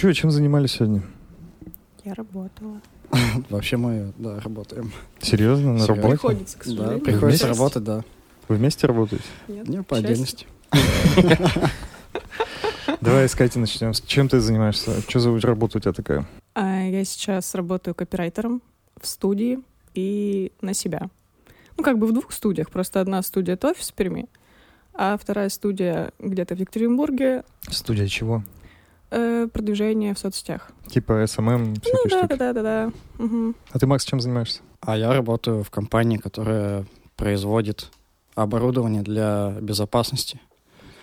что, чем занимались сегодня? Я работала. Вообще мы, да, работаем. Серьезно? На работе? Приходится, к Да, сожалению. приходится Вместе? работать, да. Вы вместе работаете? Нет, Не, по отдельности. Давай с Кати начнем. С чем ты занимаешься? Что за работа у тебя такая? А, Я сейчас работаю копирайтером в студии и на себя. Ну, как бы в двух студиях. Просто одна студия — это офис в Перми, а вторая студия где-то в Екатеринбурге Студия чего? Э, продвижение в соцсетях. Типа SMM, всякие Ну да, штуки. да, да, да, да. Мгм. А ты, Макс, чем занимаешься? А я работаю в компании, которая производит оборудование для безопасности.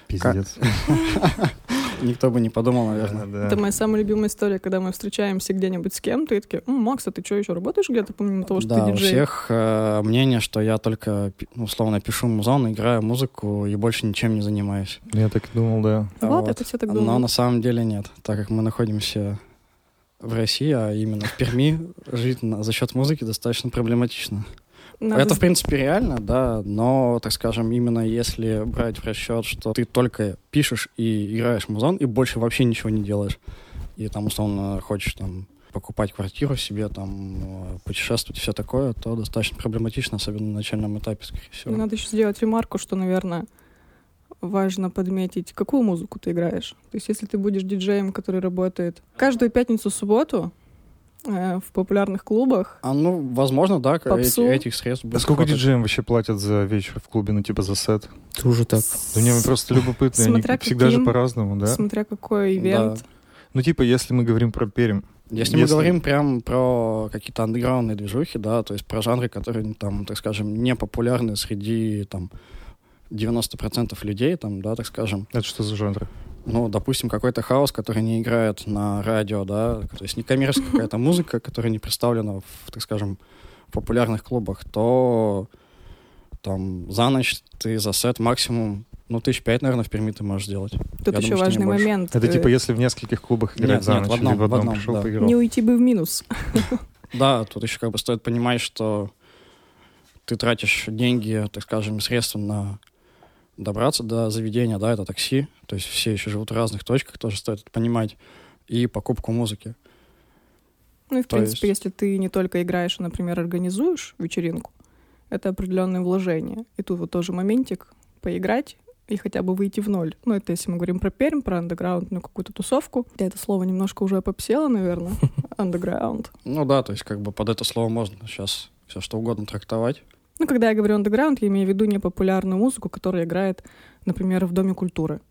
Пиздец. Никто бы не подумал, наверное. Да, Это да. моя самая любимая история, когда мы встречаемся где-нибудь с кем-то и такие, «М, Макс, а ты что, еще работаешь где-то, помимо того, что да, ты у диджей? всех э, мнение, что я только, ну, условно, пишу музон, играю музыку и больше ничем не занимаюсь. Я так и думал, да. Вот, это все так Но думаю. на самом деле нет, так как мы находимся в России, а именно в Перми, жить на- за счет музыки достаточно проблематично. Надо Это, в принципе, реально, да, но, так скажем, именно если брать в расчет, что ты только пишешь и играешь музон, и больше вообще ничего не делаешь, и там, условно, хочешь там покупать квартиру себе, там, э, путешествовать и все такое, то достаточно проблематично, особенно на начальном этапе, скорее всего. Надо еще сделать ремарку, что, наверное, важно подметить, какую музыку ты играешь. То есть, если ты будешь диджеем, который работает каждую пятницу-субботу э, в популярных клубах, А, ну, возможно, да, Попсу. эти- этих средств А будет сколько хватать. диджеям вообще платят за вечер в клубе, ну типа за сет? Тоже так. Да мне просто любопытно, они Смотря всегда же каким. по-разному, да? смотря какой ивент. Да. Ну типа, если мы говорим про Пермь, Если, мы Если- говорим прям про какие-то андеграундные движухи, да, то есть про жанры, которые там, так скажем, не популярны среди там 90% людей, там, да, так скажем. это что за жанр? Ну, допустим, какой-то хаос, который не играет на радио, да, то есть не коммерческая какая-то музыка, которая не представлена в, так скажем, популярных клубах, то там за ночь ты за сет максимум, ну, тысяч пять, наверное, в Перми ты можешь сделать. Тут Я еще думаю, важный момент. Это э, типа если в нескольких клубах играть Нет, за нет, ночь, в одном, или в одном, в одном, пришел, да. поиграл. не уйти бы в минус. Да, тут еще как бы стоит понимать, что ты тратишь деньги, так скажем, средства на добраться до заведения, да, это такси, то есть все еще живут в разных точках, тоже стоит это понимать, и покупку музыки. Ну и, в То принципе, есть- если ты не только играешь, а, например, организуешь вечеринку, это определенное вложение. И тут вот тоже моментик поиграть и хотя бы выйти в ноль. Ну, это если мы говорим про Пермь, про андеграундную какую-то тусовку. Я это слово немножко уже попсела, наверное. Андеграунд. Ну да, то есть как бы под это слово можно сейчас все что угодно трактовать. Ну, когда я говорю андеграунд, я имею в виду непопулярную музыку, которая играет, например, в Доме культуры.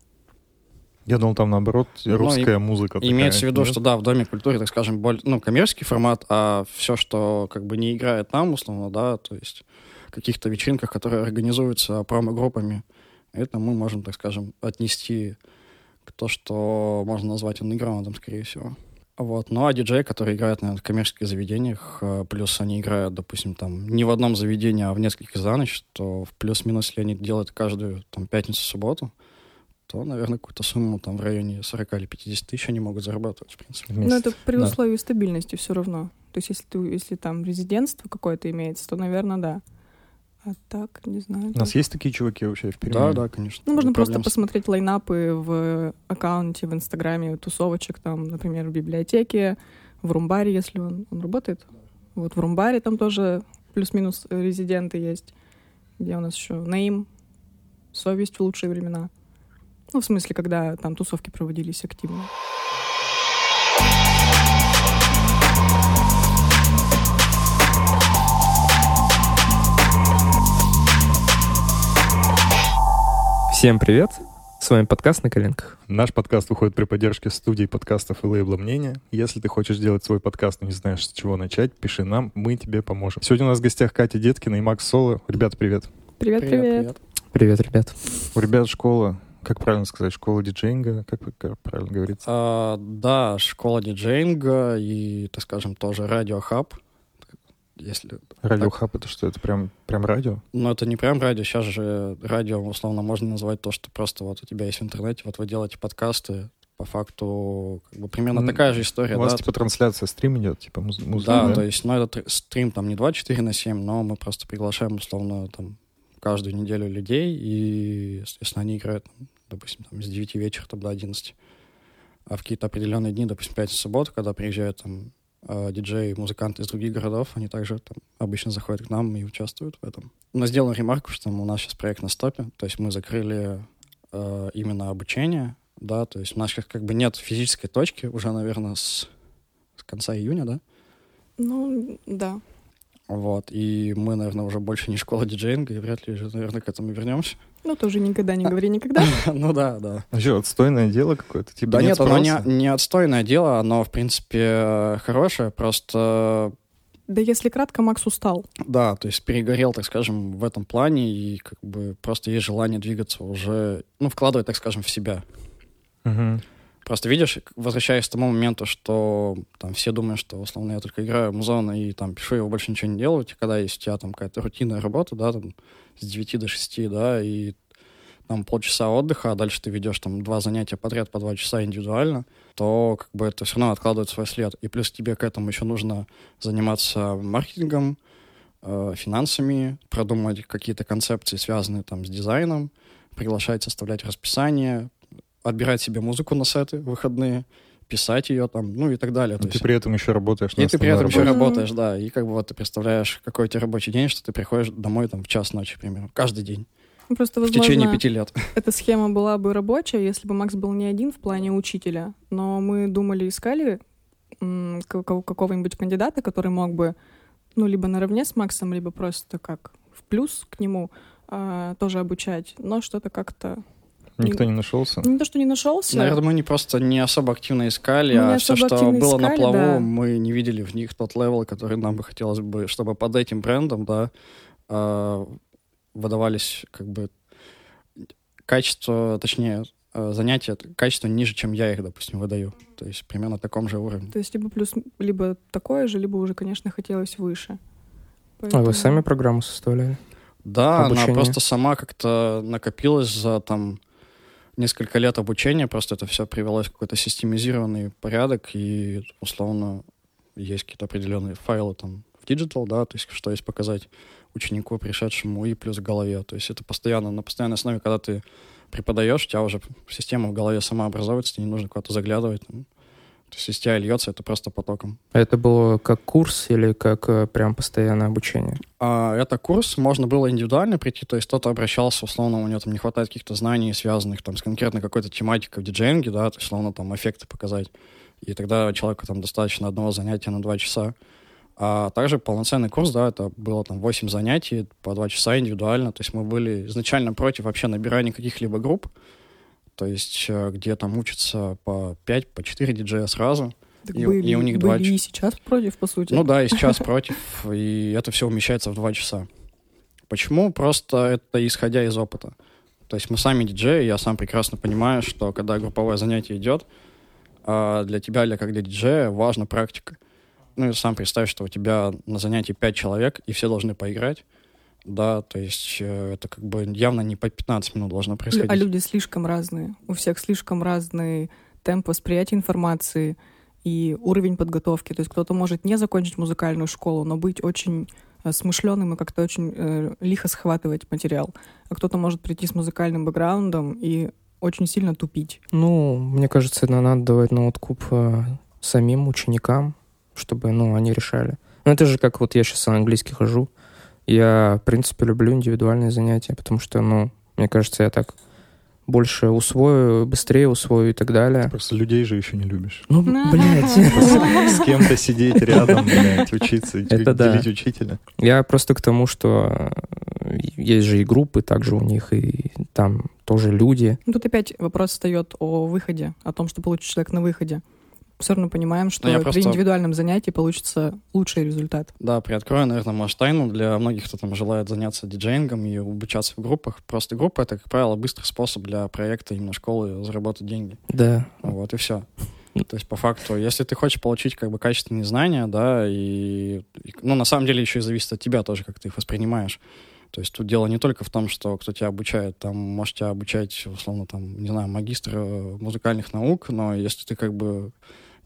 Я думал, там наоборот Ну, русская музыка. И имеется в такая, виду, нет? что да, в Доме культуры, так скажем, более, ну, коммерческий формат, а все, что как бы не играет там, условно, да, то есть в каких-то вечеринках, которые организуются промо-группами, это мы можем, так скажем, отнести к то, что можно назвать андеграундом, скорее всего. Вот. Ну, а диджеи, которые играют, наверное, в коммерческих заведениях, э, плюс они играют, допустим, там, не в одном заведении, а в нескольких за ночь, то в плюс-минус, если они делают каждую, там, пятницу-субботу, то, наверное, какую-то сумму там в районе 40 или 50 тысяч они могут зарабатывать, в принципе. Но месяц. это при Да. условии стабильности все равно. То есть если, ты, если там резидентство какое-то имеется, то, наверное, да. А так, не знаю. У нас есть такие чуваки вообще в Перми? Да, да, конечно. Ну, можно просто посмотреть лайнапы в аккаунте, в Инстаграме тусовочек, там, например, в библиотеке, в Румбаре, если он, он работает. Вот в Румбаре там тоже плюс-минус резиденты есть, где у нас еще Нейм, Совесть в лучшие времена. Ну, в смысле, когда там тусовки проводились активно. Всем привет! С вами подкаст «На коленках». Наш подкаст выходит при поддержке студии подкастов и лейбла «Мнение». Если ты хочешь сделать свой подкаст, но не знаешь, с чего начать, пиши нам, мы тебе поможем. Сегодня у нас в гостях Катя Деткина и Макс Соло. Ребята, привет. Привет, привет. Привет, ребят. У ребят школа, как правильно сказать, школа диджейнга, как, как правильно говорится? А, да, школа диджейнга и, так скажем, тоже радиохаб. Если... Радиохаб это что? Это прям, прям радио? Но это не прям радио, сейчас же радио, условно, можно назвать то, что просто вот у тебя есть в интернете, вот вы делаете подкасты, по факту как бы примерно М, такая же история, У вас да? типа трансляция, стрим идет, типа муз- музыка, Да, да? то есть, ну, этот тр- стрим там не 24 на 7, но мы просто приглашаем, условно, там, каждую неделю людей, и, естественно, они играют, допустим, там, с 9 вечера там, до 11. А в какие-то определенные дни, допустим, пятницу, субботу, когда приезжают там диджеи, музыканты из других городов, они также там обычно заходят к нам и участвуют в этом. Но сделал ремарку, что у нас сейчас проект на стопе, то есть мы закрыли э, именно обучение, да, то есть у нас как бы нет физической точки уже, наверное, с, с конца июня, да? Ну, да. Вот, и мы, наверное, уже больше не школа диджеинга, и вряд ли уже, наверное, к этому вернемся. Ну, тоже никогда не говори никогда. Ну да, да. А что, отстойное дело какое-то? Типа Да нет, оно не, не отстойное дело, оно, в принципе, хорошее, просто, Да если кратко, Макс устал. да, то есть перегорел, так скажем, в этом плане, и как бы просто есть желание двигаться уже, ну, вкладывать, так скажем, в себя. Мгм. Просто видишь, возвращаясь к тому моменту, что там все думают, что условно я только играю в музон и там пишу, его больше ничего не делаю, когда есть у тебя там какая-то рутинная работа, да, там с 9 до 6, да, и там полчаса отдыха, а дальше ты ведешь там два занятия подряд по два часа индивидуально, то как бы это все равно откладывает свой след. И плюс тебе к этому еще нужно заниматься маркетингом, э, финансами, продумать какие-то концепции, связанные там с дизайном, приглашать, составлять расписание, отбирать себе музыку на сеты выходные, писать ее там, ну и так далее. То ты есть- при этом еще работаешь на и ты при этом еще работе. Мгм. работаешь, да. И как бы вот ты представляешь, какой у тебя рабочий день, что ты приходишь домой там в час ночи, примерно, каждый день. Ну, Просто, в течение возможно, пяти лет. эта схема была бы рабочая, если бы Макс был не один в плане учителя. Но мы думали, искали какого-нибудь кандидата, который мог бы, ну, либо наравне с Максом, либо просто как в плюс к нему а, тоже обучать. Но что-то как-то... Никто не нашелся? Не то, что не нашелся. Наверное, мы не просто не особо активно искали, Мы а все, что было на искали, плаву, да. мы не видели в них тот level, который нам бы хотелось бы, чтобы под этим брендом, да, э, выдавались как бы качество, точнее, э, занятия, качество ниже, чем я их, допустим, выдаю. То есть примерно на таком же уровне. То есть либо плюс, либо такое же, либо уже, конечно, хотелось выше. А вы Поэтому- сами программу составляли? Да, Обучение. она просто сама как-то накопилась за там несколько лет обучения, просто это все привелось в какой-то системизированный порядок, и условно есть какие-то определенные файлы там в digital, да, то есть что есть показать ученику, пришедшему, и плюс в голове. То есть это постоянно, на постоянной основе, когда ты преподаешь, у тебя уже система в голове сама образовывается, тебе не нужно куда-то заглядывать. То есть из тебя льется это просто потоком. Это было как курс или как э, прям постоянное обучение? А, это курс, можно было индивидуально прийти, то есть кто-то обращался, условно, у него там не хватает каких-то знаний, связанных там с конкретно какой-то тематикой в диджеинге, да, то есть, условно, там эффекты показать. И тогда человеку там достаточно одного занятия на два часа. А также полноценный курс, да, это было там 8 занятий по 2 часа индивидуально. То есть мы были изначально против вообще набирания каких-либо групп, то есть э, где там учатся по 5, по 4 диджея сразу. Так и- были, и у них два были ч- и сейчас против, по сути. Ну да, и сейчас против, и это все умещается в два часа. Почему? Просто это исходя из опыта. То есть мы сами диджеи, я сам прекрасно понимаю, что когда групповое занятие идет, а, для тебя, для как для диджея, важна практика. Ну и сам представь, что у тебя на занятии 5 человек, и все должны поиграть. Да, то есть э, это как бы явно не по 15 минут должно происходить. А люди слишком разные. У всех слишком разный темп восприятия информации и уровень подготовки. То есть кто-то может не закончить музыкальную школу, но быть очень э, смышленым и как-то очень э, лихо схватывать материал. А кто-то может прийти с музыкальным бэкграундом и очень сильно тупить. Ну, мне кажется, это надо давать на откуп э, самим ученикам, чтобы, ну, они решали. Ну, это же как вот я сейчас на английский хожу. Я, в принципе, люблю индивидуальные занятия, потому что, ну, мне кажется, я так больше усвою, быстрее усвою и так далее. Просто людей же еще не любишь. Ну, блядь. С кем-то сидеть рядом, блядь, учиться, Это да. делить учителя. Я просто к тому, что есть же и группы также у них, и там тоже люди. Ну, Тут опять вопрос встает о выходе, о том, что получит человек на выходе. Все равно понимаем, что Ну, я при просто- индивидуальном занятии получится лучший результат. Да, приоткрою, наверное, может, тайну для многих, кто там желает заняться диджеингом и обучаться в группах. Просто группа — это, как правило, быстрый способ для проекта именно школы заработать деньги. Да. Вот и все. То есть, по факту, если ты хочешь получить как бы качественные знания, да, и, и, ну, на самом деле еще и зависит от тебя тоже, как ты их воспринимаешь. То есть тут дело не только в том, что кто тебя обучает, там, может тебя обучать, условно, там, не знаю, магистр э, музыкальных наук, но если ты как бы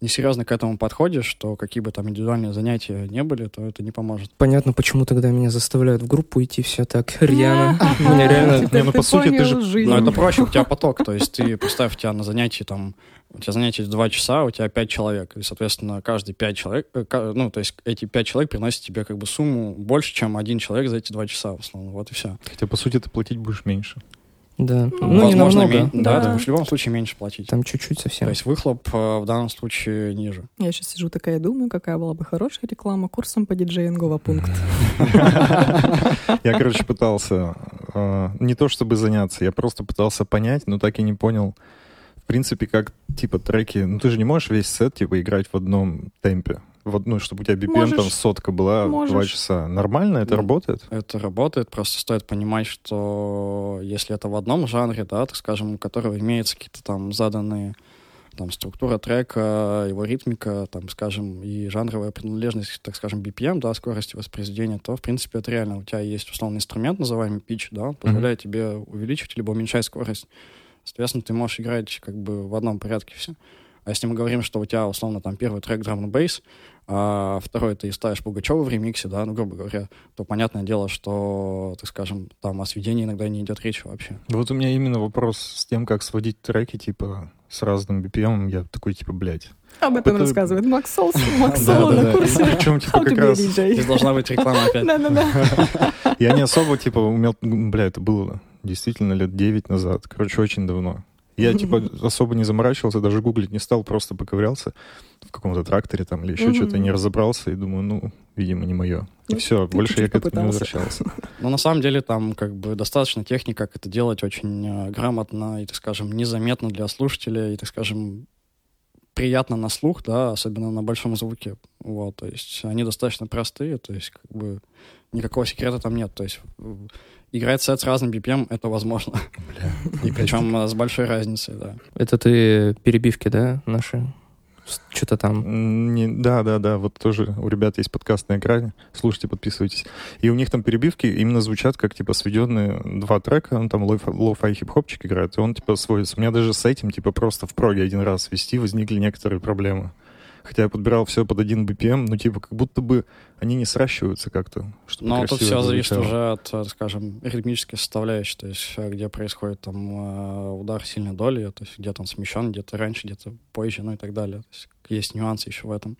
несерьезно к этому подходишь, то какие бы там индивидуальные занятия не были, то это не поможет. Понятно, почему тогда меня заставляют в группу идти все так рьяно. Меня реально... Не, ну, по сути, ты же-. Но это проще, у тебя поток. То есть ты, представь, у тебя на занятии там у тебя занятие 2 часа, у тебя 5 человек, и, соответственно, каждый 5 человек, э, ну, то есть эти 5 человек приносят тебе как бы сумму больше, чем один человек за эти 2 часа, в основном, вот и все. Хотя, по сути, ты платить будешь меньше. Да. Ну, Ну, не Возможно, намного. мен- да, Да. ты будешь в любом случае меньше платить. Там чуть-чуть совсем. То есть выхлоп э, в данном случае ниже. Я сейчас сижу такая и думаю, какая была бы хорошая реклама курсом по диджеингу в пункт. Я, короче, пытался э, не то чтобы заняться, я просто пытался понять, но так и не понял, в принципе, как, типа, треки... Ну, ты же не можешь весь сет, типа, играть в одном темпе. В одну, чтобы у тебя BPM там Можешь. сотка была Можешь. два часа. Нормально это Ну, работает? Это работает, просто стоит понимать, что если это в одном жанре, да, так скажем, у которого имеются какие-то там заданные там структура трека, его ритмика, там, скажем, и жанровая принадлежность, так скажем, BPM, да, скорости воспроизведения, то, в принципе, это реально. У тебя есть условный инструмент, называемый pitch, да, он позволяет тебе увеличивать либо уменьшать скорость. Соответственно, ты можешь играть как бы в одном порядке все. А если мы говорим, что у тебя, условно, там первый трек and bass, а второй ты ставишь Пугачева в ремиксе, да, ну, грубо говоря, то понятное дело, что, так скажем, там о сведении иногда не идет речи вообще. Вот у меня именно вопрос с тем, как сводить треки, типа, с разным BPM. Я такой, типа, блядь. Об этом Это- рассказывает Макс Солс. Макс Соло на курсе. Причем, типа, как раз... DJ. Здесь должна быть реклама опять. Да-да-да. Я не особо, типа, умел... Бля, это было действительно лет 9 назад. Короче, очень давно. Я, типа, особо не заморачивался, даже гуглить не стал, просто поковырялся в каком-то тракторе там или еще Мгм. что-то, не разобрался и думаю, ну, видимо, не мое. И Ну, все, ты больше я к этому не возвращался. Но на самом деле там как бы достаточно техники, как это делать очень э, грамотно и, так скажем, незаметно для слушателя и, так скажем, приятно на слух, да, особенно на большом звуке. Вот, то есть они достаточно простые, то есть как бы никакого секрета там нет. То есть играть сет с разным BPM — это возможно. И причем э, с большой разницей, да. Это ты перебивки, да, наши? Что-то там. Не- да, да, да, вот тоже у ребят есть подкаст на экране, слушайте, подписывайтесь. И у них там перебивки именно звучат как, типа, сведенные два трека, он там lo- lo-fi хип-хопчик играет, и он, типа, сводится. У меня даже с этим, типа, просто в проге один раз свести возникли некоторые проблемы. Хотя я подбирал все под один BPM, ну, типа, как будто бы они не сращиваются как-то, Но тут все зависит уже от, э, скажем, ритмической составляющей, то есть э, где происходит там э, удар сильной доли, то есть где-то он смещен, где-то раньше, где-то позже, ну и так далее. То есть есть нюансы еще в этом.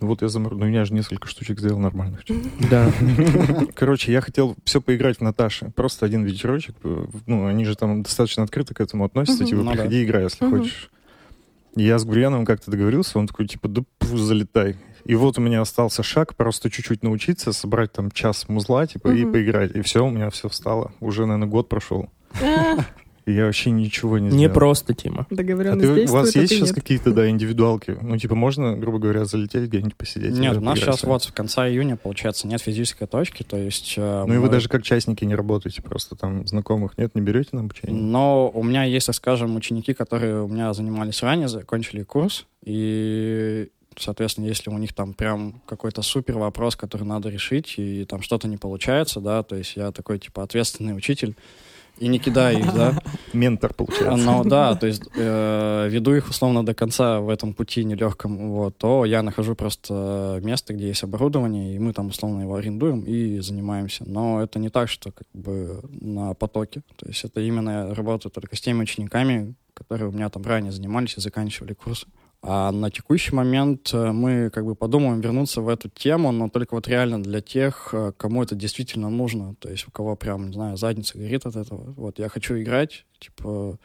Ну, вот я замор... Ну, я же несколько штучек сделал нормальных. Да. Короче, я хотел все поиграть в Наташе. Просто один вечерочек. Ну, они же там достаточно открыто к этому относятся. Типа, Ну приходи, играй, если хочешь. И Я с Гурьяновым как-то договорился, он такой, типа, да пф, залетай. И вот у меня остался шаг, просто чуть-чуть научиться, собрать там час музла, типа, и Мгм. поиграть. И все, у меня все встало. Уже, наверное, год прошел. А, я вообще ничего не Не сделал. просто, Тима. А Договоренность ты- у действует, вас а есть сейчас нет. какие-то, да, индивидуалки? Ну, типа, можно, грубо говоря, залететь где-нибудь посидеть? Нет, у нас сейчас вот в конце июня, получается, нет физической точки, то есть... э, Ну, и вы мы- даже как частники не работаете, просто там знакомых нет, не берете на обучение? Но у меня есть, так скажем, ученики, которые у меня занимались ранее, закончили курс, и, соответственно, если у них там прям какой-то супер вопрос, который надо решить, и там что-то не получается, да, то есть я такой, типа, ответственный учитель, и не кидаю их, да, Ментор, получается. но да, то есть э, веду их условно до конца в этом пути нелегком, вот, то я нахожу просто место, где есть оборудование, и мы там условно его арендуем и занимаемся. Но это не так, что как бы на потоке. То есть это именно я работаю только с теми учениками, которые у меня там ранее занимались и заканчивали курсы. А на текущий момент э, мы как бы подумаем вернуться в эту тему, но только вот реально для тех, э, кому это действительно нужно. То есть у кого прям, не знаю, задница горит от этого. Вот я хочу играть, типа,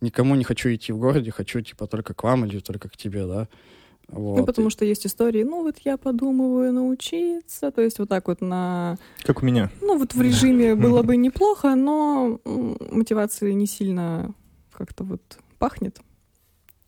никому не хочу идти в городе, хочу, типа, только к вам или только к тебе, да. Вот. Ну, потому что есть истории, ну, вот я подумываю научиться, то есть вот так вот на... Как у меня. Ну, вот в режиме было бы неплохо, но мотивации не сильно как-то вот пахнет.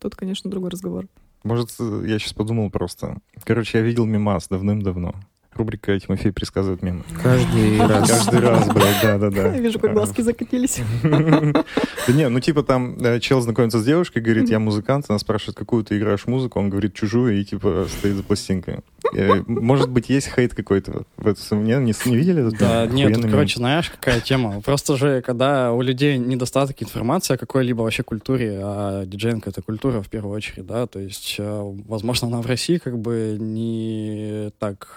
Тут, конечно, другой разговор. Может, э, я сейчас подумал просто. Короче, я видел мимас давным-давно. Рубрика «Тимофей предсказывает мемы». Каждый раз. Каждый раз, блядь, да-да-да. Я вижу, как глазки закатились. Да не, ну типа там э, чел знакомится с девушкой, говорит, я музыкант, она спрашивает, какую ты играешь музыку, он говорит чужую и типа стоит за пластинкой. Э, Может быть, есть хейт какой-то в сумму? Не, не, не видели? этот Да, нет, тут, короче, знаешь, какая тема? Просто же, когда у людей недостаток информации о какой-либо вообще культуре, а диджейнг — это культура в первую очередь, да, то есть, э, возможно, она в России как бы не так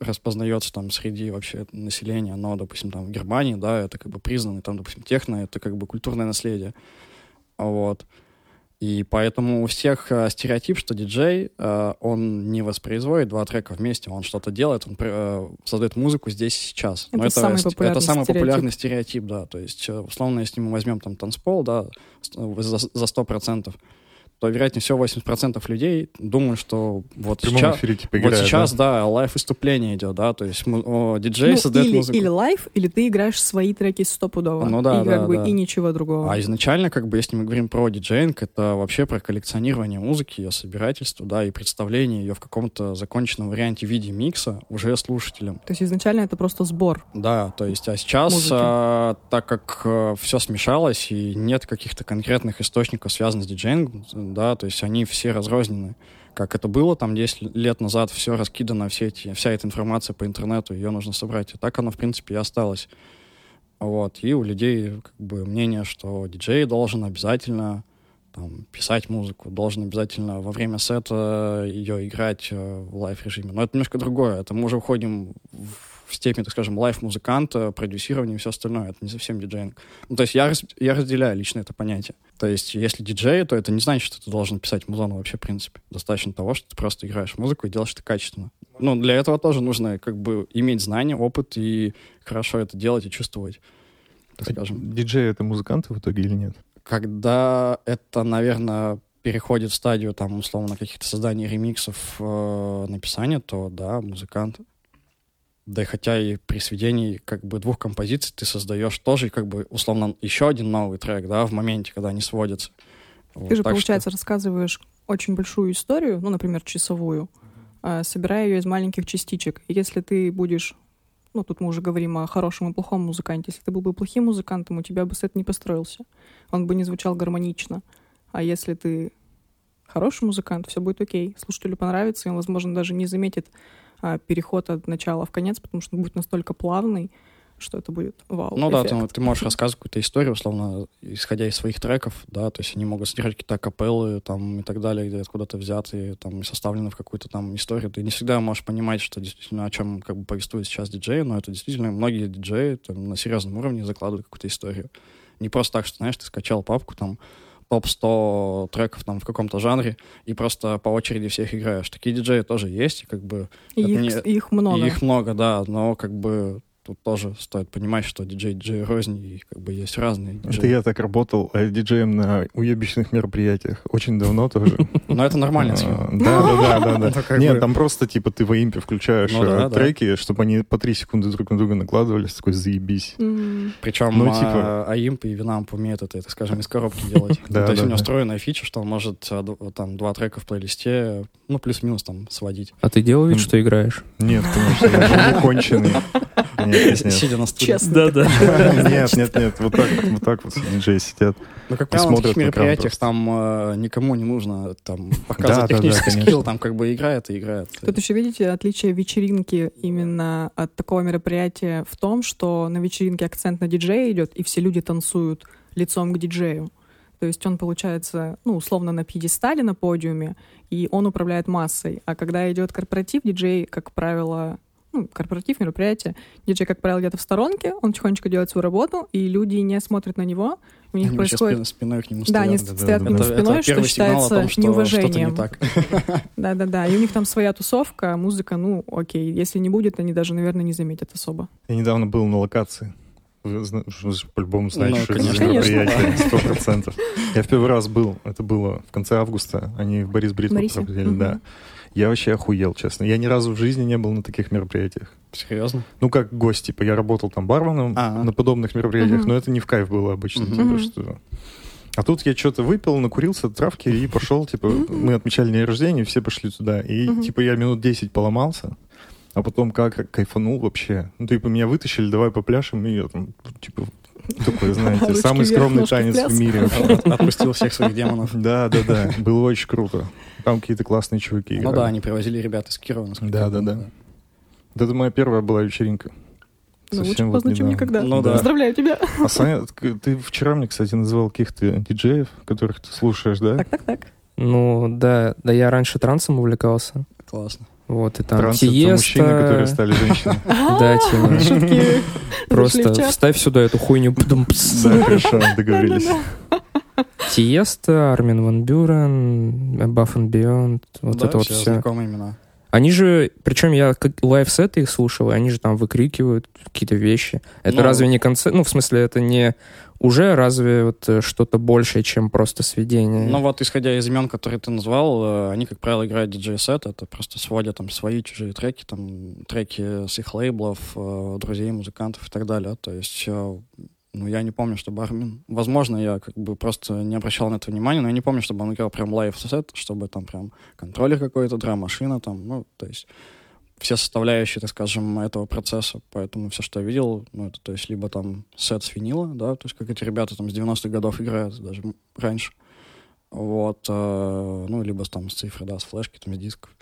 распознается там среди вообще населения, но, допустим, там в Германии, да, это как бы признанный, там, допустим, техно — это как бы культурное наследие. Вот. И поэтому у всех э, стереотип, что диджей, э, он не воспроизводит два трека вместе, он что-то делает, он э, создает музыку здесь и сейчас. Это самый популярный это самый стереотип. популярный стереотип, да. То есть, э, условно, если мы возьмем там танцпол, да, э, за, за 100%, то, вероятнее всего, 80% людей думают, что вот сейчас, эфире типа вот играет, сейчас, да? да, лайв-выступление идет, да, то есть о, диджей Ну, создает или, музыку. или live, или ты играешь свои треки стопудово. Ну да, и да, как бы да. и ничего другого. А изначально, как бы, если мы говорим про диджейнг, это вообще про коллекционирование музыки, ее собирательство, да, и представление ее в каком-то законченном варианте в виде микса уже слушателям. То есть изначально это просто сбор. Да, то есть, а сейчас, Музыки. а, так как все смешалось и нет каких-то конкретных источников, связанных с диджеингом, да, то есть они все разрознены. Как это было там 10 лет назад, все раскидано, все эти, вся эта информация по интернету, ее нужно собрать. И так оно, в принципе, и осталось. Вот. И у людей как бы мнение, что диджей должен обязательно там, писать музыку, должен обязательно во время сета ее играть э, в live-режиме. Но это немножко другое. Это мы уже уходим в степень, так скажем, live-музыканта, продюсирование и все остальное. Это не совсем диджейнг. Ну, то есть я, раз- я разделяю лично это понятие. То есть если диджей, то это не значит, что ты должен писать музон вообще, в принципе. Достаточно того, что ты просто играешь музыку и делаешь это качественно. Ну, для этого тоже нужно как бы иметь знания, опыт и хорошо это делать и чувствовать, так скажем. Диджеи это музыканты в итоге или нет? Когда это, наверное, переходит в стадию, там, условно, каких-то созданий ремиксов, э, написания, то да, музыкант. Да и хотя и при сведении как бы двух композиций ты создаешь тоже как бы условно еще один новый трек, да, в моменте, когда они сводятся. Вот, Ты же, так что- получается, рассказываешь очень большую историю, ну, например, часовую, а, собирая ее из маленьких частичек. И если ты будешь, ну, тут мы уже говорим о хорошем и плохом музыканте, если ты был бы плохим музыкантом, у тебя бы сет не построился. Он бы не звучал гармонично. А если ты хороший музыкант, все будет окей. Слушателю понравится, и он, возможно, даже не заметит переход от начала в конец, потому что он будет настолько плавный, что это будет вау. Ну да, эффект. ты, ты можешь рассказывать какую-то историю, условно, исходя из своих треков, да, то есть они могут содержать какие-то капеллы там и так далее, где откуда-то взятые, там, и составлены в какую-то там историю. Ты не всегда можешь понимать, что действительно о чем как бы повествует сейчас диджей, но это действительно многие диджеи там, на серьезном уровне закладывают какую-то историю. Не просто так, что, знаешь, ты скачал папку, там, топ-100 треков там в каком-то жанре, и просто по очереди всех играешь. Такие диджеи тоже есть, и как бы И их, не- их много. и их много, да, но как бы тут тоже стоит понимать, что диджей диджей рознь, и как бы есть разные Это диджеи. я так работал э, диджеем на уебищных мероприятиях. Очень давно тоже. Но это нормальная А, схема. Да, да, да, да, Ну, Нет, там просто типа ты в импе включаешь Ну э, треки, чтобы они по три секунды друг на друга накладывались, такой заебись. Причем Ну, а, типа- АИМП и Винамп умеют это, так скажем, из коробки делать. Да, То есть у него встроенная фича, что он может а, д- там два трека в плейлисте, ну, плюс-минус там сводить. А ты делал вид, что играешь? Нет, конечно, я же не конченый. Нет. Сидя на стуле. Честно. Да-да. Нет, нет, нет, вот так вот, вот так вот диджеи сидят. Ну, как правило, на таких мероприятиях там э, никому не нужно там показывать Да, да, да, технический скилл, там как бы играет и играет. Тут еще, видите, отличие вечеринки именно от такого мероприятия в том, что на вечеринке акцент на диджея идет, и все люди танцуют лицом к диджею. То есть он получается, ну, условно, на пьедестале на подиуме, и он управляет массой. А когда идет корпоратив, диджей, как правило, ну, корпоратив, мероприятие, диджей, как правило, где-то в сторонке, он тихонечко делает свою работу, и люди не смотрят на него, у них Они происходит... спин- спиной к нему Да, они стоят. да, стоят да, к нему. Это- спиной, это что считается том, что неуважением. Да-да-да, и у них там своя тусовка, музыка, ну, окей. Если не будет, они даже, наверное, не заметят особо. Я недавно был на локации. По-любому знаете, Ну, что это мероприятие, сто процентов. Я в первый раз был, это было в конце августа, они в Борис Бритву проводили, да. Я вообще охуел, честно. Я ни разу в жизни не был на таких мероприятиях. Серьезно? Ну, как гость, типа, я работал там барменом А. на подобных мероприятиях, Мгм. но это не в кайф было обычно, Мгм. типа, что... А тут я что-то выпил, накурился травки и пошел, типа, мы отмечали день рождения, все пошли туда. И, типа, я минут 10 поломался, а потом как кайфанул вообще. Ну, типа, меня вытащили, давай попляшем, и я там, типа, такой, знаете, самый скромный танец в мире. Отпустил всех своих демонов. Да, да, да, было очень круто. Там какие-то классные чуваки Ну да, они привозили ребят из Кирова. насколько Да, да, да. Вот это моя первая была вечеринка. Ну, лучше Совсем вот поздно, чем никогда. Ну да. Поздравляю тебя. А Саня, ты- вчера мне, кстати, называл каких-то диджеев, которых ты слушаешь, да? Так-так-так. Ну, да, да, я раньше трансом увлекался. Классно. Вот, и там Транс — это Тиеста. мужчины, которые стали женщинами. Да, Тима. Зашли в Просто вставь сюда эту хуйню. Да, хорошо, договорились. Тиеста, Армин Ван Бюрен, Above and Beyond, вот да, это вот все все. знакомые имена. Они же, причем я как лайфсеты их слушал, и они же там выкрикивают какие-то вещи. Это Ну, разве не концерт? Ну, в смысле, это не уже разве вот э, что-то большее, чем просто сведение? Ну вот, исходя из имен, которые ты назвал, э, они, как правило, играют диджей-сет, это просто сводят там свои чужие треки, там треки с их лейблов, э, друзей, музыкантов и так далее. То есть, ну, я не помню, чтобы Армин... Возможно, я как бы просто не обращал на это внимания, но я не помню, чтобы он играл прям live-сет, чтобы там прям контроллер какой-то, драм-машина там, ну, то есть все составляющие, так скажем, этого процесса. Поэтому все, что я видел, ну, это, то есть, либо там сет с винила, да, то есть, как эти ребята там с 90-х годов играют, даже раньше. Вот, э, ну, либо там с цифры, да, с флешки, там, с дисков.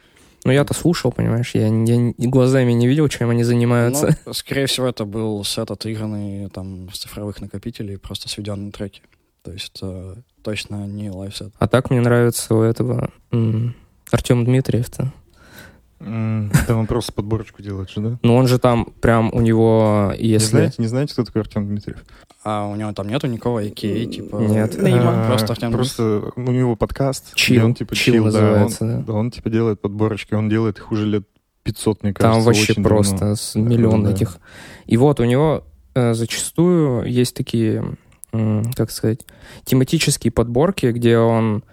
Ну, я-то слушал, понимаешь, я, я глазами не видел, чем они занимаются. Ну, скорее всего, это был сет отыгранный там с цифровых накопителей, просто сведенные треки. То есть, э, точно не лайфсет. А так мне нравится у этого Артем Дмитриев-то. Да он просто подборочку делает же, да? Ну, он же там прям у него, Не если... знаете, не знаете, кто такой Артем Дмитриев? А у него там нету никакого AKA, типа... Нет. Нейма. А, Просто Артем Просто у него подкаст. Чил. Он типа Чил да, называется, он, да. да, он типа делает подборочки, он делает их уже лет 500, мне кажется. Там вообще просто давно. с миллион Да. этих. И вот у него э, зачастую есть такие, как сказать, тематические подборки, где он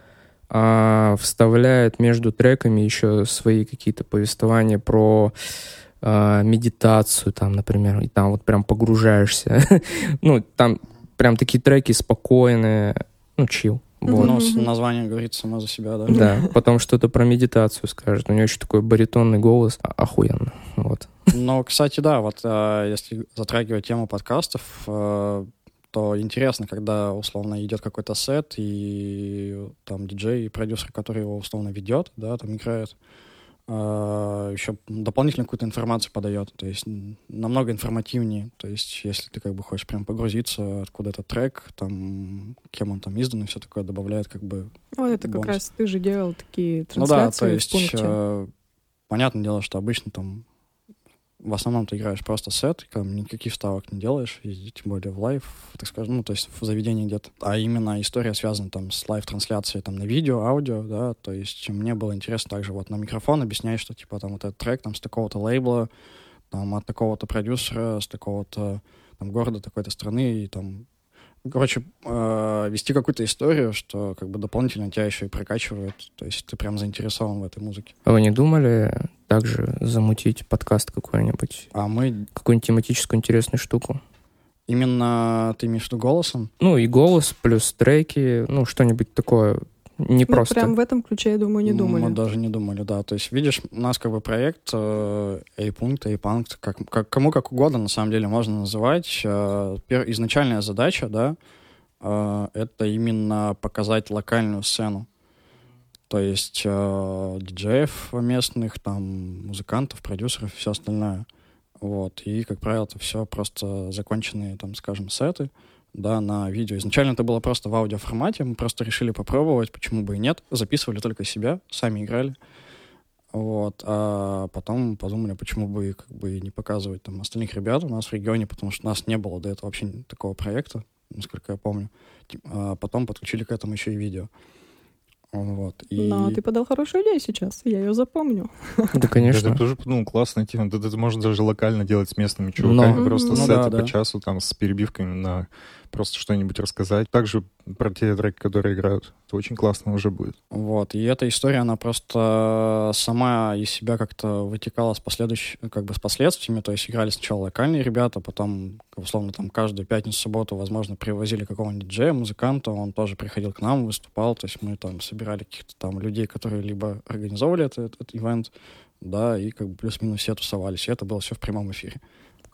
а, вставляет между треками еще свои какие-то повествования про а, медитацию, там, например, и там вот прям погружаешься. ну, там прям такие треки спокойные, ну, чил. Вот. Ну, с- Мгм. название говорит само за себя, да? Да, потом что-то про медитацию скажет. У него еще такой баритонный голос. А- Охуенно. Вот. Ну, кстати, да, вот э, если затрагивать тему подкастов, э, то интересно, когда условно идет какой-то сет, и там диджей и продюсер, который его условно ведет, да, там играет, еще дополнительную какую-то информацию подает, то есть намного информативнее, то есть если ты как бы хочешь прям погрузиться, откуда этот трек, там, кем он там издан и все такое, добавляет как бы Вот это как бонус. раз ты же делал такие ну да, трансляции то есть, э, понятное дело, что обычно там в основном ты играешь просто сет, там никаких вставок не делаешь, и тем более в live, так скажем, ну, то есть в заведении где-то. А именно история связана там с live-трансляцией там на видео, аудио, да, то есть мне было интересно также вот на микрофон объяснять, что типа там вот этот трек там с такого-то лейбла, там от такого-то продюсера, с такого-то там города, такой-то страны, и там Короче, э, вести какую-то историю, что как бы дополнительно тебя еще и прокачивает. То есть ты прям заинтересован в этой музыке. А вы не думали также замутить подкаст какой-нибудь? А мы Какую-нибудь тематическую интересную штуку? именно, ты имеешь в виду голосом? Ну, и голос, плюс треки, ну, что-нибудь такое. Не Ну, просто. прям в этом ключе, я думаю, не думали. Мы даже не думали, да. То есть, видишь, у нас как бы проект э, A-пункт, A-пункт, как, как, кому как угодно, на самом деле, можно называть. Э, пер- изначальная задача, да, э, это именно показать локальную сцену. То есть э, диджеев местных, там, музыкантов, продюсеров и все остальное. Вот. И, как правило, это все просто законченные, там, скажем, сеты, да, на видео. Изначально это было просто в аудиоформате, мы просто решили попробовать, почему бы и нет. Записывали только себя, сами играли. Вот, а потом подумали, почему бы как бы и не показывать там остальных ребят у нас в регионе, потому что у нас не было до этого вообще такого проекта, насколько я помню. А потом подключили к этому еще и видео. Вот. И... Но ты подал хорошую идею сейчас, я ее запомню. Да, конечно. Это тоже, ну, классная тема. Да, Это можно даже локально делать с местными чуваками. Но. Просто. Ну сеты да, по да. часу, там, с перебивками на просто что-нибудь рассказать. Также про те треки, которые играют. Это очень классно уже будет. Вот, и эта история, она просто сама из себя как-то вытекала с последующими, как бы с последствиями, то есть играли сначала локальные ребята, потом, условно, там каждую пятницу, субботу, возможно, привозили какого-нибудь диджея, музыканта, он тоже приходил к нам, выступал, то есть мы там собирали каких-то там людей, которые либо организовывали этот, этот ивент, да, и как бы плюс-минус все тусовались, и это было все в прямом эфире.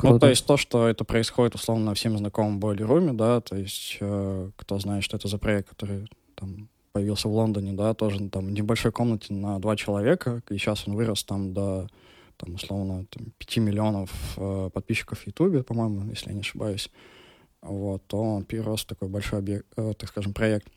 Ну, Круто. то есть то, что это происходит, условно, всем Boiler Room, да, то есть э, кто знает, что это за проект, который там появился в Лондоне, да, тоже ну, там в небольшой комнате на два человека, и сейчас он вырос там до, там, условно, там, 5 миллионов э, подписчиков в Ютубе, по-моему, если я не ошибаюсь, вот, то он перерос в такой большой объект, э, так скажем, проект.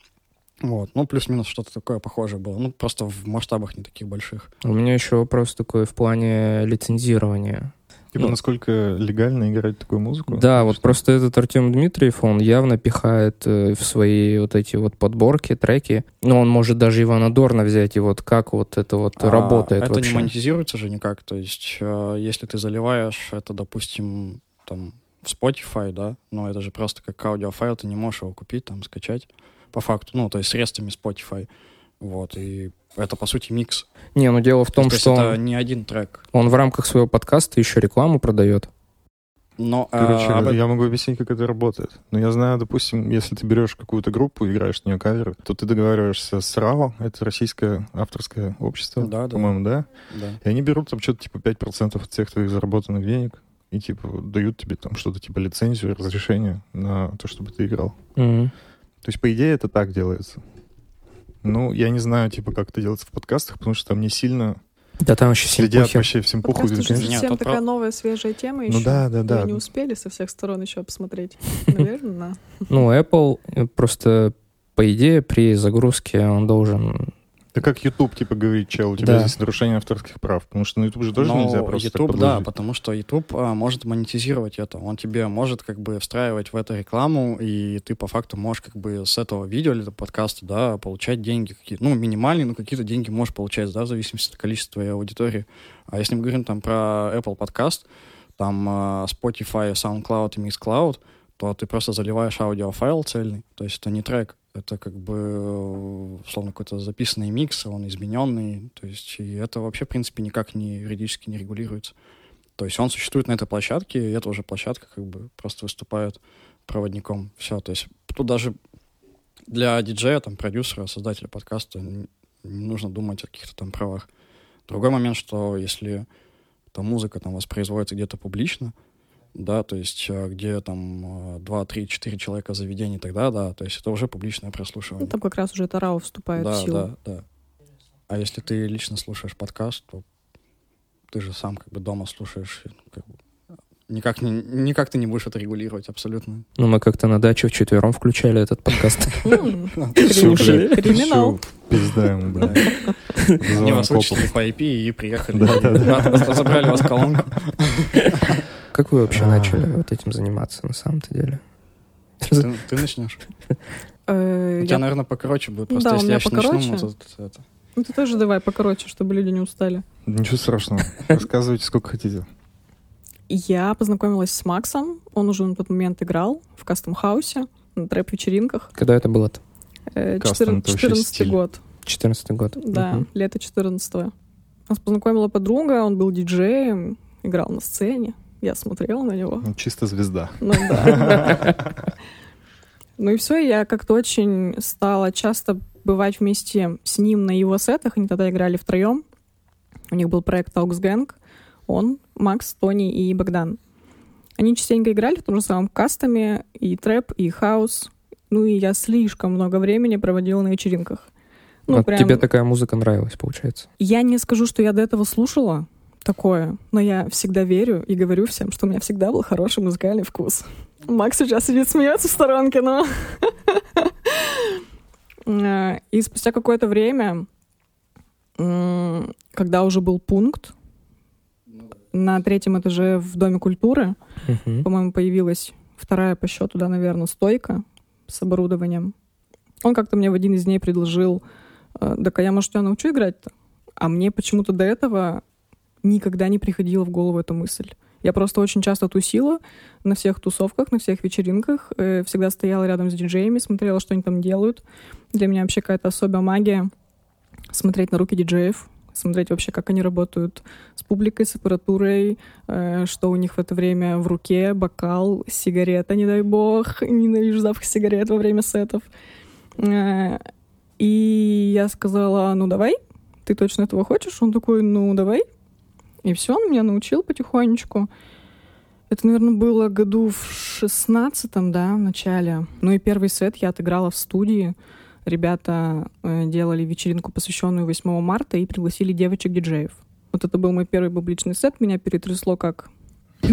Вот, ну, плюс-минус что-то такое похожее было, ну, просто в масштабах не таких больших. У меня еще вопрос такой в плане лицензирования. Типа, Ну. насколько легально играть такую музыку? Да, вот просто этот Артем Дмитриев, он явно пихает э, в свои вот эти вот подборки, треки. Ну, он может даже Ивана Дорна взять, и вот как вот это вот А, работает это вообще. не монетизируется же никак. То есть, э, если ты заливаешь это, допустим, там в Spotify, да, но это же просто как аудиофайл, ты не можешь его купить, там, скачать по факту, ну, то есть средствами Spotify. Вот, и это, по сути, микс. Не, ну дело в том, то есть что это он, не один трек. он в рамках своего подкаста еще рекламу продает. Но Короче, об этом- я могу объяснить, как это работает. Но я знаю, допустим, если ты берешь какую-то группу и играешь в нее каверы, то ты договариваешься с РАО, это российское авторское общество, Да, да. по-моему, да? да. И они берут там что-то типа 5% от всех твоих заработанных денег и типа дают тебе там что-то типа лицензию, разрешение на то, чтобы ты играл. Мгм. То есть, по идее, это так делается. Ну, я не знаю, типа, как это делается в подкастах, потому что там не сильно Да там еще следят симпухи. вообще всем похуй. Подкасты же конечно. Нет, совсем тут такая про- новая, свежая тема еще. Ну да, да, да. Её не успели со всех сторон еще посмотреть. Наверное, да. Ну, Apple просто, по идее, при загрузке он должен... Это как YouTube, типа, говорит, чел, у тебя Да. здесь нарушение авторских прав. Потому что на YouTube же тоже Но нельзя просто YouTube, да, потому что YouTube а, может монетизировать это. Он тебе может как бы встраивать в это рекламу, и ты по факту можешь как бы с этого видео или подкаста, да, получать деньги какие-то, ну, минимальные, но какие-то деньги можешь получать, да, в зависимости от количества твоей аудитории. А если мы говорим там про Apple подкаст, там а, Spotify, SoundCloud и MixCloud, то ты просто заливаешь аудиофайл цельный, то есть это не трек, это как бы э, условно какой-то записанный микс, он измененный, то есть и это вообще в принципе никак не юридически не регулируется. То есть он существует на этой площадке, и эта уже площадка как бы просто выступает проводником. Все, то есть тут даже для диджея, там, продюсера, создателя подкаста не нужно думать о каких-то там правах. Другой момент, что если там музыка там воспроизводится где-то публично, да, то есть э, где там э, 2, 3, 4 человека заведений, тогда да, то есть это уже публичное Ну, прослушивание. там как раз уже Тарао вступает в да, силу. да, да. А если ты лично слушаешь подкаст, то ты же сам как бы дома слушаешь, как бы, никак, не, никак ты не будешь это регулировать абсолютно. Ну, мы как-то на даче вчетвером включали этот подкаст. Слушай, Криминал. всё, Пизда ему, Да. бля. Они Вызываем вас вычислили по IP и приехали. Забрали вас колонку. Как вы вообще А. начали вот этим заниматься на самом-то деле? Ты, ты начнешь? Э, У тебя, я- наверное, покороче будет. Да, Просто если я сейчас начну, это... Ну, ты тоже давай покороче, чтобы люди не устали. Ничего страшного. Рассказывайте, сколько хотите. Я познакомилась с Максом. Он уже на тот момент играл в кастом-хаусе на трэп-вечеринках. Когда это было-то? Э, вообще 14 стиль. год. 14 год. Да, лето 14 Нас познакомила подруга, он был диджеем, играл на сцене. Я смотрела на него. Ну, Чисто звезда. Ну да. Ну и все, я как-то очень стала часто бывать вместе с ним на его сетах. Они тогда играли втроем. У них был проект Talks Gang. Он, Макс, Тони и Богдан. Они частенько играли в том же самом кастами, и трэп, и хаус. Ну и я слишком много времени проводила на вечеринках. Ну, Вот прям... Тебе такая музыка нравилась, получается? Я не скажу, что я до этого слушала такое, но я всегда верю и говорю всем, что у меня всегда был хороший музыкальный вкус. Макс сейчас сидит, смеется в сторонке, но... Э, И спустя какое-то время, когда уже был пункт, на третьем этаже в Доме культуры, по-моему, появилась вторая по счету, да, наверное, стойка с оборудованием. Он как-то мне в один из дней предложил, э, так а я, может, тебя научу играть-то? А мне почему-то до этого никогда не приходила в голову эта мысль. Я просто очень часто тусила на всех тусовках, на всех вечеринках, э, всегда стояла рядом с диджеями, смотрела, что они там делают. Для меня вообще какая-то особая магия смотреть на руки диджеев, смотреть вообще, как они работают с публикой, с аппаратурой, э, что у них в это время в руке, бокал, сигарета, не дай бог, ненавижу запах сигарет во время сетов. Э, И я сказала, ну давай, ты точно этого хочешь? Он такой, ну давай. И все, он меня научил потихонечку. Это, наверное, было году в шестнадцатом, да, в начале. Ну и первый сет я отыграла в студии. Ребята э, делали вечеринку, посвященную 8 марта, и пригласили девочек-диджеев. Вот это был мой первый публичный сет. Меня перетрясло как...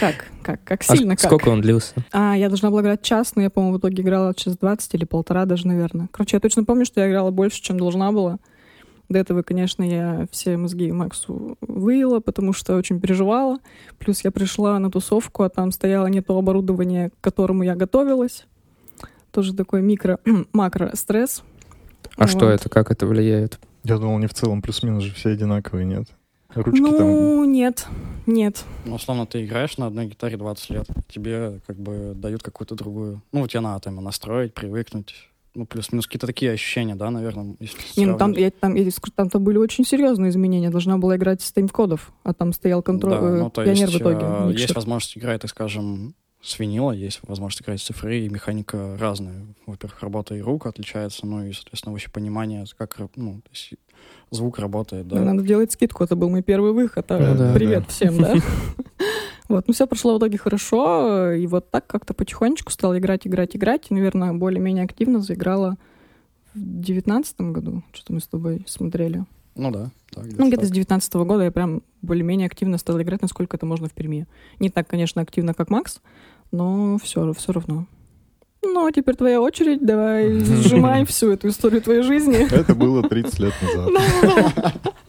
Как? Как? Как А сильно? как? сколько он длился? А, я должна была играть час, но я, по-моему, в итоге играла час 20 или полтора даже, наверное. Короче, я точно помню, что я играла больше, чем должна была. До этого, конечно, я все мозги Максу выила, потому что очень переживала. Плюс я пришла на тусовку, а там стояло не то оборудование, к которому я готовилась. Тоже такой микро-макро-стресс. А вот. что это? Как это влияет? Я думал, они в целом плюс-минус же все одинаковые, нет? Ручки ну, там... нет, нет. Ну, условно, ты играешь на одной гитаре 20 лет, тебе как бы дают какую-то другую... Ну, тебе надо там настроить, привыкнуть. Ну, плюс-минус какие-то такие ощущения, да, наверное, если Не, ну там, я, там, я, там, там были очень серьезные изменения. Должна была играть с тайм-кодов, а там стоял контроль, да, ну, то пионер есть, в итоге. Э, есть возможность играть, так скажем, с винила, есть возможность играть с цифры, и механика разная. Во-первых, работа и рук отличается, ну и, соответственно, вообще понимание, как ну, то есть звук работает, да. Надо делать скидку, это был мой первый выход. А ну, да, привет да. всем, да. Вот, ну все прошло в итоге хорошо, и вот так как-то потихонечку стала играть, играть, играть, и, наверное, более-менее активно заиграла в девятнадцатом году, что мы с тобой смотрели. Ну да. Так, ну, где-то с девятнадцатого года я прям более-менее активно стала играть, насколько это можно в Перми. Не так, конечно, активно, как Макс, но все, все равно. Ну, а теперь твоя очередь, давай сжимай всю эту историю твоей жизни. Это было 30 лет назад.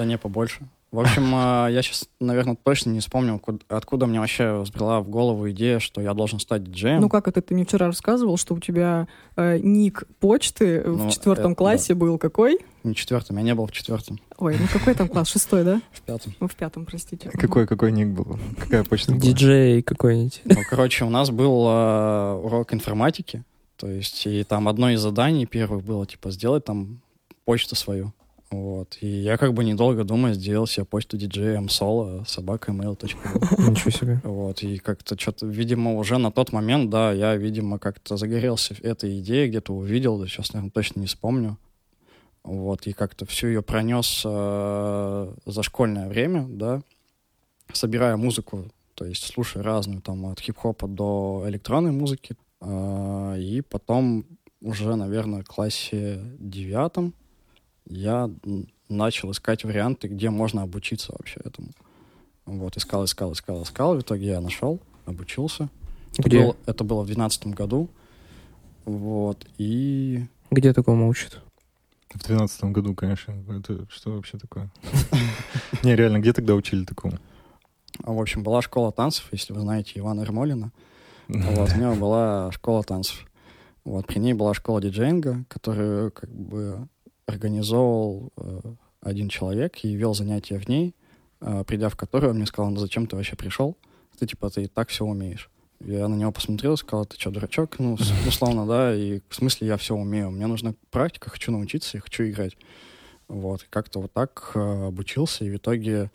Да не, побольше. В общем, а, я сейчас, наверное, точно не вспомнил, откуда мне вообще взбрела в голову идея, что я должен стать диджеем. Ну как это? Ты мне вчера рассказывал, что у тебя э, ник почты ну, в четвертом э, классе да. был какой? Не четвертом, я не был в четвертом. Ой, ну какой там класс? Шестой, да? В пятом. Ну, в пятом, простите. Какой, какой ник был? Какая почта была? Диджей какой-нибудь. Ну, короче, у нас был э, урок информатики, то есть, и там одно из заданий первых было, типа, сделать там почту свою. Вот. И я как бы недолго думая сделал себе почту диджея msolo собака mail.ru. Ничего себе. Вот. И как-то что-то, видимо, уже на тот момент, да, я, видимо, как-то загорелся этой идеей, где-то увидел, да, сейчас, наверное, точно не вспомню. Вот. И как-то всю ее пронес э, за школьное время, да, собирая музыку, то есть слушая разную, там, от хип-хопа до электронной музыки. Э, и потом уже, наверное, в классе девятом я начал искать варианты, где можно обучиться вообще этому. Вот, искал, искал, искал, искал. В итоге я нашел, обучился. Где? Это было, это было в двенадцатом году. Вот, и... Где такому учат? В двенадцатом году, конечно. Это что вообще такое? Не, реально, где тогда учили такому? В общем, была школа танцев, если вы знаете Ивана Ермолина. Вот, у него была школа танцев. Вот, при ней была школа диджейнга, которую как бы организовал э, один человек и вел занятия в ней, э, придя в которую он мне сказал, ну зачем ты вообще пришел? Ты типа, ты и так все умеешь. Я на него посмотрел и сказал, ты что, дурачок? Ну, условно, да, и в смысле я все умею. Мне нужна практика, хочу научиться, я хочу играть. Вот, и как-то вот так э, обучился, и в итоге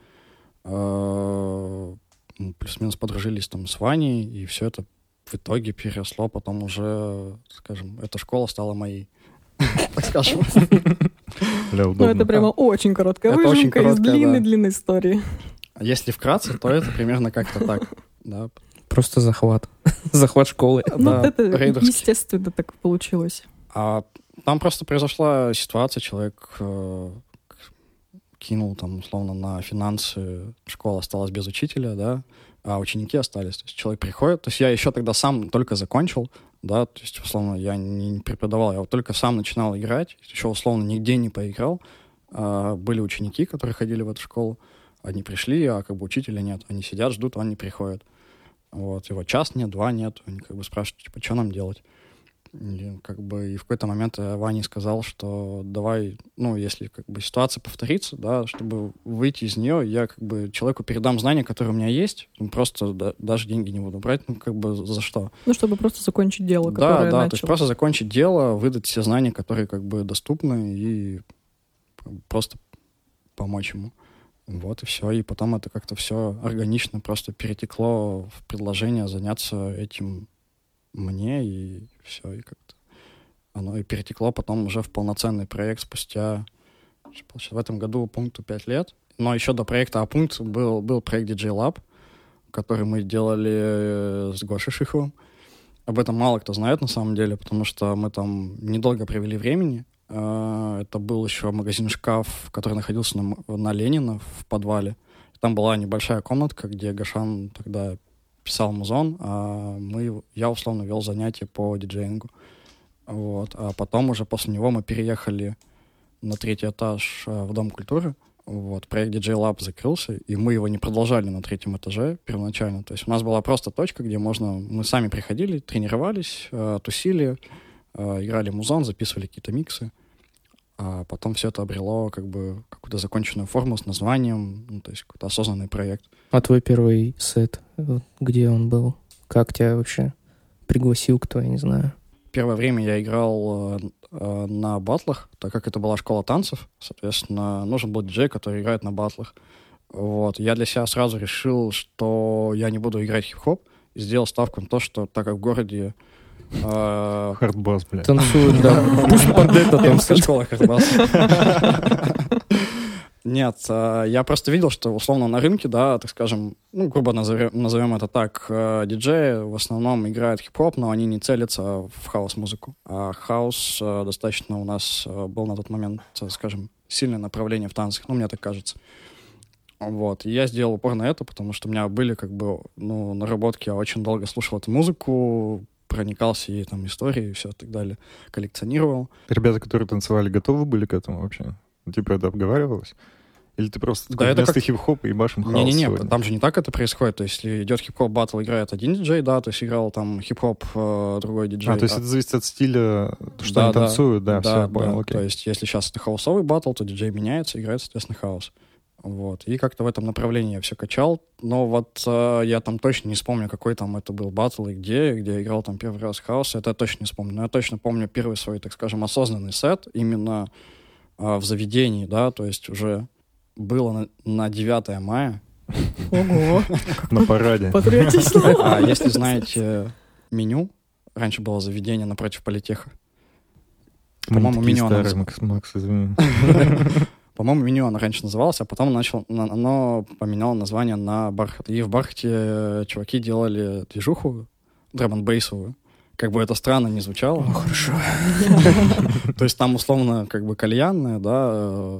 э, плюс-минус подружились там с Ваней, и все это в итоге переросло потом уже, скажем, эта школа стала моей так скажем. Ну, это прямо очень короткая выжимка из длинной-длинной истории. А если вкратце, то это примерно как-то так. Да. Просто захват. захват школы. Ну, это естественно так получилось. А там просто произошла ситуация, человек э, кинул там условно на финансы, школа осталась без учителя, да, а ученики остались. То есть человек приходит, то есть я еще тогда сам только закончил, да, то есть, условно, я не преподавал, я вот только сам начинал играть, еще, условно, нигде не поиграл. А, были ученики, которые ходили в эту школу, они пришли, а как бы учителя нет, они сидят, ждут, он не приходит. Вот, его час нет, два нет, они как бы спрашивают, типа, что нам делать? И, как бы, и в какой-то момент э, Ваня сказал, что давай, ну, если как бы ситуация повторится, да, чтобы выйти из нее, я как бы человеку передам знания, которые у меня есть, ну, просто да, даже деньги не буду брать, ну, как бы за что. Ну, чтобы просто закончить дело, которое Да, да, начал. то есть просто закончить дело, выдать все знания, которые как бы доступны, и просто помочь ему. Вот и все. И потом это как-то все органично просто перетекло в предложение заняться этим мне, и все, и как-то оно и перетекло потом уже в полноценный проект спустя в этом году пункту 5 лет. Но еще до проекта А-пункт был, был проект DJ Lab, который мы делали э, с Гошей Шиховым. Об этом мало кто знает на самом деле, потому что мы там недолго провели времени. А, это был еще магазин «Шкаф», который находился на, на Ленина в подвале. Там была небольшая комнатка, где Гашан тогда писал музон, а мы, я условно вел занятия по диджеингу. Вот. А потом уже после него мы переехали на третий этаж э, в Дом культуры. Вот, проект DJ Lab закрылся, и мы его не продолжали на третьем этаже первоначально. То есть у нас была просто точка, где можно... Мы сами приходили, тренировались, э, тусили, э, играли музон, записывали какие-то миксы. А потом все это обрело как бы какую-то законченную форму с названием, ну, то есть какой-то осознанный проект. А твой первый сет, где он был? Как тебя вообще пригласил кто, я не знаю? Первое время я играл э, э, на батлах, так как это была школа танцев, соответственно, нужен был диджей, который играет на батлах. Вот. Я для себя сразу решил, что я не буду играть хип-хоп, и сделал ставку на то, что так как в городе Хардбас, блядь. Танцуют, да. Пусть под это танцуют. школа Хардбас. Нет, э, я просто видел, что условно на рынке, да, так скажем, ну, грубо назовем, назовем это так, э, диджеи в основном играют хип-хоп, но они не целятся в хаос-музыку. А хаос э, достаточно у нас э, был на тот момент, скажем, сильное направление в танцах, ну, мне так кажется. Вот, и я сделал упор на это, потому что у меня были, как бы, ну, наработки, я очень долго слушал эту музыку, проникался ей там историей и все так далее, коллекционировал. Ребята, которые танцевали, готовы были к этому вообще? Типа это обговаривалось? Или ты просто Да такой, это вместо как- хип-хопа ебашим хаос Не-не-не, там же не так это происходит. То есть, если идет хип-хоп батл, играет один диджей, да, то есть играл там хип-хоп э, другой диджей. А, то есть да. это зависит от стиля, что Да, они да. танцуют, да, все, я да. понял, окей. То есть, если сейчас это хаосовый батл, то диджей меняется, играет, соответственно, хаос. Вот. И как-то в этом направлении я все качал. Но вот э, я там точно не вспомню, какой там это был батл и где, где я играл там первый раз хаос. Это я точно не вспомню. Но я точно помню первый свой, так скажем, осознанный сет именно э, в заведении, да, то есть уже было на, на 9 мая. Ого, На параде. патриотично. А если знаете меню, раньше было заведение напротив политеха. По-моему, Макс, Макс, извини. По-моему, меню оно раньше называлось, а потом начал, на- оно поменяло название на Бархат. И в Бархате э, чуваки делали движуху драм бейсовую Как бы это странно не звучало. Хорошо. То есть там условно как бы кальянная, да, э,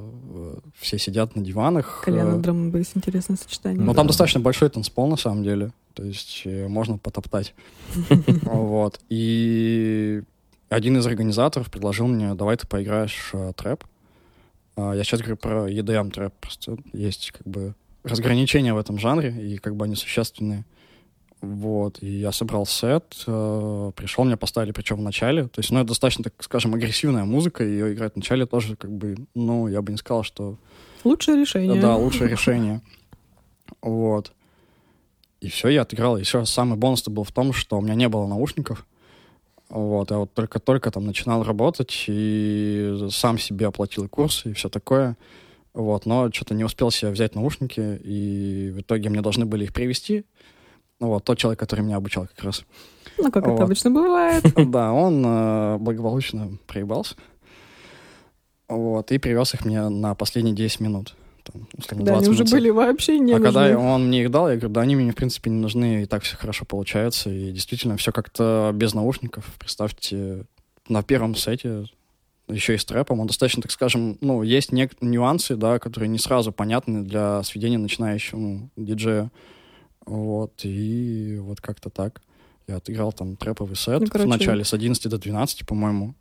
все сидят на диванах. Коляна э, драм бейс интересное сочетание. Но Да. там достаточно большой танцпол, на самом деле. То есть э, можно потоптать. Вот. И один из организаторов предложил мне, давай ты поиграешь э, трэп. А, Я сейчас говорю про EDM трэп. Просто есть как бы разграничения в этом жанре, и как бы они существенные. Вот, и я собрал сет, э, пришел, меня поставили, причем в начале. То есть, ну, это достаточно, так скажем, агрессивная музыка, и ее играть в начале тоже, как бы, ну, я бы не сказал, что Лучшее решение. да, лучшее решение. Вот. И все, я отыграл. Еще самый бонус был в том, что у меня не было наушников. Вот, я вот только-только там начинал работать и сам себе оплатил курс и все такое. Вот, но что-то не успел себе взять наушники, и в итоге мне должны были их привезти. Ну вот, тот человек, который меня обучал как раз. Ну, как Вот. это обычно бывает. Да, он э, благополучно проебался. Вот, и привез их мне на последние 10 минут. Там, условно, Да, они 20 уже минут. были вообще не а когда нужны. он мне их дал, я говорю, да они мне, в принципе, не нужны, и так все хорошо получается. И действительно, все как-то без наушников. Представьте, на первом сете, еще и с трэпом, он достаточно, так скажем, ну, есть нек- нюансы, да, которые не сразу понятны для сведения начинающему диджею. Вот, и вот как-то так. Я отыграл там трэповый сет Ну, короче- в начале с 11 до 12, по-моему.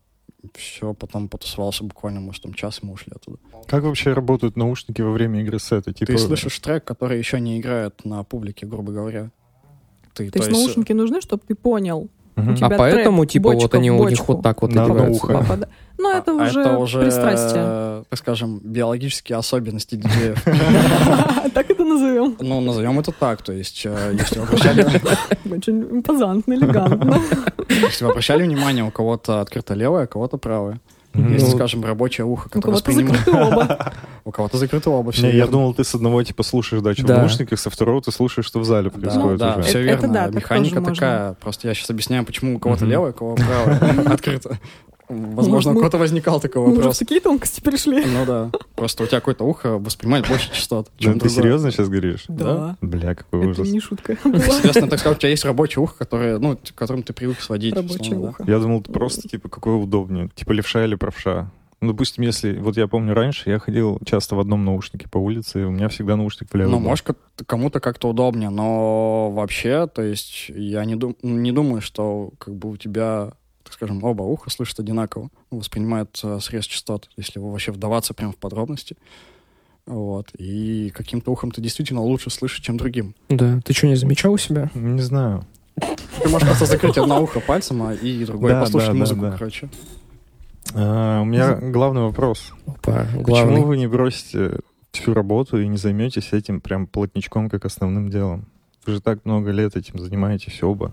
Все, потом потусовался буквально, может, там час, и мы ушли оттуда. Как вообще работают наушники во время игры сета? Типа, Ты слышишь трек, который еще не играет на публике, грубо говоря. Ты, То есть наушники нужны, чтобы ты понял. Мгм. у тебя А поэтому, трек, типа, вот бочка они в у них бочку. вот так вот На одеваются. Ну, это А уже это уже, пристрастие. э, так скажем, биологические особенности диджеев. Так это назовем. Ну, назовем это так. То есть, э, если вы обращали, Очень импозантно, элегантно. если вы обращали внимание, у кого-то открыто левое, у кого-то правое. Мгм. Есть, Ну, скажем, рабочее ухо, У которое кого-то воспринимает... закрыты оба. У кого-то закрыто оба, все Не, я думал, ты с одного типа слушаешь дачу в Да. наушниках, со второго ты слушаешь, что в зале Да, происходит да, уже. все Это- верно. да, Механика такая. Просто я сейчас объясняю, почему у кого-то левое, у кого правое открыто. Возможно, у мы- кого-то возникал такой Мы уже в вопрос. такие тонкости пришли. Ну да. Просто у тебя какое-то ухо воспринимает больше частот. Чем ты серьезно сейчас говоришь? Да. Бля, какой Это ужас. не шутка. Соответственно, так сказать, у тебя есть рабочее ухо, которое, ну, которым ты привык сводить. Рабочее ухо. Я думал, это просто, типа, какое удобнее. Типа левша или правша. Ну, допустим, если... Вот я помню, раньше я ходил часто в одном наушнике по улице, и у меня всегда наушник в левый Ну, может, кому-то как-то удобнее, но вообще, то есть, я не, дум- не думаю, что как бы у тебя так скажем, оба уха слышат одинаково, ну, воспринимают э, срез частот, если вообще вдаваться прямо в подробности. Вот. И каким-то ухом ты действительно лучше слышишь, чем другим. Да. Ты что, не замечал у себя? Не знаю. Ты можешь просто закрыть одно ухо пальцем, а и другое Да, послушать да, да, музыку, да. короче. А, у меня главный вопрос. Опа, Почему главный. вы не бросите всю работу и не займетесь этим прям плотничком как основным делом? Вы же так много лет этим занимаетесь оба.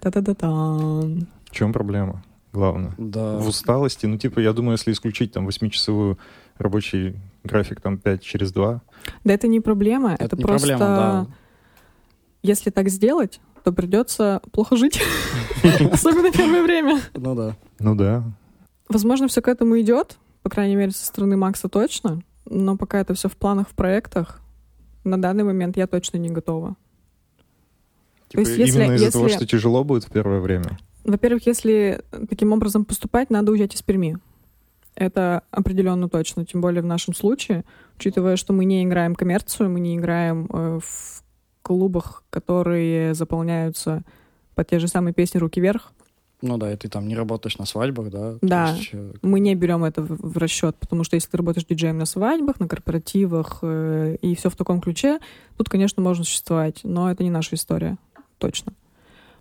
Та-та-та-та. В чем проблема? Главное. Да. В усталости. Ну, типа, я думаю, если исключить там восьмичасовую рабочий график там 5 через 2, Да это не проблема, это, Это не просто... проблема, да. Если так сделать, то придется плохо жить. Особенно первое время. Ну да. ну да. Возможно, все к этому идет, по крайней мере, со стороны Макса точно, но пока это все в планах, в проектах, на данный момент я точно не готова. Типа, есть, если- именно из-за того, если- что тяжело будет в первое время. Во-первых, если таким образом поступать, надо уезжать из Перми. Это определенно точно, тем более в нашем случае, учитывая, что мы не играем коммерцию, мы не играем э, в клубах, которые заполняются под те же самые песни «Руки вверх». Ну да, и ты там не работаешь на свадьбах, да? Да. есть, э, Мы не берем это в, в расчет, потому что если ты работаешь диджеем на свадьбах, на корпоративах э, и все в таком ключе, тут, конечно, можно существовать, но это не наша история, точно.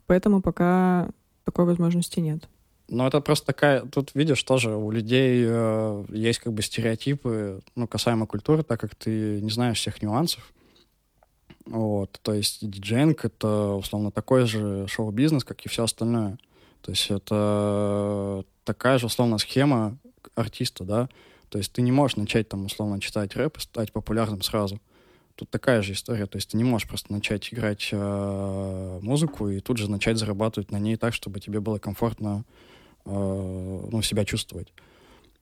Поэтому пока такой возможности нет. Ну, это просто такая... Тут, видишь, тоже у людей э, есть как бы стереотипы, ну, касаемо культуры, так как ты не знаешь всех нюансов. Вот. То есть диджейнг — это, условно, такой же шоу-бизнес, как и все остальное. То есть это такая же, условно, схема артиста, да? То есть ты не можешь начать, там, условно, читать рэп и стать популярным сразу. Тут такая же история. То есть ты не можешь просто начать играть э, музыку и тут же начать зарабатывать на ней так, чтобы тебе было комфортно э, ну, себя чувствовать.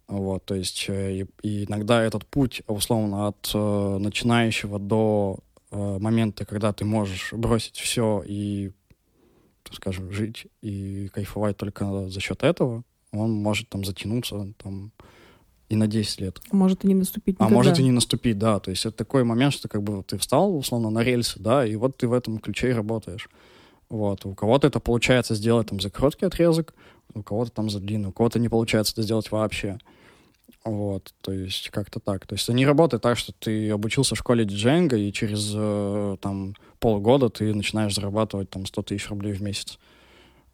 Вот, то есть э, и, иногда этот путь, условно, от э, начинающего до э, момента, когда ты можешь бросить все и, скажем, жить и кайфовать только за счет этого, он может там затянуться там и на 10 лет. Может и не наступить А никогда. может и не наступить, да. То есть это такой момент, что как бы ты встал, условно, на рельсы, да, и вот ты в этом ключе и работаешь. Вот. У кого-то это получается сделать там за короткий отрезок, у кого-то там за длинный, у кого-то не получается это сделать вообще. Вот, то есть как-то так. То есть это не работает так, что ты обучился в школе диджейнга, и через э, там полгода ты начинаешь зарабатывать там 100 тысяч рублей в месяц,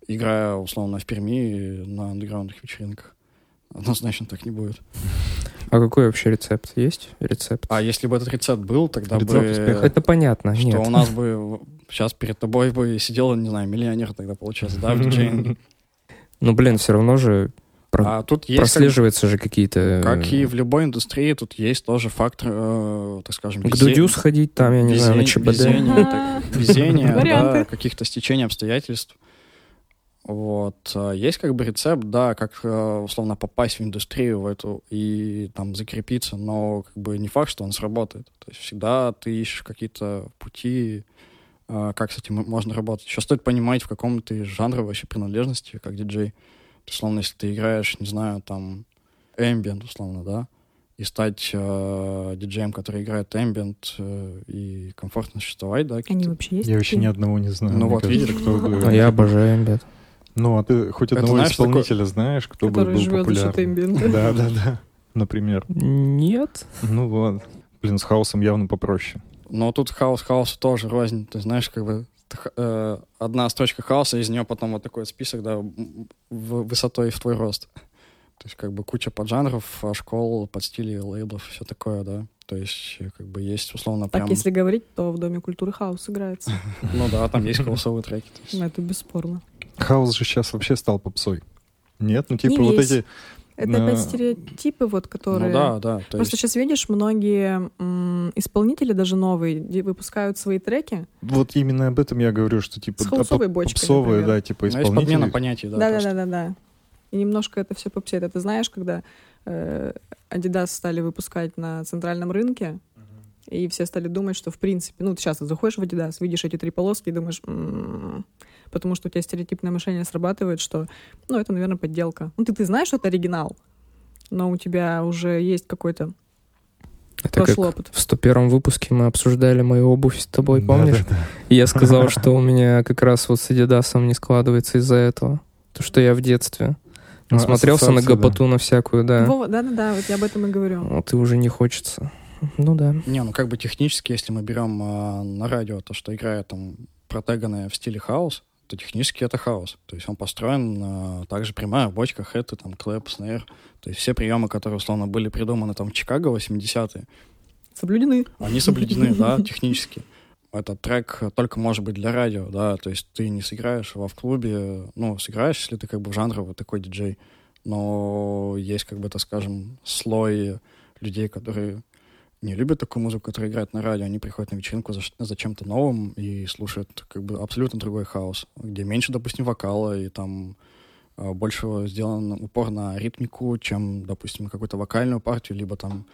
играя, условно, в Перми на андеграундных вечеринках. Однозначно так не будет. А какой вообще рецепт? Есть рецепт? А если бы этот рецепт был, тогда Рецепт бы... успеха. Это понятно, Что нет. у нас бы сейчас перед тобой бы сидел, не знаю, миллионер тогда получается, да, в диджейнге. Ну, блин, все равно же про- А тут есть, как, прослеживаются же какие-то... как и э, в любой индустрии, тут есть тоже фактор, э, так скажем, К Дудю сходить там, я не знаю, на везень- ЧБД. везение, да, каких-то стечений обстоятельств. Вот. А Есть как бы рецепт, да, как э, условно попасть в индустрию в эту и там закрепиться, но как бы не факт, что он сработает. То есть всегда ты ищешь какие-то пути, э, как с этим можно работать. Еще стоит понимать, в каком ты жанре вообще принадлежности, как диджей. То есть, условно, если ты играешь, не знаю, там, ambient, условно, да, и стать э, диджеем, который играет ambient э, и комфортно существовать, да. Они какие-то- вообще есть Я вообще ни одного не знаю. Ну вот, видишь? кто А я обожаю эмбед. Ну, а ты хоть Это одного знаешь, такой- исполнителя знаешь, кто бы был живет популярным? Да, да, да. Например. Нет. Ну вот. Блин, с хаосом явно попроще. Но тут хаос хаосу тоже рознь. Ты знаешь, как бы э, одна строчка хаоса, из нее потом вот такой список, да, в высотой в твой рост. То есть как бы куча поджанров, а, школ, подстилей, лейблов, все такое, да. То есть как бы есть условно Так, прям... если говорить, то в Доме культуры хаос играется. Ну да, там есть голосовые треки. Ну, Это бесспорно. Хаос же сейчас вообще стал попсой. Нет? Ну, типа Не вот весь. эти... Это опять стереотипы, вот, которые... Ну да, да. То Просто есть, сейчас видишь, многие м, исполнители, даже новые, де- выпускают свои треки. Вот именно об этом я говорю, что типа... С да, бочкой, Попсовые, например. да, типа ну, есть подмена исполнители. понятий, да. Да, да, просто. да, да, да. И немножко это все попсеет. Это знаешь, когда э, Adidas стали выпускать на центральном рынке, и все стали думать, что в принципе, ну, ты сейчас заходишь в Adidas, видишь эти три полоски и думаешь, «М-м-м». Потому что у тебя стереотипное мышление срабатывает, что, ну, это, наверное, подделка. Ну, ты, ты знаешь, что это оригинал, но у тебя уже есть какой-то Это прошлый как опыт. в 101 выпуске мы обсуждали мою обувь с тобой, Да, помнишь? да, да. И я сказал, что у меня как раз вот с Адидасом не складывается из-за этого. То, что я в детстве Ну, насмотрелся на ассоциация, да. гопоту на всякую, да. Вова, да-да-да, вот я об этом и говорю. Вот и уже не хочется. Ну да. Не, ну как бы технически, если мы берем а, на радио то, что играет там протеганы в стиле хаос, то технически это хаос. То есть он построен на также прямая бочка, хэты, там, клэп, снейр. То есть все приемы, которые, условно, были придуманы там в Чикаго 80-е, Соблюдены. они соблюдены, да, технически. Этот трек только может быть для радио, да, то есть ты не сыграешь его в клубе, ну, сыграешь, если ты как бы жанровый такой диджей, но есть, как бы, так скажем, слой людей, которые не любят такую музыку, которая играет на радио, они приходят на вечеринку за, за чем-то новым и слушают как бы абсолютно другой хаос, где меньше, допустим, вокала и там а, больше сделан упор на ритмику, чем, допустим, какую-то вокальную партию, либо там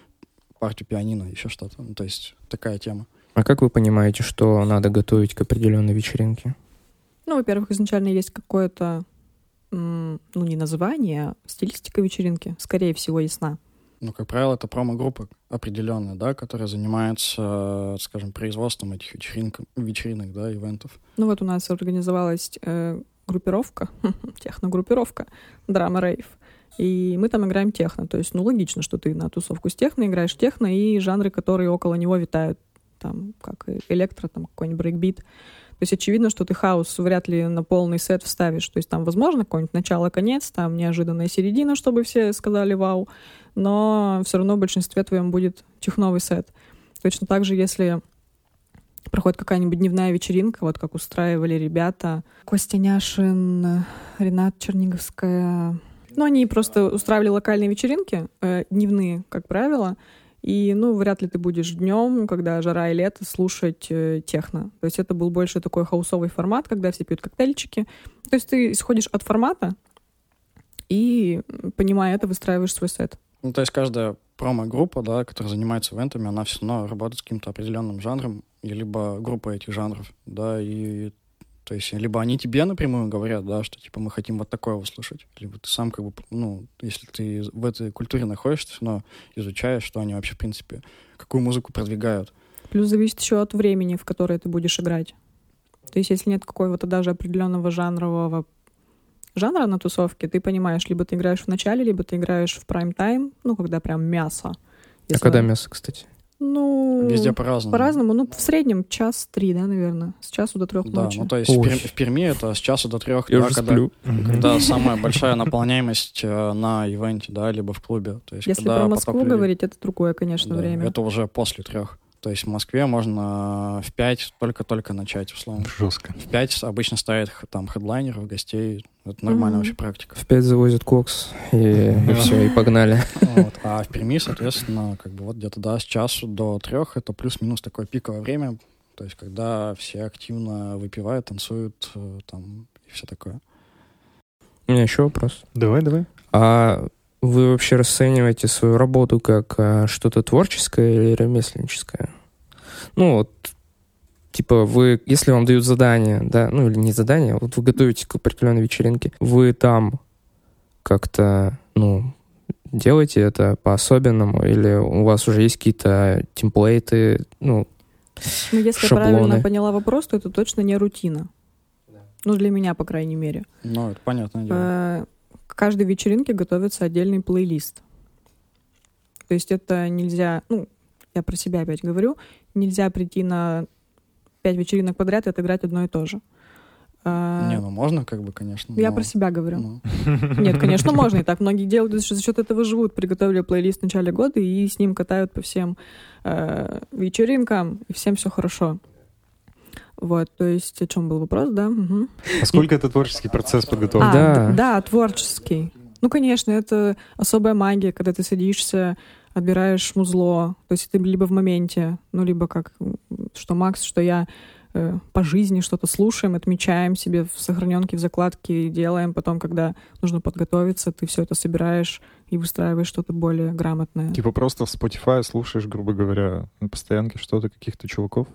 партию пианино, еще что-то. Ну, то есть такая тема. А как вы понимаете, что надо готовить к определенной вечеринке? Ну, во-первых, изначально есть какое-то, ну, не название, а стилистика вечеринки, скорее всего, ясна. Ну, как правило, это промо-группа определенная, да, которая занимается, скажем, производством этих вечеринок, вечеринок да, ивентов. Ну, вот у нас организовалась э, группировка, техно-группировка, драма рейв. И мы там играем техно. То есть, ну, логично, что ты на тусовку с техно играешь техно и жанры, которые около него витают. Там, как электро, там, какой-нибудь брейкбит. То есть очевидно, что ты хаус вряд ли на полный сет вставишь. То есть там, возможно, какое-нибудь начало-конец, там неожиданная середина, чтобы все сказали «вау», но все равно в большинстве твоем будет техновый сет. Точно так же, если проходит какая-нибудь дневная вечеринка, вот как устраивали ребята. Костя Няшин, Ренат Черниговская. Ну, они просто устраивали локальные вечеринки, э, дневные, как правило. И, ну, вряд ли ты будешь днем, когда жара и лето, слушать э, техно. То есть это был больше такой хаусовый формат, когда все пьют коктейльчики. То есть ты исходишь от формата и, понимая это, выстраиваешь свой сет. Ну, то есть каждая промо-группа, да, которая занимается ивентами, она все равно работает с каким-то определенным жанром, либо группа этих жанров, да, и то есть либо они тебе напрямую говорят, да, что типа мы хотим вот такое услышать, либо ты сам как бы, ну, если ты в этой культуре находишься, но изучаешь, что они вообще, в принципе, какую музыку продвигают. Плюс зависит еще от времени, в которое ты будешь играть. То есть, если нет какого-то даже определенного жанрового жанра на тусовке, ты понимаешь, либо ты играешь в начале, либо ты играешь в прайм-тайм, ну, когда прям мясо. А Если- когда мясо, кстати? Ну, Везде по-разному. по-разному. Ну, в среднем час-три, да, наверное. С часу до трех Да, ночи. ну то есть в, Ой. Пер- в Перми это с часу до трех, Я да, уже когда, сплю. когда самая большая наполняемость э, на ивенте, да, либо в клубе. То есть, Если когда про Москву людей- говорить, это другое, конечно, Да, время. Это уже после трех. То есть в Москве можно в 5 только-только начать, условно. Жестко. В 5 обычно ставят там хедлайнеров, гостей. Это нормальная Мгм. вообще практика. В пять завозят кокс, и, все, и погнали. Вот. А в Перми, соответственно, как бы вот где-то да, с часу до трех это плюс-минус такое пиковое время. То есть когда все активно выпивают, танцуют э, там и все такое. У меня еще вопрос. Давай, давай. А вы вообще расцениваете свою работу как а, что-то творческое или ремесленническое? Ну, вот, типа, вы, если вам дают задание, да, ну, или не задание, вот вы готовите к определенной вечеринке, вы там как-то, ну, делаете это по-особенному, или у вас уже есть какие-то темплейты, ну, Ну, если шаблоны. я правильно поняла вопрос, то это точно не рутина. Ну, для меня, по крайней мере. Ну, это понятное дело. Каждой вечеринке готовится отдельный плейлист. То есть это нельзя, ну, я про себя опять говорю, нельзя прийти на пять вечеринок подряд и отыграть одно и то же. Э, Не, ну можно, как бы, конечно. Я но- про себя говорю. ну, Нет, конечно, можно. И так многие делают, что за счет этого живут. Приготовили плейлист в начале года и с ним катают по всем э, вечеринкам, и всем все хорошо. Вот, то есть о чем был вопрос, да? Мгм. А сколько это творческий процесс подготовки? А, Да. да, творческий. Ну, конечно, это особая магия, когда ты садишься, отбираешь музло. То есть ты либо в моменте, ну, либо как что Макс, что я э, по жизни что-то слушаем, отмечаем себе в сохраненке, в закладке и делаем. Потом, когда нужно подготовиться, ты все это собираешь и выстраиваешь что-то более грамотное. Типа просто в Spotify слушаешь, грубо говоря, на постоянке что-то, каких-то чуваков?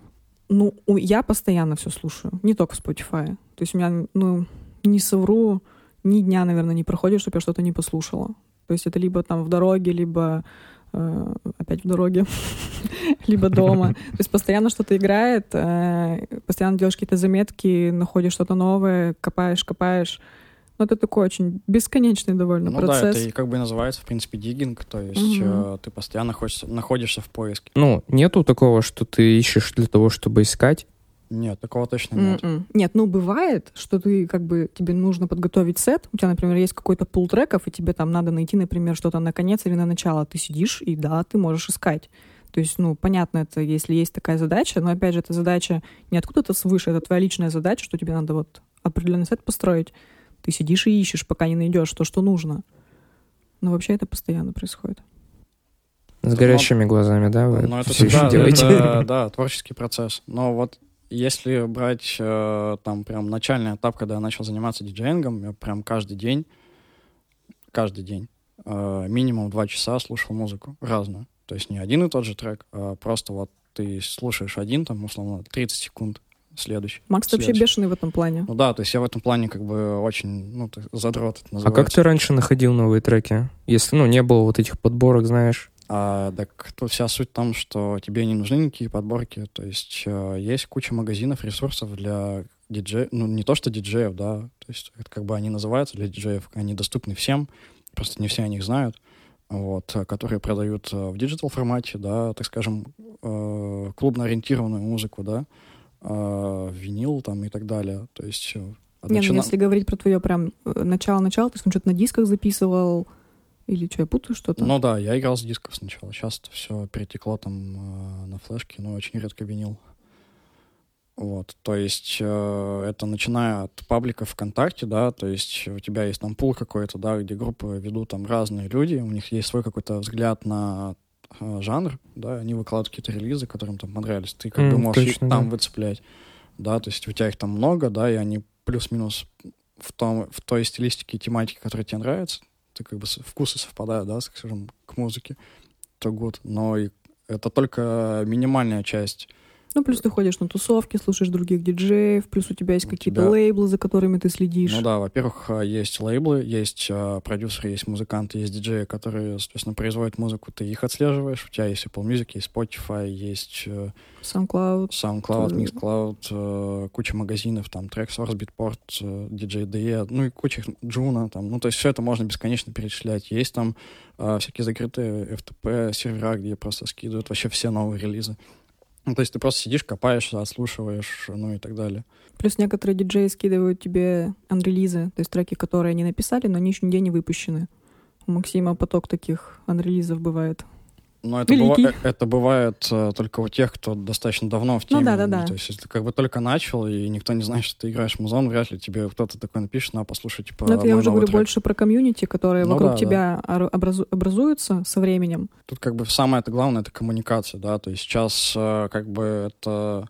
Ну, я постоянно все слушаю, не только Spotify. То есть у меня, ну, не совру, ни дня, наверное, не проходит, чтобы я что-то не послушала. То есть это либо там в дороге, либо э, опять в дороге, либо дома. То есть постоянно что-то играет, э, постоянно делаешь какие-то заметки, находишь что-то новое, копаешь, копаешь. Но это такой очень бесконечный довольно Ну да, процесс. это и как бы и называется, в принципе, диггинг, то есть Мгм. э, ты постоянно находишься, находишься в поиске. Ну, нету такого, что ты ищешь для того, чтобы искать. Нет, такого точно нет. М-м. Нет, ну бывает, что ты как бы тебе нужно подготовить сет. У тебя, например, есть какой-то пул треков, и тебе там надо найти, например, что-то на конец или на начало. Ты сидишь, и да, ты можешь искать. То есть, ну, понятно, это если есть такая задача, но опять же, эта задача не откуда-то свыше, это твоя личная задача, что тебе надо вот определенный сет построить. Ты сидишь и ищешь, пока не найдешь то, что нужно. Но вообще это постоянно происходит. С Это горящими глазами, да, вы Но это все еще делаете? это, да, творческий процесс. Но вот если брать э, там прям начальный этап, когда я начал заниматься диджеингом, я прям каждый день, каждый день, э, минимум два часа слушал музыку разную. То есть не один и тот же трек, а просто вот ты слушаешь один, там, условно, 30 секунд, следующий. Макс, ты вообще бешеный в этом плане. Ну да, то есть я в этом плане как бы очень, ну, задрот это А как ты раньше находил новые треки? Если, ну, не было вот этих подборок, знаешь. А, так тут вся суть в том, что тебе не нужны никакие подборки. То есть э, есть куча магазинов, ресурсов для диджеев. Ну, не то, что диджеев, да. То есть это как бы они называются для диджеев. Они доступны всем. Просто не все о них знают. Вот, которые продают э, в digital формате, да, так скажем, э, клубно-ориентированную музыку, да, э, винил там и так далее. То есть э, Не, ну начина- если говорить про твое прям э, начало-начало, ты что-то на дисках записывал, или что, я путаю что-то? Ну да, я играл с дисков сначала. Сейчас все перетекло там э, на флешке, но очень редко винил. Вот, то есть э, это начиная от паблика ВКонтакте, да, то есть у тебя есть там пул какой-то, да, где группы ведут там разные люди, у них есть свой какой-то взгляд на жанр, да, они выкладывают какие-то релизы, которым там понравились, ты как бы М, можешь их точно, там да. выцеплять, да, то есть у тебя их там много, да, и они плюс-минус в, том, в той стилистике и тематике, которая тебе нравится, ты как бы вкусы совпадают, да, скажем, к музыке, то год, но и это только минимальная часть. Ну, плюс ты ходишь на тусовки, слушаешь других диджеев, плюс у тебя есть какие-то тебя- лейблы, за которыми ты следишь. Ну да, во-первых, э, есть лейблы, есть э, продюсеры, есть музыканты, есть диджеи, которые, соответственно, производят музыку, ты их отслеживаешь, у тебя есть Apple Music, есть Spotify, есть э, SoundCloud. SoundCloud, Тоже. Mixcloud, э, куча магазинов, там, Tracksource, Beatport, э, DJ DE, ну и куча Juno, там, ну то есть все это можно бесконечно перечислять. Есть там э, всякие закрытые FTP сервера, где просто скидывают вообще все новые релизы. Ну, то есть ты просто сидишь, копаешь, отслушиваешь, ну и так далее. Плюс некоторые диджеи скидывают тебе анрелизы, то есть треки, которые они написали, но они еще нигде не выпущены. У Максима поток таких анрелизов бывает. Но это, Великий. быва- э, это бывает э, только у тех, кто достаточно давно в Ну теме. да-да-да. То есть, если ты как бы только начал, и никто не знает, что ты играешь в музон, вряд ли тебе кто-то такой напишет, на, послушай, типа, Но это я уже говорю трек». больше про комьюнити, которые Ну вокруг да, тебя ор- образу- образуются со временем. Тут как бы самое это главное это коммуникация, да, то есть сейчас э, как бы это,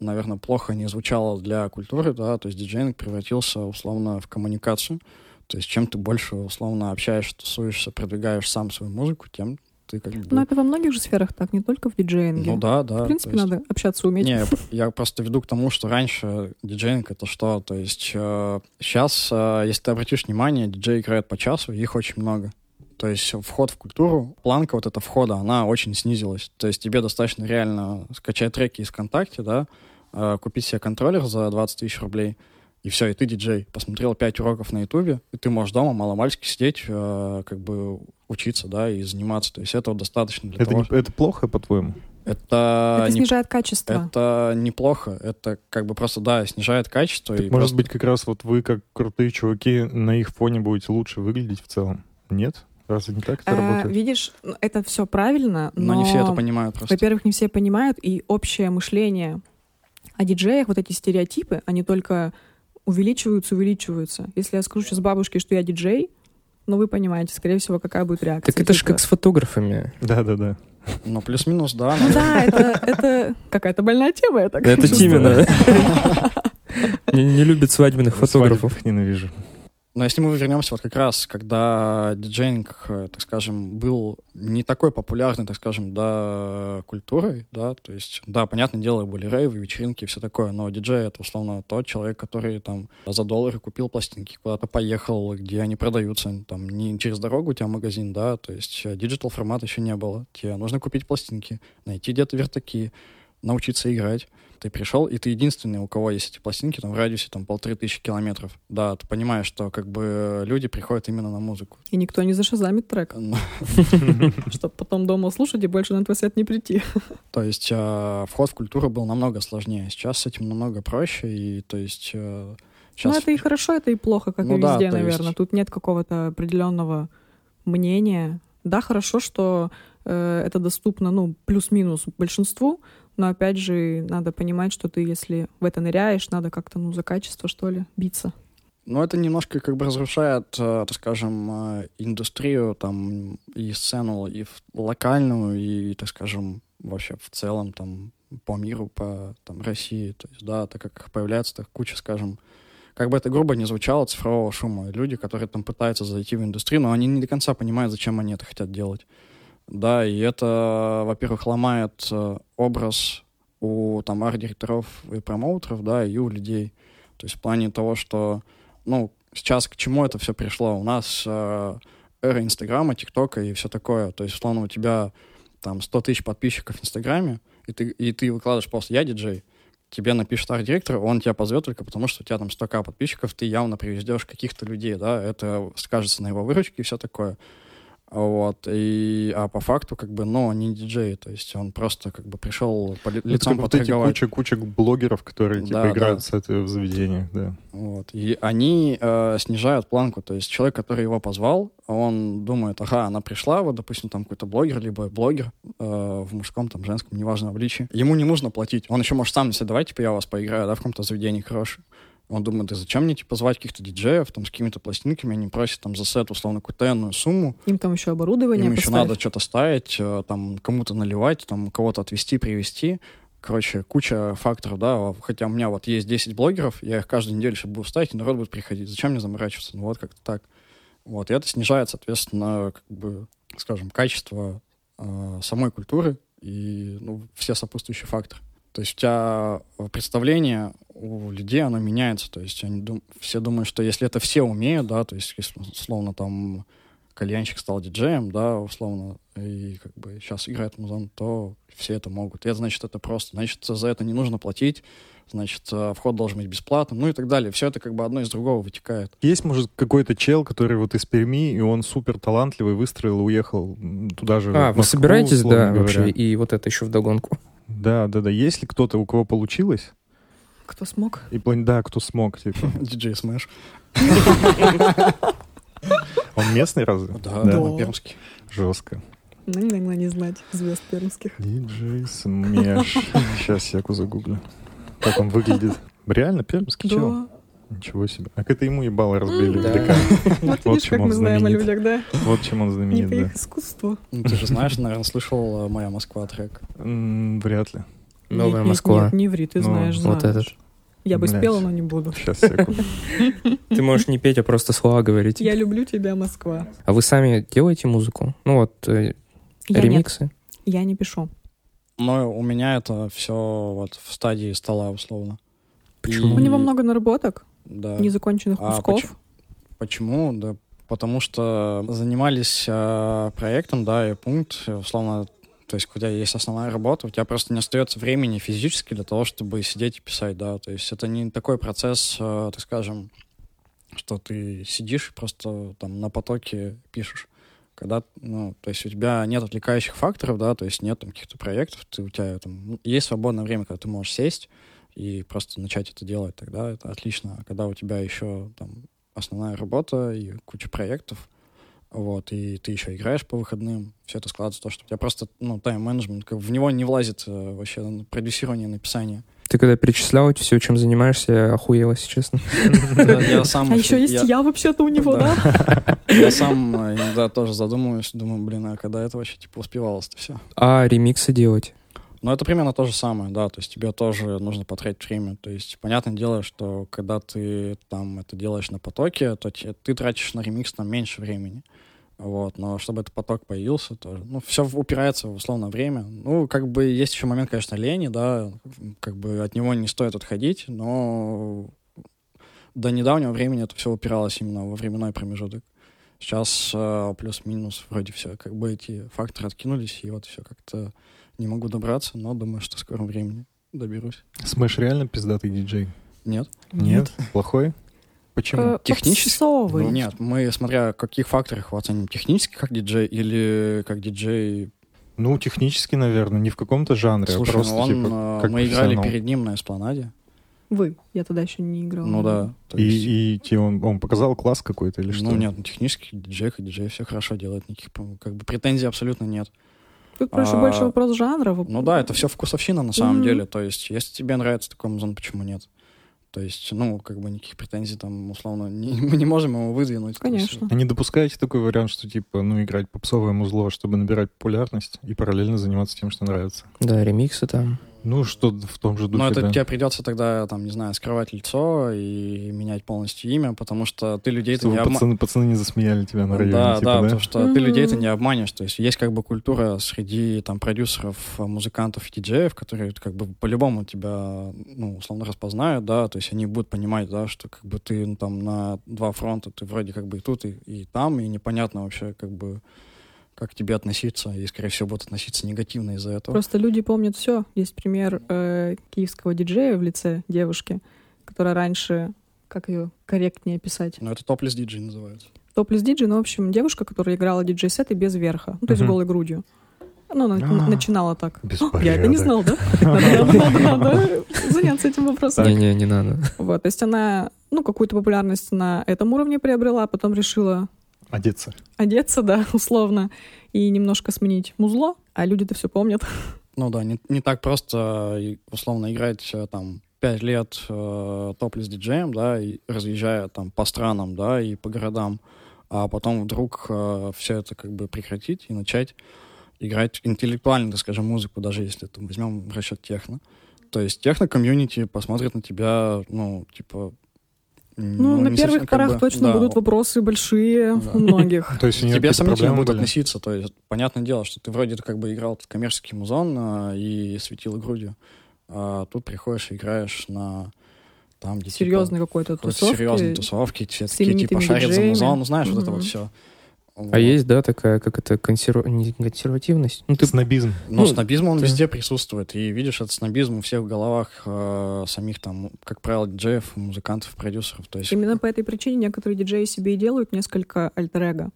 наверное, плохо не звучало для культуры, да, то есть диджейнг превратился условно в коммуникацию, то есть чем ты больше условно общаешься, тусуешься, продвигаешь сам свою музыку, тем ты как бы... Но это во многих же сферах так, не только в диджеинге. ну да, да. В принципе, есть- надо общаться, уметь. Не, я просто веду к тому, что раньше диджейнг это что? То есть сейчас, если ты обратишь внимание, диджеи играют по часу, их очень много. То есть вход в культуру, планка вот эта входа, она очень снизилась. То есть тебе достаточно реально скачать треки из ВКонтакте, да, э, купить себе контроллер за 20 тысяч рублей, и все, и ты диджей. Посмотрел 5 уроков на Ютубе, и ты можешь дома маломальски сидеть, э, как бы учиться, да, и заниматься. То есть этого достаточно для Это, того, не- это плохо, по-твоему? это, это не снижает качество. это неплохо. Это как бы просто, да, снижает качество. Так, и может просто- быть, как раз вот вы, как крутые чуваки, на их фоне будете лучше выглядеть в целом? Нет? Разве не так это А, работает? видишь, это все правильно, но, Но не все это понимают просто. во-первых, не все понимают, и общее мышление о диджеях, вот эти стереотипы, они только увеличиваются, увеличиваются. Если я скажу сейчас бабушке, что я диджей, ну, вы понимаете, скорее всего, какая будет реакция. Так это же как с фотографами. Да-да-да. Ну, плюс-минус, да. Ну да, это, это какая-то больная тема, я так Это. Тимина. Не не любит свадебных фотографов. Свадебных ненавижу. Но если мы вернемся вот как раз, когда диджеинг, э, так скажем, был не такой популярной, так скажем, да, культурой, да, то есть, да, понятное дело, были рейвы, вечеринки и все такое, но диджей — это, условно, тот человек, который там за доллары купил пластинки, куда-то поехал, где они продаются, там, не через дорогу у тебя магазин, да, то есть digital формата еще не было. Тебе нужно купить пластинки, найти где-то вертаки, научиться играть. Ты пришел, и ты единственный, у кого есть эти пластинки, там, в радиусе, там, полторы тысячи километров. Да, ты понимаешь, что, как бы, люди приходят именно на музыку. И никто не зашазамит трек, Ну, чтобы потом дома слушать и больше на твой сайт не прийти. То есть э, вход в культуру был намного сложнее. Сейчас с этим намного проще, и, то есть... э, Ну, это и хорошо, это и плохо, как Ну и да, везде, есть- наверное. Тут нет какого-то определенного мнения. Да, хорошо, что э, это доступно, ну, плюс-минус большинству, но опять же, надо понимать, что ты, если в это ныряешь, надо как-то, ну, за качество, что ли, биться. Но это немножко как бы разрушает, э, так скажем, э, индустрию там и сцену, и локальную, и, так скажем, вообще в целом там по миру, по там, России. То есть, да, так как появляется так куча, скажем, как бы это грубо не звучало, цифрового шума. Люди, которые там пытаются зайти в индустрию, но они не до конца понимают, зачем они это хотят делать. Да, и это, во-первых, ломает э, образ у там арт-директоров и промоутеров, да, и у людей. То есть в плане того, что, ну, сейчас к чему это все пришло? У нас э, эра Инстаграма, ТикТока и все такое. То есть, условно, у тебя там 100 тысяч подписчиков в Инстаграме, и ты, и ты выкладываешь пост «Я диджей», тебе напишет арт-директор, он тебя позовет только потому, что у тебя там 100к подписчиков, ты явно привезешь каких-то людей, да, это скажется на его выручке и все такое. Вот, и, а по факту, как бы, ну, он не диджей, то есть он просто, как бы, пришел по ли- Это лицом вот эти поторговать. куча-куча блогеров, которые типа Да, играют да. с этой в заведениях, да. Вот. И они э, снижают планку. То есть человек, который его позвал, он думает, ага, она пришла, вот, допустим, там какой-то блогер, либо блогер э, в мужском, там, женском, неважно, обличии. Ему не нужно платить. Он еще может сам сказать, давай, типа, я у вас поиграю, да, в каком-то заведении хорошем. Он думает, да зачем мне, типа, звать каких-то диджеев, там, с какими-то пластинками, они просят, там, за сет, условно, какую-то энную сумму, Им там еще оборудование им еще надо что-то ставить, э, там, кому-то наливать, там, кого-то отвезти, привезти. Короче, куча факторов, да. Хотя у меня вот есть 10 блогеров, я их каждую неделю сейчас буду ставить, и народ будет приходить. Зачем мне заморачиваться? Ну вот как-то так. Вот, и это снижает, соответственно, как бы, скажем, качество э, самой культуры и ну, все сопутствующие факторы. То есть у тебя представление у людей, оно меняется. То есть они дум- все думают, что если это все умеют, да, то есть, если, условно, там, кальянщик стал диджеем, да, условно, и как бы сейчас играет музон, то все это могут. И это значит, это просто. Значит, за это не нужно платить, значит, э, вход должен быть бесплатным, ну и так далее. Все это как бы одно из другого вытекает. Есть, может, какой-то чел, который вот из Перми, и он супер талантливый, выстроил, уехал туда же. А, в вы Москву, собираетесь, да, говоря. вообще? И вот это еще вдогонку. Да, да, да. Есть ли кто-то, у кого получилось? Кто смог? И план- да, кто смог, типа. Диджей Смэш. Он местный разве? Да, Да. да, пермский. Жестко. Ну, не могла не знать звезд пермских. Диджей Смэш. Сейчас я загуглю. Как он выглядит. Реально пермский чел? Ничего себе. А это ему ебало разбили. Да. в ДК. Вот чем как он мы знаем о знаменит. людях, да? Вот чем он Не знаменит, по да. их искусству. Ну, ты же знаешь, наверное, слышал «Моя Москва» трек. Вряд ли. Новая Москва. Нет, не ври, ты Ну, знаешь, Вот этот. Я бы Блядь. спела, но не буду. Сейчас, секунду. Ты можешь не петь, а просто слова говорить. Я люблю тебя, Москва. А вы сами делаете музыку? Ну вот, э, Я нет, ремиксы? я не пишу. Но у меня это все вот в стадии стола, условно. Почему? У него много наработок, Да. незаконченных А кусков. почему? Почему? Да потому что занимались э, проектом, да, и пункт, э, условно, то есть, у тебя есть основная работа, у тебя просто не остается времени физически для того, чтобы сидеть и писать, да, то есть это не такой процесс, э, так скажем, что ты сидишь просто там на потоке пишешь. Когда, ну, то есть у тебя нет отвлекающих факторов, да, то есть нет там каких-то проектов, ты, у тебя там ну, есть свободное время, когда ты можешь сесть и просто начать это делать, тогда это отлично. А когда у тебя еще там основная работа и куча проектов, вот, и ты еще играешь по выходным, все это складывается то, что у тебя просто, ну, тайм-менеджмент, как в него не влазит э, вообще продюсирование, написание. Ты когда перечислял все, чем занимаешься, я охуел, если честно. Я сам... А еще есть я- я вообще-то у него, да? Я сам э, иногда тоже задумываюсь, думаю, блин, а когда это вообще, типа, успевалось-то все? А ремиксы делать? Но это примерно то же самое, да, то есть тебе тоже нужно потратить время. То есть, понятное дело, что когда ты там это делаешь на потоке, то ты тратишь на ремикс там меньше времени. Вот, но чтобы этот поток появился, тоже, ну, все упирается в условно время. Ну, как бы есть еще момент, конечно, лени, да, как бы от него не стоит отходить, но до недавнего времени это все упиралось именно во временной промежуток. Сейчас э, плюс-минус вроде все, как бы эти факторы откинулись, и вот все как-то не могу добраться, но думаю, что в скором времени. доберусь. Смэш реально пиздатый диджей? Нет? Нет? Плохой? Почему? Э, Технически? Ну, нет, мы, смотря каких факторах его оценим, технически как диджей или как диджей... Ну, технически, наверное, не в каком-то жанре, Слушай, а просто, ну он, типа, э, как мы играли перед ним на эспланаде. Вы. Я тогда еще не играла. Ну да. то есть- И, и он, он показал класс какой-то или что? Ну нет, ну, технически диджей как диджей все хорошо делает, никаких как бы претензий абсолютно нет. Тут больше, А, больше вопрос жанра. Ну да, это все вкусовщина на самом Мгм. деле. То есть, если тебе нравится такой музон, почему нет? То есть, ну, как бы никаких претензий там, условно, не- мы не можем его выдвинуть. Конечно. А не допускаете такой вариант, что типа, ну, играть попсовое музло, чтобы набирать популярность и параллельно заниматься тем, что нравится? Да, ремиксы там. Ну, что в том же духе, Ну, это да. тебе придется тогда, там, не знаю, скрывать лицо и менять полностью имя, потому что ты людей-то не обма- пацаны, пацаны не засмеяли тебя на районе, Да, типа, да, да? потому что ты Мгм. людей-то не обманешь. То есть есть как бы культура среди там продюсеров, музыкантов и диджеев, которые как бы по-любому тебя, ну, условно распознают, да, то есть они будут понимать, да, что как бы ты ну, там на два фронта, ты вроде как бы и тут, и, и там, и непонятно вообще как бы как к тебе относиться, и, скорее всего, будут относиться негативно из-за этого. Просто люди помнят все. Есть пример э, киевского диджея в лице девушки, которая раньше, как ее корректнее описать, Но это топлес диджей называется. топлес диджей, ну, в общем, девушка, которая играла диджей-сеты без верха, ну, то есть голой грудью. Ну, она А. начинала так. Я это не знал, да? Надо, надо, надо, надо заняться этим вопросом. Не-не, не надо. Вот, то есть она, ну, какую-то популярность на этом уровне приобрела, а потом решила Одеться. одеться, да, условно, и немножко сменить музло, а люди-то все помнят. Ну да, не, не так просто, э, условно, играть э, там пять лет э, топлес диджеем, да, и разъезжая там по странам, да, и по городам, а потом вдруг все это как бы прекратить и начать играть интеллектуально, так скажем, музыку, даже если там возьмем в расчет техно. То есть техно-комьюнити посмотрит на тебя, ну, типа... Ну, на не первых совсем, как порах бы, точно да, будут вопросы большие Да. у многих. То есть к тебе сомнительно будут относиться. То есть, понятное дело, что ты вроде как бы играл этот коммерческий музон а, и светил грудью. А тут приходишь и играешь на там, где Серьезной какой-то типа, какой-то серьезной тусовки. тусовки, все такие типа шарят за музон, ну, знаешь, вот это вот Мгм. Все. А есть, да, такая, как это, консерв... не консервативность? Ну, ты Снобизм. Но Ну, снобизм, он да. везде присутствует. И видишь, этот снобизм у всех в головах э, самих там, как правило, диджеев, музыкантов, продюсеров. То есть, Именно по этой причине некоторые диджеи себе и делают несколько альтер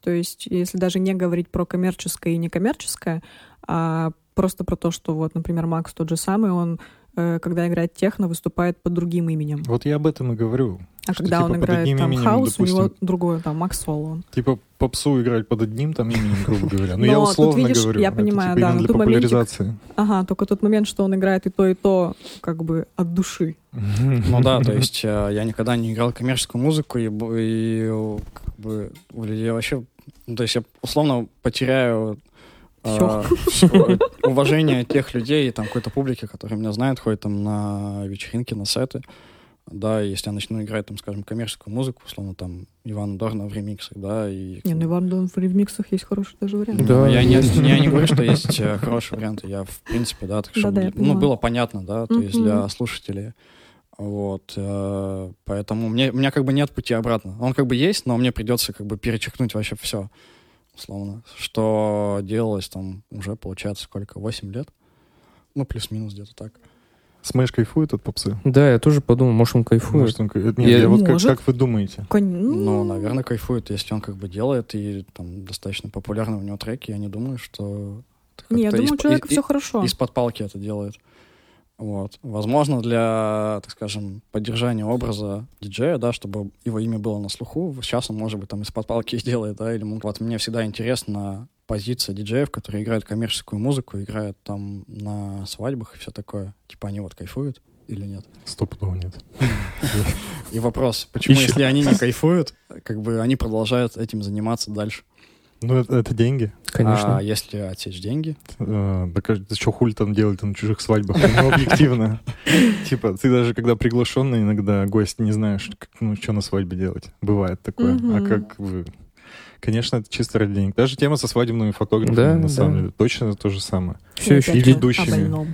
То есть, если даже не говорить про коммерческое и некоммерческое, а просто про то, что вот, например, Макс тот же самый, он, когда играет техно, выступает под другим именем. Вот я об этом и говорю. А Что, когда типа, он играет там именем, хаус, у него допустим, другое, там, Макс Соло. он. Типа попсу играть под одним там именем, грубо говоря. Ну, я Но тут, условно видишь, говорю. я это, понимаю, типа, да, но для тут моментик- популяризации. Ага, только тот момент, что он играет и то, и то, как бы от души. Ну да, то есть э, я никогда не играл коммерческую музыку, и, и э, как бы у людей вообще... Ну, то есть я условно потеряю Всё. всё уважение тех людей, там, какой-то публики, которые меня знают, ходят там на вечеринки, на сеты. Да, если я начну играть, там, скажем, коммерческую музыку, условно, там, Ивана Дорна в ремиксах, да, и... Не, ну Иван Дон в ремиксах есть хороший даже вариант. Да, я, не, я не говорю, что есть э, хорошие варианты. Я, в принципе, да, так я ну, было понятно, да, то есть для слушателей. Вот, э, поэтому мне, у меня как бы нет пути обратно. Он как бы есть, но мне придется как бы перечеркнуть вообще все, условно. Что делалось там уже, получается, сколько, 8 лет? Ну, плюс-минус где-то так. Смэш кайфует от попсы? Да, я тоже подумал, может, он кайфует. Может, он Нет, Я- я вот как, Может. как вы думаете? Кон- Ну, наверное, кайфует, если он как бы делает, и там достаточно популярны у него треки, я не думаю, что... Не, я думаю, у из- человека и- все хорошо. из-под палки это делает. Вот. Возможно, для, так скажем, поддержания образа диджея, да, чтобы его имя было на слуху, сейчас он, может быть, там из-под палки сделает, да, или вот мне всегда интересна позиция диджеев, которые играют коммерческую музыку, играют там на свадьбах и все такое. Типа они вот кайфуют или нет? Стопудово нет. И вопрос, почему, если они не кайфуют, как бы они продолжают этим заниматься дальше? Ну, это, это деньги. Конечно. А если отсечь деньги, Э, Да как- ты что хули там делать на чужих свадьбах? Ну, объективно. Типа, ты даже когда приглашенный, иногда гость не знаешь, ну, что на свадьбе делать. Бывает такое. А как вы... Конечно, это чисто ради денег. Даже тема со свадебными фотографами, Да, на да. самом деле, точно то же самое. Все еще, ведущими.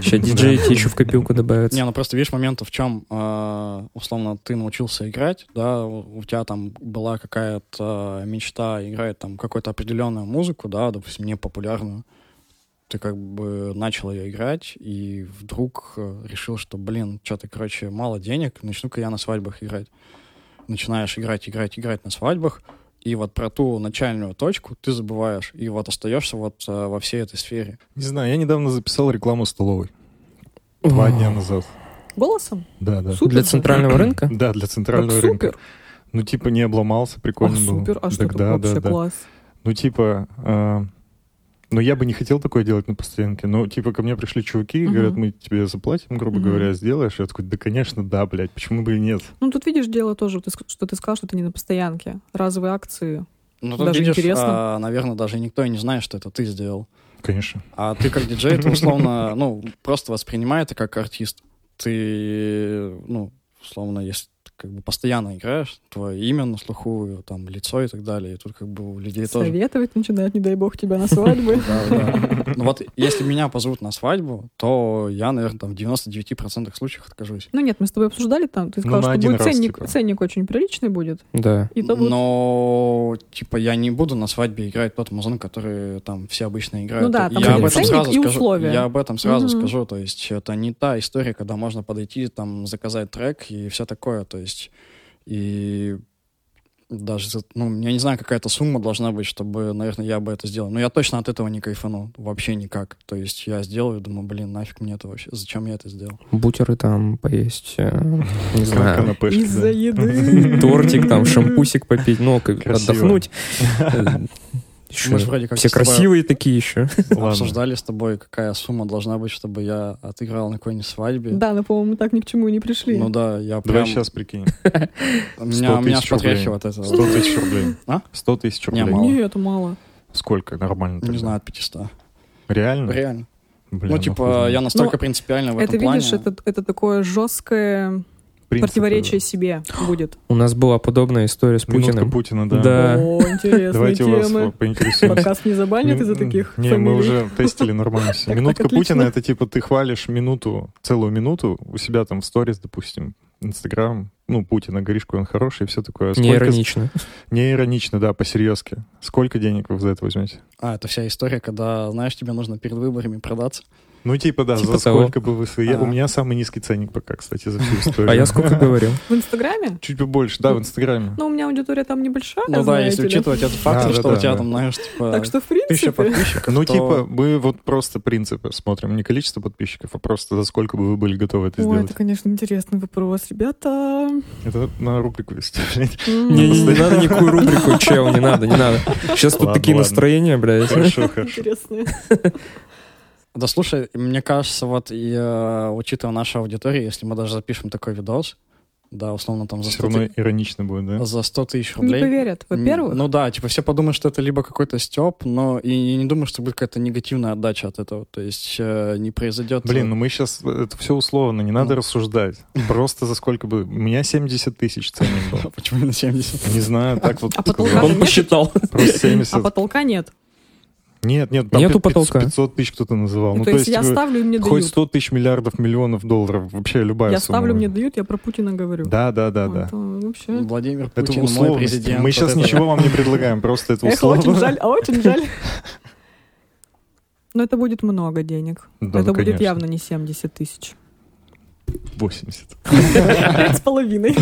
сейчас диджеи тебе еще в копилку добавятся. Не, ну просто видишь момент в чем, э, условно, ты научился играть, да, у тебя там была какая-то мечта играть там какую-то определенную музыку, да, допустим, не популярную. ты как бы начал ее играть, и вдруг э, решил, что, блин, что-то, короче, мало денег, начну-ка я на свадьбах играть. Начинаешь играть, играть, играть на свадьбах, и вот про ту начальную точку ты забываешь, и вот остаешься вот э, во всей этой сфере. Не знаю, я недавно записал рекламу столовой. Два дня назад. Голосом? Да, да. Супер Для центрального рынка? Да, для центрального Так рынка. супер. Ну, типа, не обломался, прикольно Ах, было. супер. А что да, вообще да, да. класс? Ну, типа, а, ну, я бы не хотел такое делать на постоянке, но, типа, ко мне пришли чуваки и Мгм. говорят, мы тебе заплатим, грубо Мгм. говоря, сделаешь? Я такой, да, конечно, да, блядь, почему бы и нет? Ну, тут видишь, дело тоже, ты что ты сказал, что это не на постоянке. Разовые акции. Ну, тут Даже видишь, интересно. а, наверное, даже никто и не знает, что это ты сделал. Конечно. А ты как диджей, ты условно, ну, просто воспринимай это как артист. Ты, ну, условно, если ты как бы постоянно играешь, твое имя на слуху, там, лицо и так далее, и тут как бы у людей тоже... Советовать начинают, не дай бог, тебя на свадьбы. Ну вот, если меня позовут на свадьбу, то я, наверное, там в 99% случаев откажусь. Ну нет, мы с тобой обсуждали там, ты Ну, сказал, на что будет ценник, типа. ценник очень приличный будет. Да. Но, типа, я не буду на свадьбе играть тот музон, который там все обычно играют. Ну да, там я об этом ценник сразу и скажу. условия. Я об этом сразу скажу. То есть это не та история, когда можно подойти, там, заказать трек и все такое. То есть и даже, ну, я не знаю, какая-то сумма должна быть, чтобы, наверное, я бы это сделал. Но я точно от этого не кайфану. Вообще никак. То есть я сделаю, думаю, блин, нафиг мне это вообще. Зачем я это сделал? Бутеры там поесть, э, не знаю, Из-за еды. тортик, там, шампусик попить, ну, отдохнуть. Еще Мы же вроде как все красивые такие еще. Обсуждали с тобой, какая сумма должна быть, чтобы я отыграл на какой-нибудь свадьбе. Да, но, по-моему, мы так ни к чему и не пришли. Ну да, я Давай прям... сейчас прикинь. У меня, 100 у меня потряхивает это. 100 тысяч рублей. А? 100 тысяч Не, рублей. мало. Не, это мало. Сколько? Нормально Не знаю, от 500. Реально? Реально. Блин, ну, типа, я настолько Ну, принципиально в Это, этом плане. видишь, это, это такое жесткое Принципы, противоречие себе будет. У нас была подобная история с Минутка Путиным. Путина, да. Да. О, интересные Давайте у вас темы. поинтересуемся. Подкаст не забанят из-за таких Не, фамилий? мы уже тестили нормально все. Минутка. Путина — это типа ты хвалишь минуту, целую минуту у себя там в сторис, допустим, Инстаграм, ну, Путина, говоришь, какой он хороший и все такое. Не Сколько- иронично. Не иронично, да, по-серьезки. Сколько денег вы за это возьмете? А, это вся история, когда, знаешь, тебе нужно перед выборами продаться. Ну, типа, да, Типа за того. сколько бы вы свои... А. У меня самый низкий ценник пока, кстати, за всю историю. А я сколько говорил? В Инстаграме? Чуть побольше, да, в Инстаграме. Ну, у меня аудитория там небольшая, Ну да, если ли. учитывать этот фактор, да, что у тебя там, знаешь, типа, Так что, в принципе... подписчиков, Ну, типа, мы вот просто принципы смотрим, не количество подписчиков, а просто за сколько бы вы были готовы это Ой, сделать. это, конечно, интересный вопрос, ребята. Это на рубрику вести. М. Не, не, не надо никакую рубрику, чел, не надо, не надо. Сейчас тут такие ладно. настроения, блядь. Хорошо, хорошо. Интересные. Да слушай, мне кажется, вот и э, учитывая нашу аудиторию, если мы даже запишем такой видос, да, условно там за Все 100, равно ты- иронично будет, да? за 100 тысяч Не рублей. поверят, во-первых. Ну да, типа все подумают, что это либо какой-то степ, но и, и не думаю, что будет какая-то негативная отдача от этого. То есть э, не произойдет... Блин, ну мы сейчас... Это все условно, не надо Ну. рассуждать. Просто за сколько бы... У меня 70 тысяч ценник был. Почему на 70? Не знаю, так вот А потолка. Он посчитал. Просто А 70. потолка нет. Нет, нет, там Нету пи- пи- потолка. 500 тысяч кто-то называл. Ну, Ну, то есть я вы- ставлю, и мне хоть дают. 100 тысяч миллиардов, миллионов долларов, вообще любая Я сумма. ставлю, мне дают, я про Путина говорю. Да, да, да, Вот, да. Вообще. Владимир Это Путин, мой условности. президент. Мы сейчас это. ничего вам не предлагаем, просто это Эх, условно. очень жаль, а очень жаль. Но это будет много денег. Да, это ну, будет явно не 70 тысяч. 80. Пять с половиной.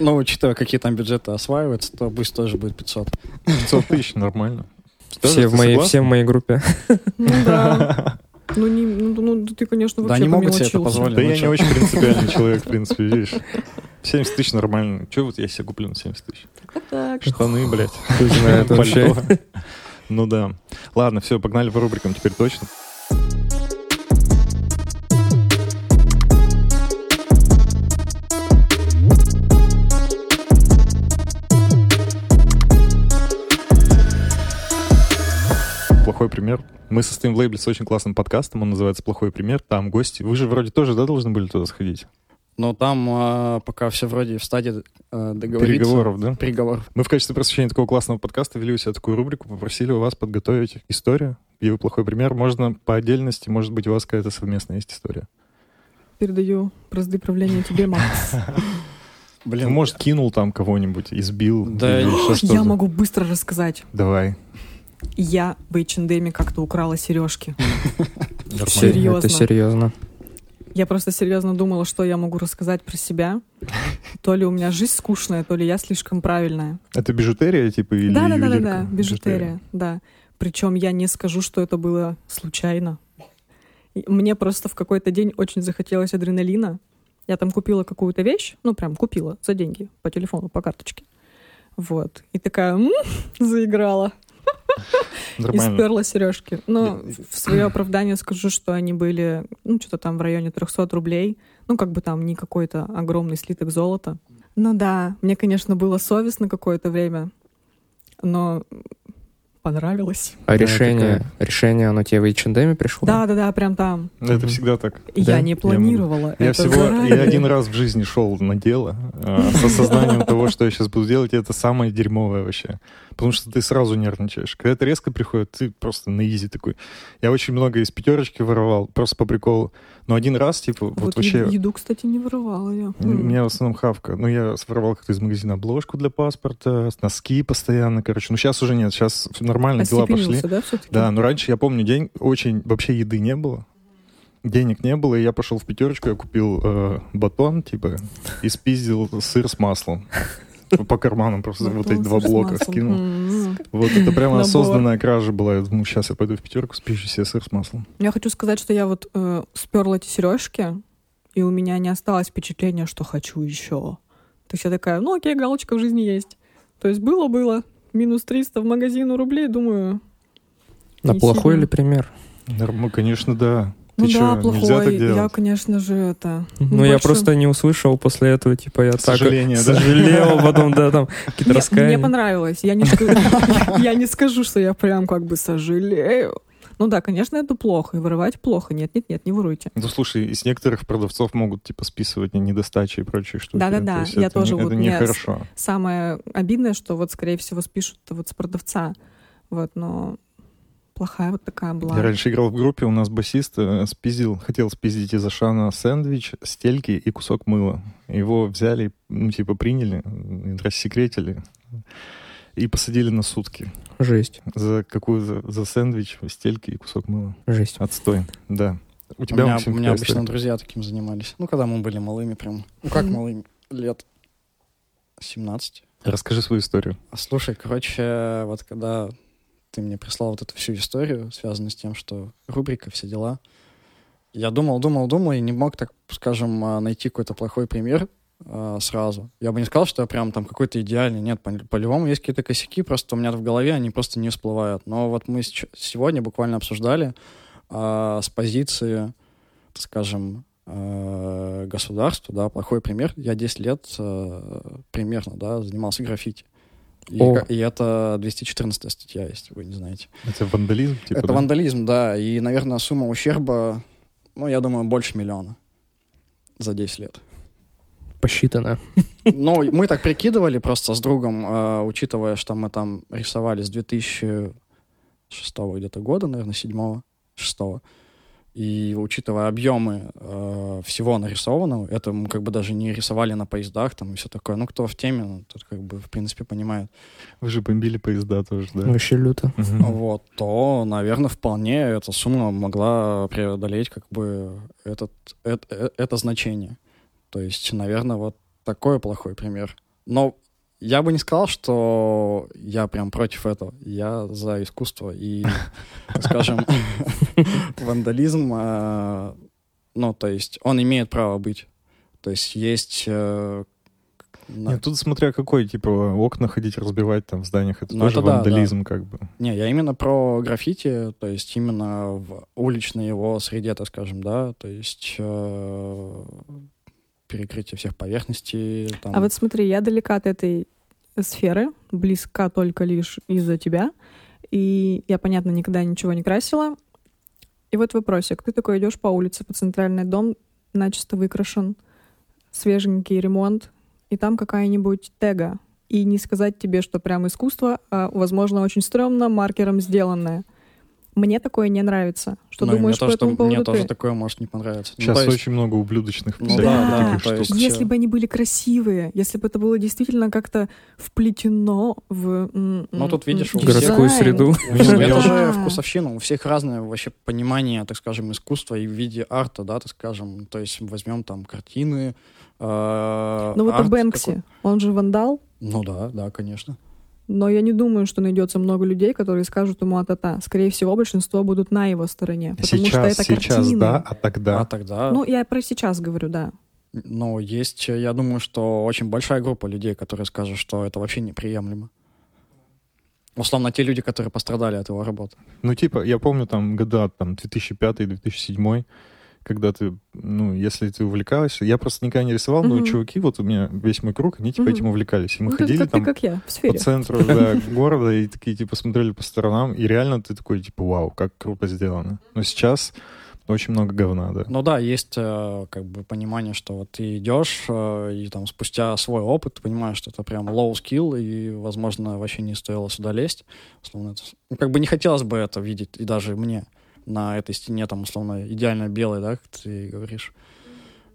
Ну, учитывая, какие там бюджеты осваиваются, то пусть тоже будет 500. 500 тысяч, нормально. Тоже, Все в ты моей, все в моей группе. Ну да. Ну, не, ну, ну, ты, конечно, Да вообще они могут себе это позволить. Да Ну, я не очень принципиальный человек, в принципе, видишь. 70 тысяч нормально. Че вот я себе куплю на 70 тысяч? Так, Штаны, блядь. Вообще. Пальто. Ну да. Ладно, все, погнали по рубрикам теперь точно. Плохой пример. Мы состоим в лейбле с очень классным подкастом, он называется «Плохой пример». Там гости. Вы же вроде тоже, да, должны были туда сходить? Но там а, пока все вроде в стадии а, договориться. Переговоров, да? Переговоров. Мы в качестве просвещения такого классного подкаста ввели у себя такую рубрику, попросили у вас подготовить историю, где вы плохой пример. Можно по отдельности, может быть, у вас какая-то совместная есть история. передаю бразды правления тебе, Макс. Блин, Ну, может, кинул там кого-нибудь, избил. Да, Я могу быстро рассказать. Давай. Я в H&M как-то украла сережки. Серьезно. Это серьезно. Я просто серьезно думала, что я могу рассказать про себя. То ли у меня жизнь скучная, то ли я слишком правильная. Это бижутерия, типа, или Да, да, да, да, да, бижутерия, да. Причем я не скажу, что это было случайно. Мне просто в какой-то день очень захотелось адреналина. Я там купила какую-то вещь, ну прям купила за деньги по телефону, по карточке. Вот. И такая «М, заиграла. И Нормально. сперла сережки. Но в свое оправдание скажу, что они были, ну, что-то там в районе 300 рублей. Ну, как бы там не какой-то огромный слиток золота. Ну да, мне, конечно, было совестно какое-то время, но понравилось. А Да, решение, решение, оно тебе в H&M пришло? Да-да-да, прям там. Это Мгм. всегда так. И Да? Я не планировала. Я это всего заранее. я один раз в жизни шел на дело э, с осознанием того, что я сейчас буду делать, и это самое дерьмовое вообще. Потому что ты сразу нервничаешь. Когда это резко приходит, ты просто на изи такой. Я очень много из пятерочки воровал, просто по приколу. Но один раз, типа, вот, Вот вообще... еду, кстати, не воровала я. У меня в основном хавка. Ну, я своровал как-то из магазина обложку для паспорта, носки постоянно, короче. Ну, сейчас уже нет, сейчас нормально дела пошли. Да, все-таки? Да, но раньше, я помню, день очень... Вообще еды не было. Денег не было, и я пошел в пятерочку, я купил э, батон, типа, и спиздил сыр с маслом. По карманам просто вот эти два блока скинул. Вот это прямо осознанная кража была. Я думаю, сейчас я пойду в пятерку, спищу себе сыр с маслом. Я хочу сказать, что я вот э, сперла эти сережки, и у меня не осталось впечатления, что хочу еще. То есть я такая, ну окей, галочка в жизни есть. То есть было-было, минус 300 в магазину рублей, думаю, На плохой сильно. ли пример? Ну, конечно, да. Ты ну чё, да, так плохой. Я, конечно же, это... Ну, я больше- просто не услышал после этого, типа, я так Сожаление, да? сожалел, потом, да, там, какие-то Не- Мне раскаяния. понравилось. Я не, скажу, я не скажу, что я прям как бы сожалею. Ну да, конечно, это плохо. И воровать плохо. Нет, нет, нет, не воруйте. Ну, слушай, из некоторых продавцов могут, типа, списывать не- недостачи и прочие штуки. Да-да-да, То есть я это тоже не- вот Это нехорошо. Самое обидное, что вот, скорее всего, спишут вот с продавца. Вот, но плохая вот такая была. Я раньше играл в группе, у нас басист э, спиздил, хотел спиздить из Ашана сэндвич, стельки и кусок мыла. Его взяли, ну, типа, приняли, рассекретили и посадили на сутки. Жесть, За какую? За, за сэндвич, стельки и кусок мыла. жесть. Отстой, да. У У тебя, меня, Максим, у меня обычно история? друзья таким занимались. Ну, когда мы были малыми прям. Ну, как малыми? Лет 17. Расскажи свою историю. А Слушай, короче, вот когда ты мне прислал вот эту всю историю, связанную с тем, что рубрика, все дела, я думал, думал, думал, и не мог, так скажем, а, найти какой-то плохой пример а, сразу. Я бы не сказал, что я прям там какой-то идеальный. Нет, по- по-любому есть какие-то косяки, просто у меня в голове они просто не всплывают. Но вот мы сегодня буквально обсуждали а, с позиции, скажем, э, государства, да, плохой пример. Я 10 лет э, примерно, да, занимался граффити. И, О. и это 214 статья, если вы не знаете. Это вандализм? Типа, это да? вандализм, да. И, наверное, сумма ущерба, ну, я думаю, больше миллиона за 10 лет. Посчитано. Ну, мы так прикидывали просто с другом, э, учитывая, что мы там рисовали с 2006 где-то года, наверное, 7 6 и учитывая объемы э, всего нарисованного, это мы как бы даже не рисовали на поездах там и все такое. Ну, кто в теме, ну, тот как бы, в принципе, понимает. Вы же бомбили поезда тоже, да? Вообще люто. Мгм. Вот, то, наверное, вполне эта сумма могла преодолеть как бы этот, это, э- это значение. То есть, наверное, вот такой плохой пример. Но я бы не сказал, что я прям против этого. Я за искусство и, скажем, вандализм, э, ну, то есть он имеет право быть. То есть есть... э, Нет, тут смотря какой, типа, окна ходить разбивать там в зданиях, это Ну, тоже вандализм, как бы. Не, я именно про граффити, то есть именно в уличной его среде, так скажем, да, то есть э, перекрытие всех поверхностей. Там. А вот смотри, я далека от этой сферы, близка только лишь из-за тебя. И я, понятно, никогда ничего не красила. И вот вопросик. Ты такой идешь по улице, по центральный дом, начисто выкрашен, свеженький ремонт, и там какая-нибудь тега. И не сказать тебе, что прям искусство, а, возможно, очень стрёмно, маркером сделанное. Мне такое не нравится. Что Ну, думаешь мне по тоже, этому поводу мне тоже ты? такое может не понравиться. Ну, Сейчас то есть- очень много ублюдочных Ну да, да, таких то штук. есть- Если бы они были красивые, если бы это было действительно как-то вплетено в... Ну, тут видишь, всех- Городскую среду. Ну, я это уже- же Да. вкусовщина, у всех разное вообще понимание, так скажем, искусства и в виде арта, да, так скажем. То есть возьмем там картины. э, Ну вот у Бэнкси, он же вандал, Ну да, да, конечно. Но я не думаю, что найдется много людей, которые скажут ему а-та-та. Скорее всего, большинство будут на его стороне, потому что Сейчас, это сейчас, картины. да, а тогда... А тогда, Ну, я про сейчас говорю, да. ну, есть, я думаю, что очень большая группа людей, которые скажут, что это вообще неприемлемо. Условно, те люди, которые пострадали от его работы. Ну, типа, я помню там года, там, 2005-2007, когда ты, ну, если ты увлекалась, я просто никогда не рисовал, но чуваки, вот у меня весь мой круг, они, типа, этим увлекались. И мы Ну, ходили как, там ты как я, в по центру да, города и такие, типа, смотрели по сторонам, и реально ты такой, типа, вау, как круто сделано. Но сейчас очень много говна, да. Ну да, есть э, как бы понимание, что вот ты идешь, э, и там спустя свой опыт ты понимаешь, что это прям low skill, и, возможно, вообще не стоило сюда лезть. Условно, это, ну, как бы не хотелось бы это видеть, и даже мне на этой стене, там, условно, идеально белой, да, как ты говоришь.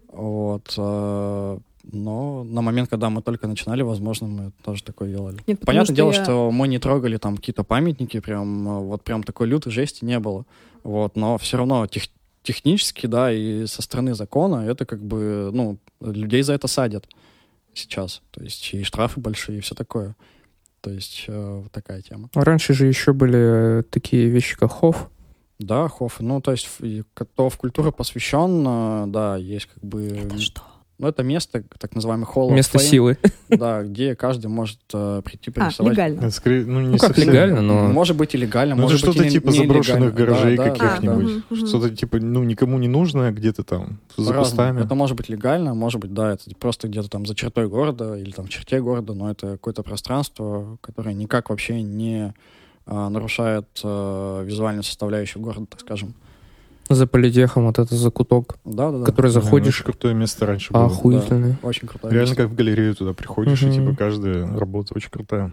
Вот. э, но на момент, когда мы только начинали, возможно, мы тоже такое делали. Нет, Понятное дело, я- что мы не трогали там какие-то памятники, прям э, вот прям такой лютой жести не было. Вот, но все равно тех- технически, да, и со стороны закона это как бы, ну, людей за это садят сейчас. То есть и штрафы большие, и все такое. То есть э, вот такая тема. Раньше же еще были э, такие вещи, как хов. Да, хоф, ну, то есть кто в культуру посвящен, да, есть как бы... Это что? Ну, это место, так называемый of Место Fame, силы. Да, где каждый может э, прийти А, порисовать. легально. Это скорее, ну, не Ну, как совсем. легально, но... Может быть и легально, Ну, это может быть что-то и не- типа нелегально. заброшенных гаражей Да, да, да, каких-нибудь. да. Мгм. Что-то типа, ну, никому не нужное, где-то там за По-разному. кустами. Это может быть легально, может быть, да, это просто где-то там за чертой города или там в черте города, но это какое-то пространство, которое никак вообще не а, нарушает а, визуальную составляющую города, так скажем. За политехом вот это закуток, Да, да, да. который заходишь, Очень крутое место раньше было. охуительный. Очень круто. Реально как в галерею туда приходишь, и Мгм. типа каждая работа очень крутая.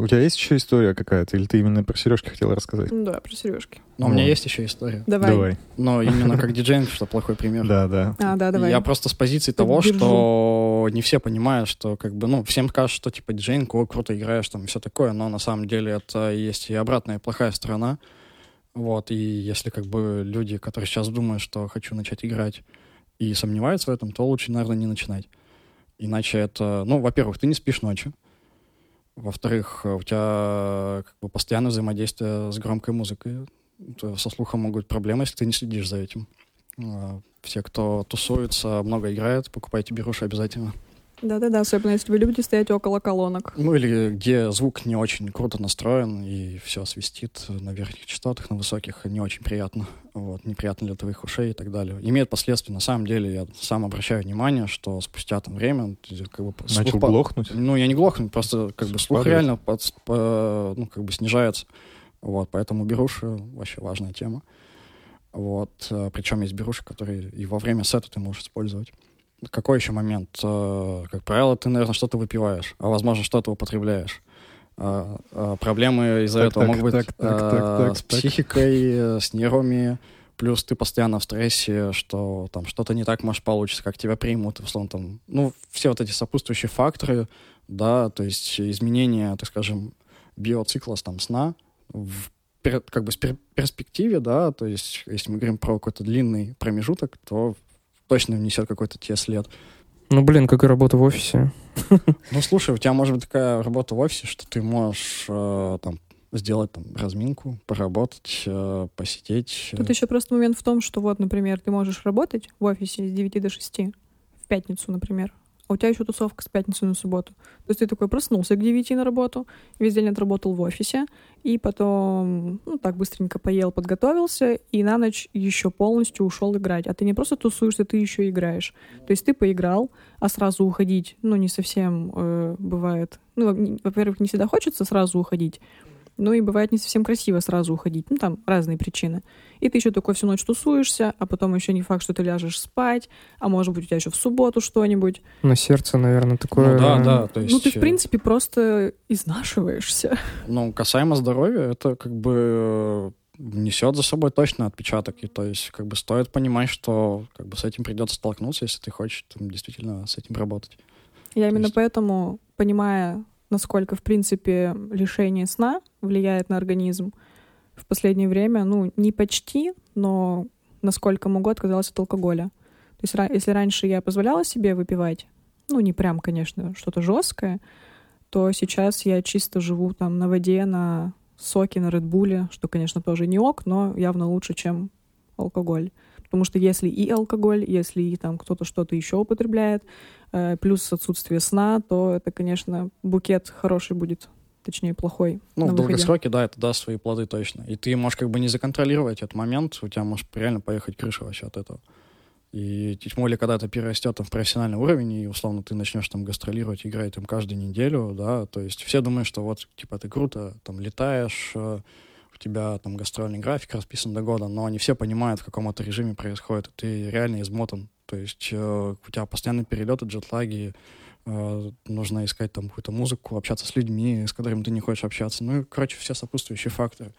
У тебя есть еще история какая-то? Или ты именно про сережки хотела рассказать? Ну Да, про сережки. Но у меня Вот. есть еще история. Давай. Давай. Но именно как диджей, что плохой пример. Да, да. А, да, давай. Я просто с позиции того, что не все понимают, что как бы, ну, всем кажется, что типа диджейнг, ой, круто играешь, там, все такое, но на самом деле это есть и обратная плохая сторона. Вот, и если как бы люди, которые сейчас думают, что хочу начать играть и сомневаются в этом, то лучше, наверное, не начинать. Иначе это, ну, во-первых, ты не спишь ночью. Во-вторых, у тебя как бы постоянное взаимодействие с громкой музыкой. Со слухом могут быть проблемы, если ты не следишь за этим. А, Все, кто тусуется, много играет, покупайте беруши обязательно. Да-да-да, особенно если вы любите стоять около колонок. Ну или где звук не очень круто настроен и все свистит на верхних частотах, на высоких, не очень приятно. Вот, неприятно для твоих ушей и так далее. Имеет последствия. На самом деле я сам обращаю внимание, что спустя там время как бы слух Начал по- глохнуть? Ну, я не глохну, просто как бы слух реально под- по- ну, как бы снижается. Вот, поэтому беруши вообще важная тема. Вот, э, причем есть беруши, которые и во время сета ты можешь использовать. Какой еще момент? Э, Как правило, ты, наверное, что-то выпиваешь, а возможно, что-то употребляешь. А, а, Проблемы из-за Так, этого так, могут быть так, так, э, так, так, с так. психикой, э, с нервами, плюс ты постоянно в стрессе, что там что-то не так может получиться, как тебя примут, условно там, ну, все вот эти сопутствующие факторы, да, то есть изменения, так скажем, биоцикла там сна в как бы перспективе, да, то есть если мы говорим про какой-то длинный промежуток, то точно внесет какой-то тебе след. Ну, блин, как и работа в офисе. Ну, слушай, у тебя может быть такая работа в офисе, что ты можешь э, там сделать там разминку, поработать, э, посидеть. Тут еще просто момент в том, что вот, например, ты можешь работать в офисе с 9 до 6 в пятницу, например, а у тебя еще тусовка с пятницы на субботу. То есть ты такой проснулся к 9 на работу, весь день отработал в офисе, и потом, ну, так быстренько поел, подготовился, и на ночь еще полностью ушел играть. А ты не просто тусуешься, ты еще играешь. То есть ты поиграл, а сразу уходить, ну, не совсем э, бывает. Ну, во- во-первых, не всегда хочется сразу уходить, ну и бывает не совсем красиво сразу уходить. Ну, там разные причины. И ты еще такой всю ночь тусуешься, а потом еще не факт, что ты ляжешь спать, а может быть у тебя еще в субботу что-нибудь. На сердце, наверное, такое... Ну да, да, то есть... ну, ты, в э, принципе, просто изнашиваешься. Ну, касаемо здоровья, это как бы, э, несет за собой точно отпечаток. И то есть, как бы стоит понимать, что как бы с этим придется столкнуться, если ты хочешь там, действительно с этим работать. Я именно есть- поэтому, понимая, насколько, в принципе, лишение сна влияет на организм, в последнее время, ну, не почти, но насколько могу, отказалась от алкоголя. То есть, если раньше я позволяла себе выпивать, ну, не прям, конечно, что-то жесткое, то сейчас я чисто живу там на воде, на соке, на Редбуле, что, конечно, тоже не ок, но явно лучше, чем алкоголь. Потому что если и алкоголь, если и там кто-то что-то еще употребляет, э, плюс отсутствие сна, то это, конечно, букет хороший будет, точнее, плохой. Ну, в долгосроке, да, это даст свои плоды точно. И ты можешь как бы не законтролировать этот момент, у тебя может реально поехать крыша вообще от этого. И тем более, когда это перерастет там, в профессиональный уровень, и, условно, ты начнешь там гастролировать, играть там каждую неделю, да, то есть все думают, что вот, типа, ты круто там летаешь, э, у тебя там гастрольный график расписан до года, но не все понимают, в каком это режиме происходит, ты реально измотан. То есть э, у тебя постоянные перелеты, джетлаги, э, нужно искать там какую-то музыку, общаться с людьми, с которыми ты не хочешь общаться. Ну и, короче, все сопутствующие факторы.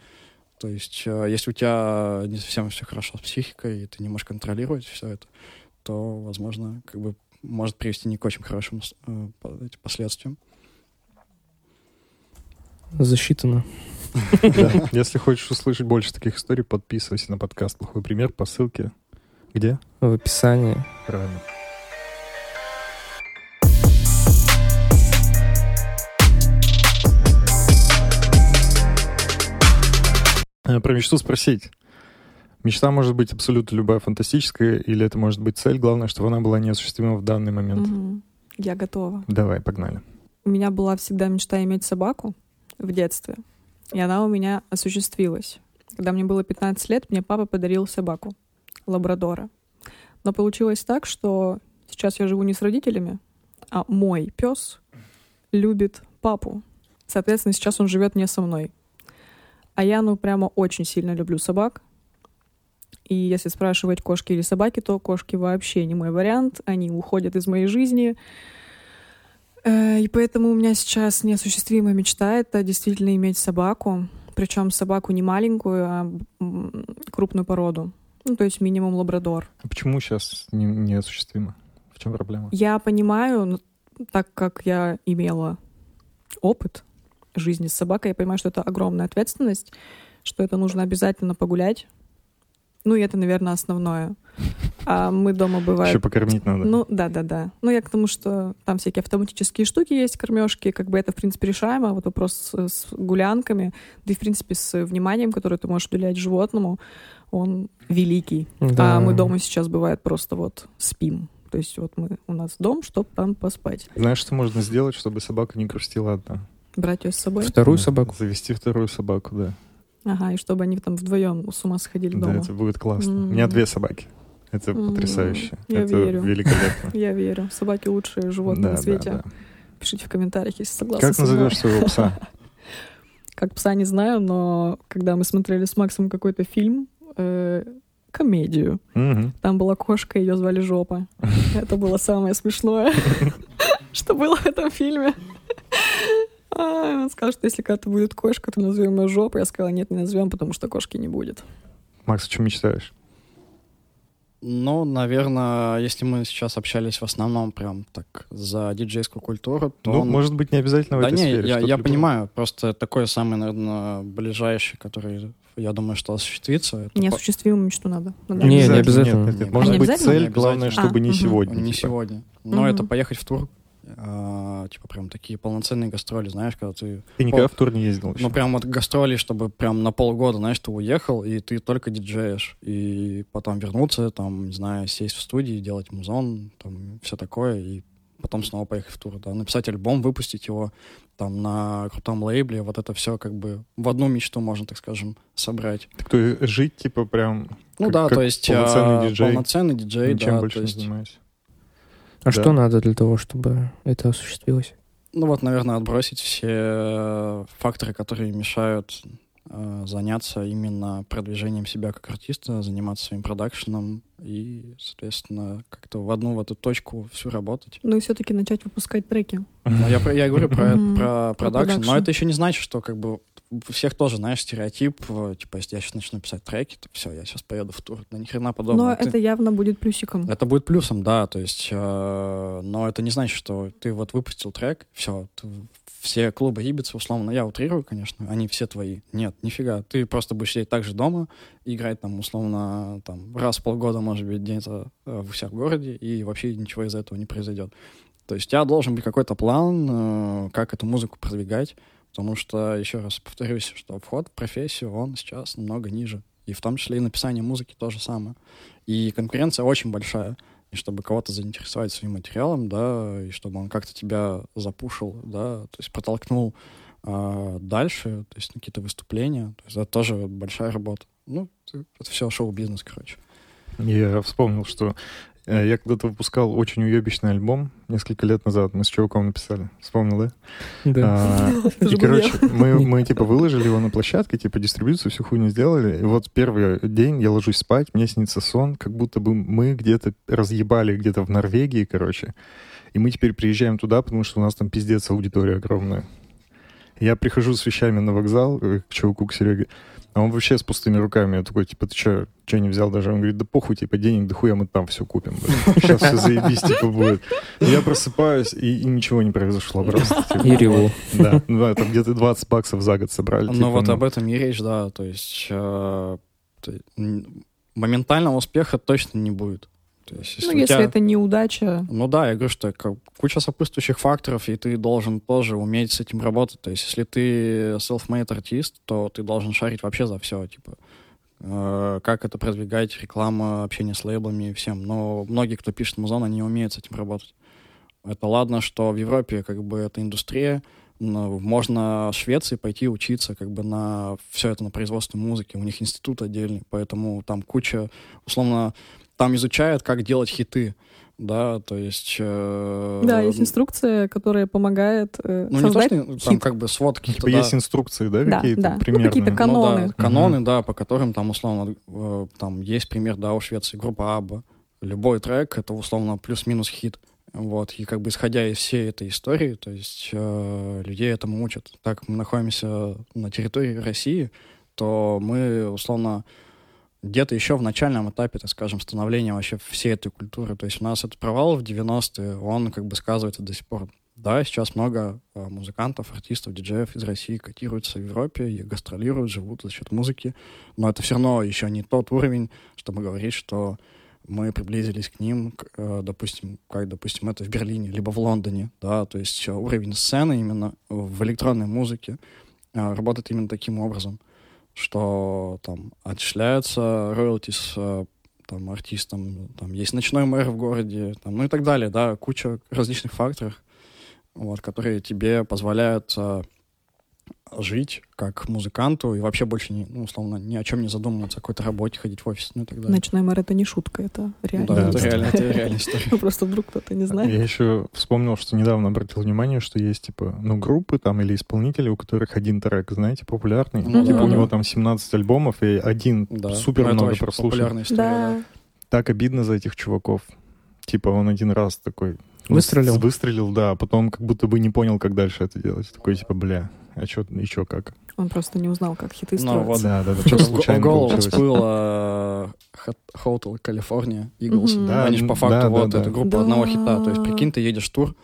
То есть, э, если у тебя не совсем все хорошо с психикой, и ты не можешь контролировать все это, то, возможно, как бы может привести не к очень хорошим последствиям. Засчитано. Если хочешь услышать больше таких историй, подписывайся на подкаст «Плохой пример» по ссылке. Где? В описании. Правильно. Э, Про мечту спросить. Мечта может быть абсолютно любая фантастическая, или это может быть цель, главное, чтобы она была неосуществима в данный момент. Мгм. Я готова. Давай, погнали. У меня была всегда мечта иметь собаку в детстве, и она у меня осуществилась. Когда мне было 15 лет, мне папа подарил собаку, лабрадора. Но получилось так, что сейчас я живу не с родителями, а мой пес любит папу. Соответственно, сейчас он живет не со мной. А я, ну, прямо очень сильно люблю собак. И если спрашивать, кошки или собаки, то кошки вообще не мой вариант. Они уходят из моей жизни. Э, И поэтому у меня сейчас неосуществимая мечта — это действительно иметь собаку. Причем собаку не маленькую, а крупную породу. Ну, то есть минимум лабрадор. А Почему сейчас не, неосуществимо? В чем проблема? Я понимаю, так как я имела опыт жизни с собакой, я понимаю, что это огромная ответственность, что это нужно обязательно погулять. Ну, и это, наверное, основное. А мы дома бывает... Еще покормить надо. Ну, да-да-да. Ну, я к тому, что там всякие автоматические штуки есть, кормежки, как бы это, в принципе, решаемо. Вот вопрос с, с гулянками, да и, в принципе, с вниманием, которое ты можешь уделять животному, он великий. Да. А мы дома сейчас, бывает, просто вот спим. То есть вот мы, у нас дом, чтобы там поспать. Знаешь, что можно сделать, чтобы собака не грустила одна? Брать ее с собой. Вторую Да. собаку. Завести вторую собаку, да. Ага, и чтобы они там вдвоем с ума сходили Да, дома. это будет классно. М. У меня две собаки. Это М, потрясающе. я это верю. великолепно. Я верю. Собаки лучшие животные Да, на да, свете. да. Пишите в комментариях, если согласны Как назовешь своего пса? Как пса не знаю, но когда мы смотрели с Максом какой-то фильм, э, комедию, там была кошка, ее звали Жопа. Это было самое смешное, что было в этом фильме. А, Он сказал, что если когда-то будет кошка, то назовем ее Жопой. Я сказала, нет, не назовем, потому что кошки не будет. Макс, о чем мечтаешь? Ну, наверное, если мы сейчас общались в основном прям так за диджейскую культуру, то... Ну, он- может быть, не обязательно в да этой не, сфере. я, что-то я понимаю, просто такой самый, наверное, ближайший, который, я думаю, что осуществится. это по- Неосуществимую мечту надо. надо. Не, не Нет, обязательно. нет, нет. Не Может быть, обязательно? цель, Не главное, чтобы не А, мгм. сегодня. Не типа. сегодня. Но Мгм. это поехать в тур. А, типа прям такие полноценные гастроли, знаешь, когда ты... Ты никогда в тур не ездил еще? Ну, прям вот гастроли, чтобы прям на полгода, знаешь, ты уехал, и ты только диджеешь. И потом вернуться, там, не знаю, сесть в студии, делать музон, там, все такое, и потом снова поехать в тур, да. Написать альбом, выпустить его там на крутом лейбле, вот это все как бы в одну мечту можно, так скажем, собрать. Так то есть жить, типа, прям... Ну как- да, как то есть полноценный а, диджей. полноценный диджей, Ничем да, больше то не есть, занимаюсь. А Да. что надо для того, чтобы это осуществилось? ну вот, наверное, отбросить все факторы, которые мешают э, заняться именно продвижением себя как артиста, заниматься своим продакшеном и, соответственно, как-то в одну в эту точку всю работать. Ну и все-таки начать выпускать треки. Но я, я говорю про, про Про продакшн, но это еще не значит, что как бы у всех тоже, знаешь, стереотип, э, типа, если я сейчас начну писать треки, то все, я сейчас поеду в тур. Да ни хрена подобного. Но Ты- это явно будет плюсиком. Это будет плюсом, да, то есть, э, но это не значит, что ты вот выпустил трек, все, все клубы Ибицы, условно, я утрирую, конечно, они все твои. Нет, нифига, ты просто будешь сидеть так же дома, играть там, условно, там, раз в полгода, может быть, где-то э, в себя в городе, и вообще ничего из этого не произойдет. То есть у тебя должен быть какой-то план, э, как эту музыку продвигать, потому что, еще раз повторюсь, что вход в профессию, он сейчас намного ниже. И в том числе и написание музыки то же самое. И конкуренция очень большая. И чтобы кого-то заинтересовать своим материалом, да, и чтобы он как-то тебя запушил, да, то есть протолкнул а, дальше, то есть на какие-то выступления, то есть это тоже большая работа. Ну, это все шоу-бизнес, короче. Я вспомнил, что я когда-то выпускал очень уебищный альбом несколько лет назад. Мы с чуваком написали. Вспомнил, да? Да. А, И, короче, мы, мы, типа, выложили его на площадке, типа, дистрибьюцию, всю хуйню сделали. И вот первый день я ложусь спать, мне снится сон, как будто бы мы где-то разъебали где-то в Норвегии, короче. И мы теперь приезжаем туда, потому что у нас там пиздец аудитория огромная. Я прихожу с вещами на вокзал э, к чуваку, к Сереге, а он вообще с пустыми руками. Я такой, типа, ты что, что не взял даже? Он говорит, да похуй, типа, денег да хуя мы там все купим. Сейчас все заебись, типа, будет. Я просыпаюсь, и, и ничего не произошло просто. типа. И реву. Да, ну, да, там где-то 20 баксов за год собрали. Но типа, вот ну. об этом и речь, да, то есть э, моментального успеха точно не будет. То есть, если Ну, если тебя- это неудача, Ну да, я говорю, что куча сопутствующих факторов, и ты должен тоже уметь с этим работать. То есть, если ты self-made артист, то ты должен шарить вообще за все, типа, э, как это продвигать, реклама, общение с лейблами и всем. Но многие, кто пишет музон, они не умеют с этим работать. Это ладно, что в Европе как бы эта индустрия, но можно в Швеции пойти учиться как бы на все это на производство музыки. У них институт отдельный, поэтому там куча, условно, там изучают, как делать хиты, да, то есть... э, да, есть инструкция, которая помогает э, Ну, не то, что там хит. как бы свод каких-то, Типа да. есть инструкции, да, Да, какие-то да. Ну, примерные? какие-то кон- Ну каноны. да, каноны, да, по которым там условно э, там есть пример, да, у Швеции группа Абба. Любой трек — это условно плюс-минус хит. Вот, и как бы исходя из всей этой истории, то есть э, людей этому учат. Так как мы находимся на территории России, то мы условно где-то еще в начальном этапе, так скажем, становления вообще всей этой культуры. То есть у нас этот провал в 90-е, он как бы сказывается до сих пор. Да, сейчас много э, музыкантов, артистов, диджеев из России котируются в Европе и гастролируют, живут за счет музыки, но это все равно еще не тот уровень, чтобы говорить, что мы приблизились к ним, э, допустим, как, допустим, это в Берлине, либо в Лондоне, да, то есть э, уровень сцены именно в электронной музыке работает именно таким образом, что там отчисляются роялтис э, там, артистам, там есть ночной мэр в городе, там, ну и так далее, да, куча различных факторов, вот, которые тебе позволяют э, жить как музыканту и вообще больше, не, ну, условно, ни о чем не задумываться, о какой-то работе, ходить в офис, ну и так далее. Ночной мэр — это не шутка, это реально. Да, это реально, это реальная история. Ну, Просто вдруг кто-то не знает. Я еще вспомнил, что недавно обратил внимание, что есть, типа, ну, группы там или исполнители, у которых один трек, знаете, популярный. Ну типа, да, у него там 17 альбомов, и один Да, супер ну, много прослушан. Да, Так обидно за этих чуваков. Типа, он один раз такой... Выстрелил? выс- Выстрелил, да, а потом как будто бы не понял, как дальше это делать. Такой, типа, бля, а что, и что, как? он просто не узнал, как хиты Ну, строятся. вот. Да, да, да, Что в случайно получилось. всплыло э, Hotel California Eagles. Мгм. Да, Они же по факту да, вот да, группа Да. одного хита. То есть, прикинь, ты едешь в тур,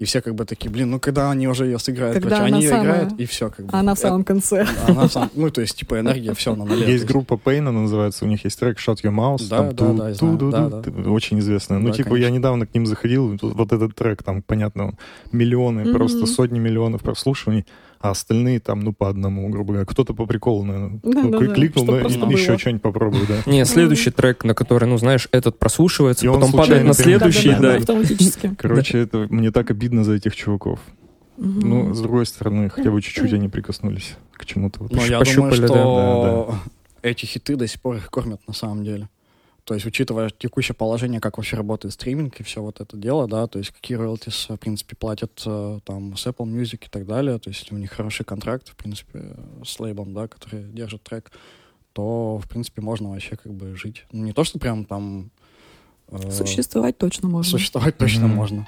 и все как бы такие, блин, ну когда они уже ее сыграют? Когда Короче, они ее самая- играют, и все как бы. А она в Это- самом конце. она сам- ну, то есть, типа, энергия, все, на нуле. То Есть группа Пейна, называется, у них есть трек Shut Your Mouse. Да, там да, ту- да, ту- Очень известная. Ну, Да, типа, конечно. я недавно к ним заходил, вот этот трек, там, понятно, он миллионы, просто сотни миллионов прослушиваний, а остальные там, ну, по одному, грубо говоря. Кто-то по приколу, наверное, Да, ну, да, кли- да, кликнул, ну, просто еще было. что-нибудь попробую, да. Не, следующий трек, на который, ну, знаешь, этот прослушивается, И потом падает на следующий, да. Автоматически. Короче, это мне так обидно за этих чуваков. Ну, с другой стороны, хотя бы чуть-чуть они прикоснулись к чему-то. Вот. Но я думаю, да, что эти хиты до сих пор их кормят на самом деле. То есть учитывая текущее положение, как вообще работает стриминг и все вот это дело, да, то есть какие royalties, в принципе, платят э, там с Apple Music и так далее, то есть у них хороший контракт, в принципе, с лейбом, да, который держит трек, то, в принципе, можно вообще как бы жить. Ну, не то, что прям там... э, Существовать точно можно. Существовать точно Мгм. можно.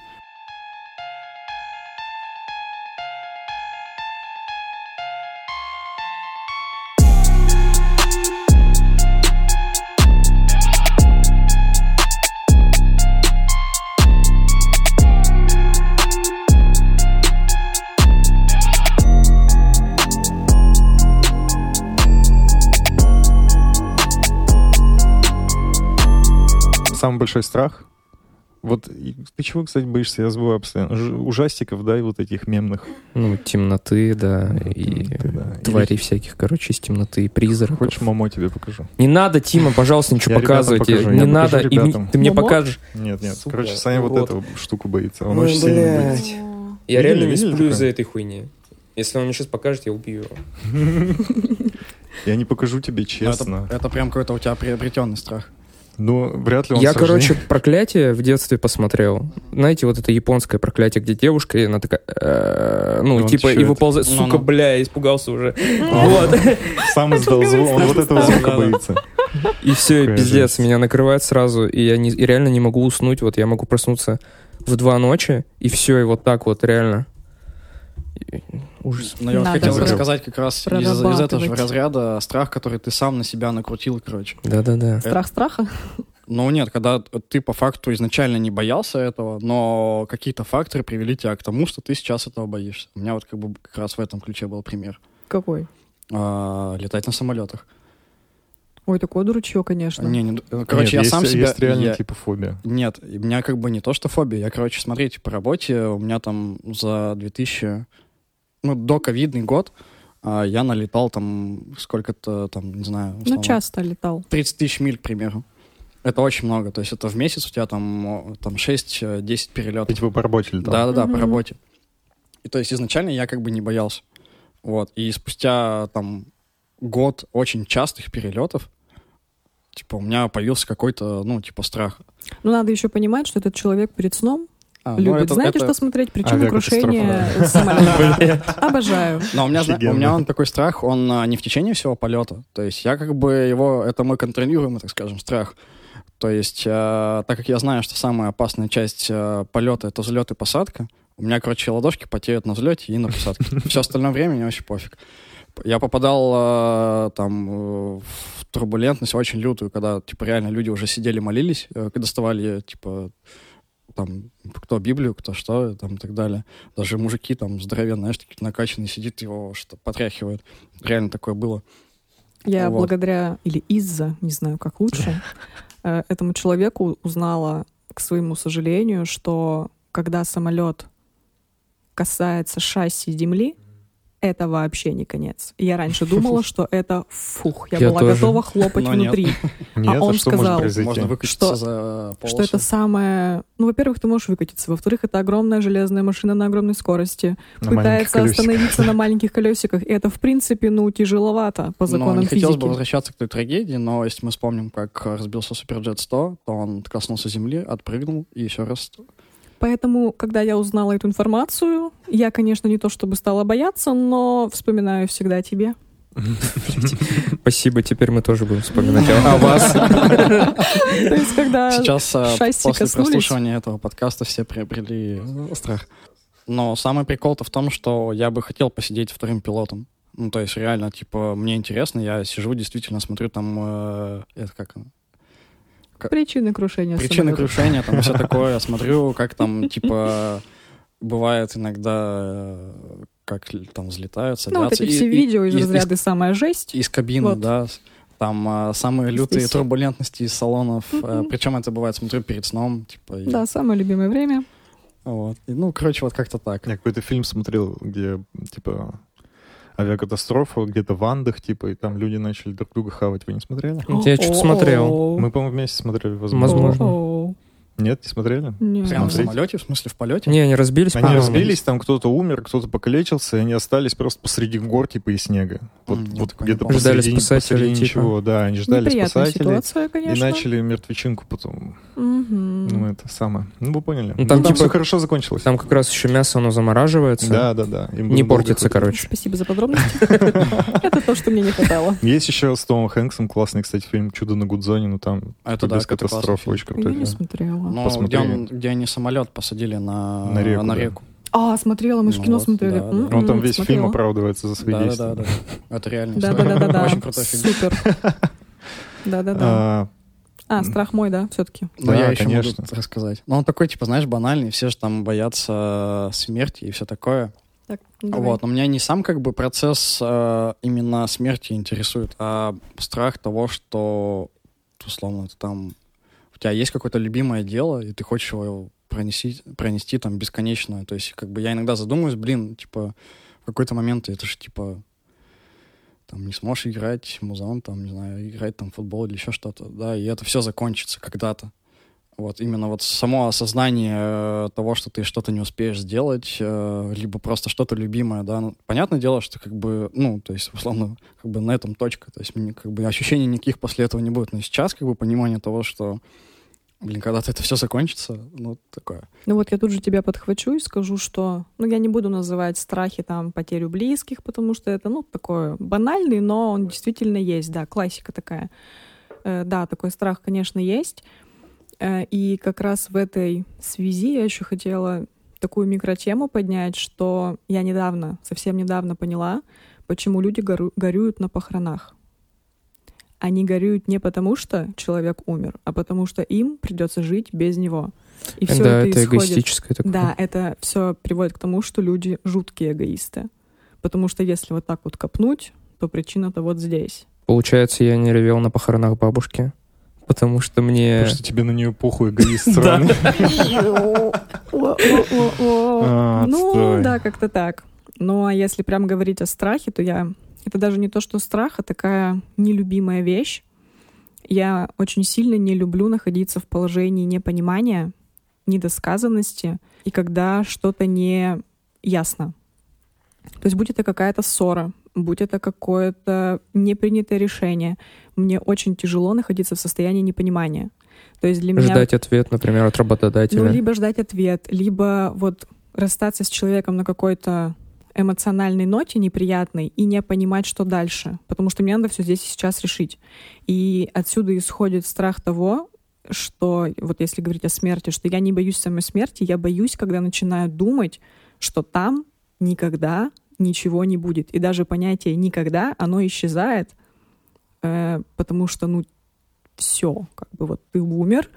Самый большой страх. Вот ты чего, кстати, боишься? Я забываю постоянно. Ж- Ужастиков, да, и вот этих мемных. Ну, темноты, да, и Темноты, да. Или тварей всяких, короче, из темноты, и призраков. Хочешь, мамо тебе покажу? Не надо, Тима, пожалуйста, ничего Я показывать. покажу, не надо. и ты мне Мамо? покажешь. Нет, нет. Сука, Короче, Саня вот эту штуку боится. Он Ой, очень сильно боится. Я реально сплю такое? из-за этой хуйни. Если он мне сейчас покажет, я убью его. Я не покажу тебе Ну, честно. Это, это прям какой-то у тебя приобретенный страх. Ну, вряд ли он Я, сожжение. короче, проклятие в детстве посмотрел. Знаете, вот это японское проклятие, где девушка, и она такая, э, ну, Он типа, и это? выползает. Ну, Сука, ну. бля, испугался уже. Вот. сам издал звук, он вот этого звука боится. И все, и пиздец, меня накрывает сразу, и я не, и реально не могу уснуть. Вот я могу проснуться в два ночи, и все, и вот так вот, реально. Ужас. Но я вот хотел рассказать как раз из, из этого же разряда страх, который ты сам на себя накрутил, короче. Да-да-да. Страх страха? Ну нет, когда ты по факту изначально не боялся этого, но какие-то факторы привели тебя к тому, что ты сейчас этого боишься. У меня вот как бы как раз в этом ключе был пример. Какой? А, летать на самолетах. Ой, такое дурачье, конечно. Не, не, э, короче, Нет, я есть- сам себя... Есть реально я- типа фобия. Нет, у меня как бы не то, что фобия. Я, короче, смотрите, по работе у меня там за 2000... Ну, до ковидный год а, я налетал там сколько-то, там, не знаю... Ну, условно, часто летал. 30 тысяч миль, к примеру. Это очень много. То есть это в месяц у тебя там, там 6-10 Ты перелетов. типа по работе летал. Да-да-да, по Мгм. работе. И то есть изначально я как бы не боялся. Вот. И спустя там год очень частых перелетов, типа, у меня появился какой-то, ну, типа, страх. Ну, надо еще понимать, что этот человек перед сном А, ну, любит. это- Знаете, это- что смотреть? Причину Авиакатастрофа, крушения самолета. Обожаю. Но у меня, у меня он такой страх, он а, не в течение всего полета. То есть я как бы его, это мой контролируемый, так скажем, страх. То есть, а, так как я знаю, что самая опасная часть а, полета это взлет и посадка, у меня, короче, ладошки потеют на взлете и на посадке. Все остальное время мне вообще пофиг. Я попадал а, там э, в турбулентность очень лютую, когда, типа, реально люди уже сидели, молились, э, доставали, типа, там, кто Библию, кто что, там, и так далее. Даже мужики там здоровенные, знаешь, такие накачанные, сидит, его что потряхивают. Реально такое было. Я Вот. благодаря или из-за, не знаю, как лучше, э, этому человеку узнала, к своему сожалению, что когда самолет касается шасси земли, это вообще не конец. Я раньше думала, что это фух, я, Я была тоже. готова хлопать Но нет. внутри. Нет, а он что сказал, Что- за полосу. Что это самое... Ну, во-первых, ты можешь выкатиться. Во-вторых, это огромная железная машина на огромной скорости. На пытается остановиться на маленьких колесиках. И это, в принципе, ну, тяжеловато по Но законам Ну, не хотелось бы физики. возвращаться к той трагедии, но если мы вспомним, как разбился Суперджет 100, то он коснулся земли, отпрыгнул и еще раз... Поэтому, когда я узнала эту информацию, я, конечно, не то чтобы стала бояться, но вспоминаю всегда о тебе. Спасибо, теперь мы тоже будем вспоминать о вас. То есть, когда... Сейчас шасси после прослушивания этого подкаста все приобрели э, страх. Но самый прикол-то в том, что я бы хотел посидеть вторым пилотом. Ну, то есть реально, типа, мне интересно, я сижу, действительно смотрю там... э, это как оно? Причины крушения Причины самолета. крушения, там все такое. Смотрю, как там, типа, бывает иногда, э, как там взлетают, Ну, вот садятся. эти все и- видео из и- разряда «Самая жесть». из кабины, Вот. да. Там а, самые лютые Здесь. турбулентности из салонов. Мгм. причем это бывает, смотрю перед сном. Типа, и- Да, самое любимое время. вот. И, ну, короче, вот как-то так. Я какой-то фильм смотрел, где, типа, авиакатастрофа, где-то в Андах, типа, и там люди начали друг друга хавать. Вы не смотрели? Я что-то смотрел. Мы, по-моему, вместе смотрели, возможно. Возможно. Нет, не смотрели? Не. Прямо в самолете, в смысле в полете? Не, они разбились, Они по-моему. разбились, там кто-то умер, кто-то покалечился, и они остались просто посреди гор, типа, и снега. Вот, я вот где-то помню. Ждали посреди, спасателей, посреди типа. ничего. Да, они ждали Неприятная спасателей. ситуация, конечно. И начали мертвечинку потом. Мгм. Ну, это самое. Ну, вы поняли. Ну, Ну, там там, типа- все хорошо закончилось. Там как раз еще мясо, оно замораживается. Да, да, да. Им Не портится, короче. Спасибо за подробности. Это то, что мне не хватало. Есть еще с Томом Хэнксом классный, кстати, фильм «Чудо на Гудзоне», но там Это типа, да, без катастроф очень Я не смотрела. Ну, где, Посмотри. он, где они самолет посадили на, На реку, да. реку. А, смотрела, мы же Ну кино вот, смотрели. да, да. Он там весь смотрела. фильм оправдывается за свои Да, да, действия. да, да. Это реально. Да, да, да, да, да. Очень крутой фильм. Супер. Да, да, да. А, А, страх мой, да, все-таки. Но Да, я еще конечно. могу рассказать. Ну, он такой, типа, знаешь, банальный, все же там боятся смерти и все такое. Так, давай. Вот, но меня не сам как бы процесс э, именно смерти интересует, а страх того, что, условно, ты там у тебя есть какое-то любимое дело, и ты хочешь его пронести, пронести там бесконечно. То есть, как бы я иногда задумываюсь, блин, типа, в какой-то момент это же, типа, там не сможешь играть музон, там, не знаю, играть там футбол или еще что-то, да, и это все закончится когда-то. Вот именно вот само осознание э, того, что ты что-то не успеешь сделать, э, либо просто что-то любимое, да. Ну, понятное дело, что как бы, ну, то есть, условно, как бы на этом точка. То есть, как бы ощущений никаких после этого не будет. Но сейчас как бы понимание того, что, блин, когда-то это все закончится, ну, такое. Ну вот я тут же тебя подхвачу и скажу, что... Ну, я не буду называть страхи там потерю близких, потому что это, ну, такое банальный, но он действительно есть, да, классика такая. Э, да, такой страх, конечно, есть. Э, и как раз в этой связи я еще хотела такую микротему поднять, что я недавно, совсем недавно поняла, почему люди горю- горюют на похоронах. Они горюют не потому, что человек умер, а потому что им придется жить без него. И все да, это, это исходит эгоистическое такое. да, это все приводит к тому, что люди жуткие эгоисты. Потому что если вот так вот копнуть, то причина-то вот здесь. Получается, я не ревел на похоронах бабушки, потому что мне... Потому что тебе на нее похуй эгоист сраный. А, Ну, да, как-то так. Ну, а если прям говорить о страхе, то я... Это даже не то, что страх, а такая нелюбимая вещь. Я очень сильно не люблю находиться в положении непонимания, недосказанности, и когда что-то не ясно. То есть будь это какая-то ссора, будь это какое-то непринятое решение, мне очень тяжело находиться в состоянии непонимания. То есть для меня... Ждать ответ, например, от работодателя. Ну, либо ждать ответ, либо вот расстаться с человеком на какой-то эмоциональной ноте неприятной и не понимать, что дальше. Потому что мне надо все здесь и сейчас решить. И отсюда исходит страх того, что, вот если говорить о смерти, что я не боюсь самой смерти, я боюсь, когда начинаю думать, что там никогда ничего не будет. И даже понятие «никогда», оно исчезает, э, потому что, ну, все, как бы вот ты умер,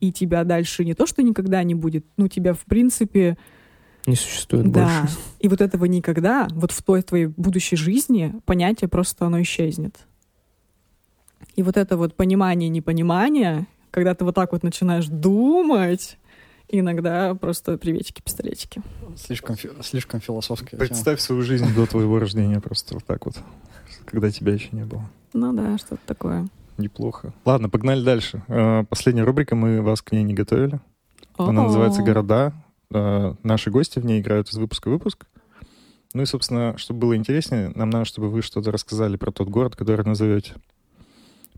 и тебя дальше не то, что никогда не будет, ну, тебя, в принципе, Не существует да. больше. И вот этого никогда, вот в той твоей будущей жизни, понятие просто оно исчезнет. И вот это вот понимание непонимания, когда ты вот так вот начинаешь думать, иногда просто приветики-пистолетики. Слишком, фи- слишком философски. Представь свою жизнь до твоего рождения просто вот так вот, когда тебя еще не было. Ну да, что-то такое. Неплохо. Ладно, погнали дальше. Э, Последняя рубрика, мы вас к ней не готовили. Она называется «Города». Э, Наши гости в ней играют из выпуска в выпуск. Ну и, собственно, чтобы было интереснее, нам надо, чтобы вы что-то рассказали про тот город, который назовете.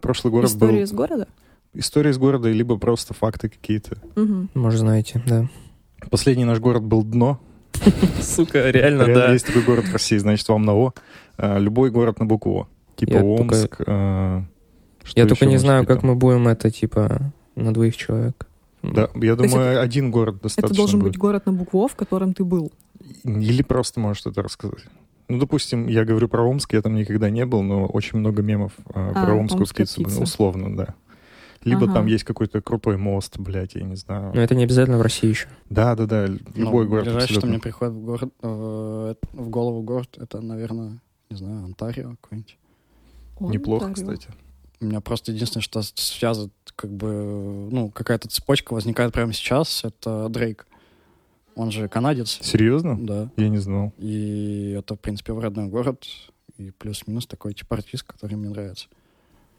Прошлый город История был... из города? История из города, либо просто факты какие-то. Мгм. Может, знаете, да. Последний наш город был Дно. Сука, реально, Реально есть такой город в России, значит, вам на О. А, Любой город на букву О. Типа Омск. что Я только не знаю, как мы будем это, типа, на двоих человек. Да, я То думаю, один город достаточно Это должен будет. быть город на букву «О», в котором ты был. Или просто можешь это рассказать. Ну, допустим, я говорю про Омск, я там никогда не был, но очень много мемов а, А, про омскую птицу, птица. условно, да. Либо Ага. там есть какой-то крутой мост, блядь, я не знаю. Но это не обязательно в России еще. Да, да, да, любой город Ну, Ближайшее, что абсолютно. мне приходит в, город, э, в голову город, это, наверное, не знаю, Онтарио какой-нибудь. Неплохо, Онтарио. кстати. У меня просто единственное, что с- как бы, ну, какая-то цепочка возникает прямо сейчас, это Дрейк. Он же канадец. Серьезно? Да. Я не знал. И это, в принципе, в родной город. И плюс-минус такой типа артист, который мне нравится.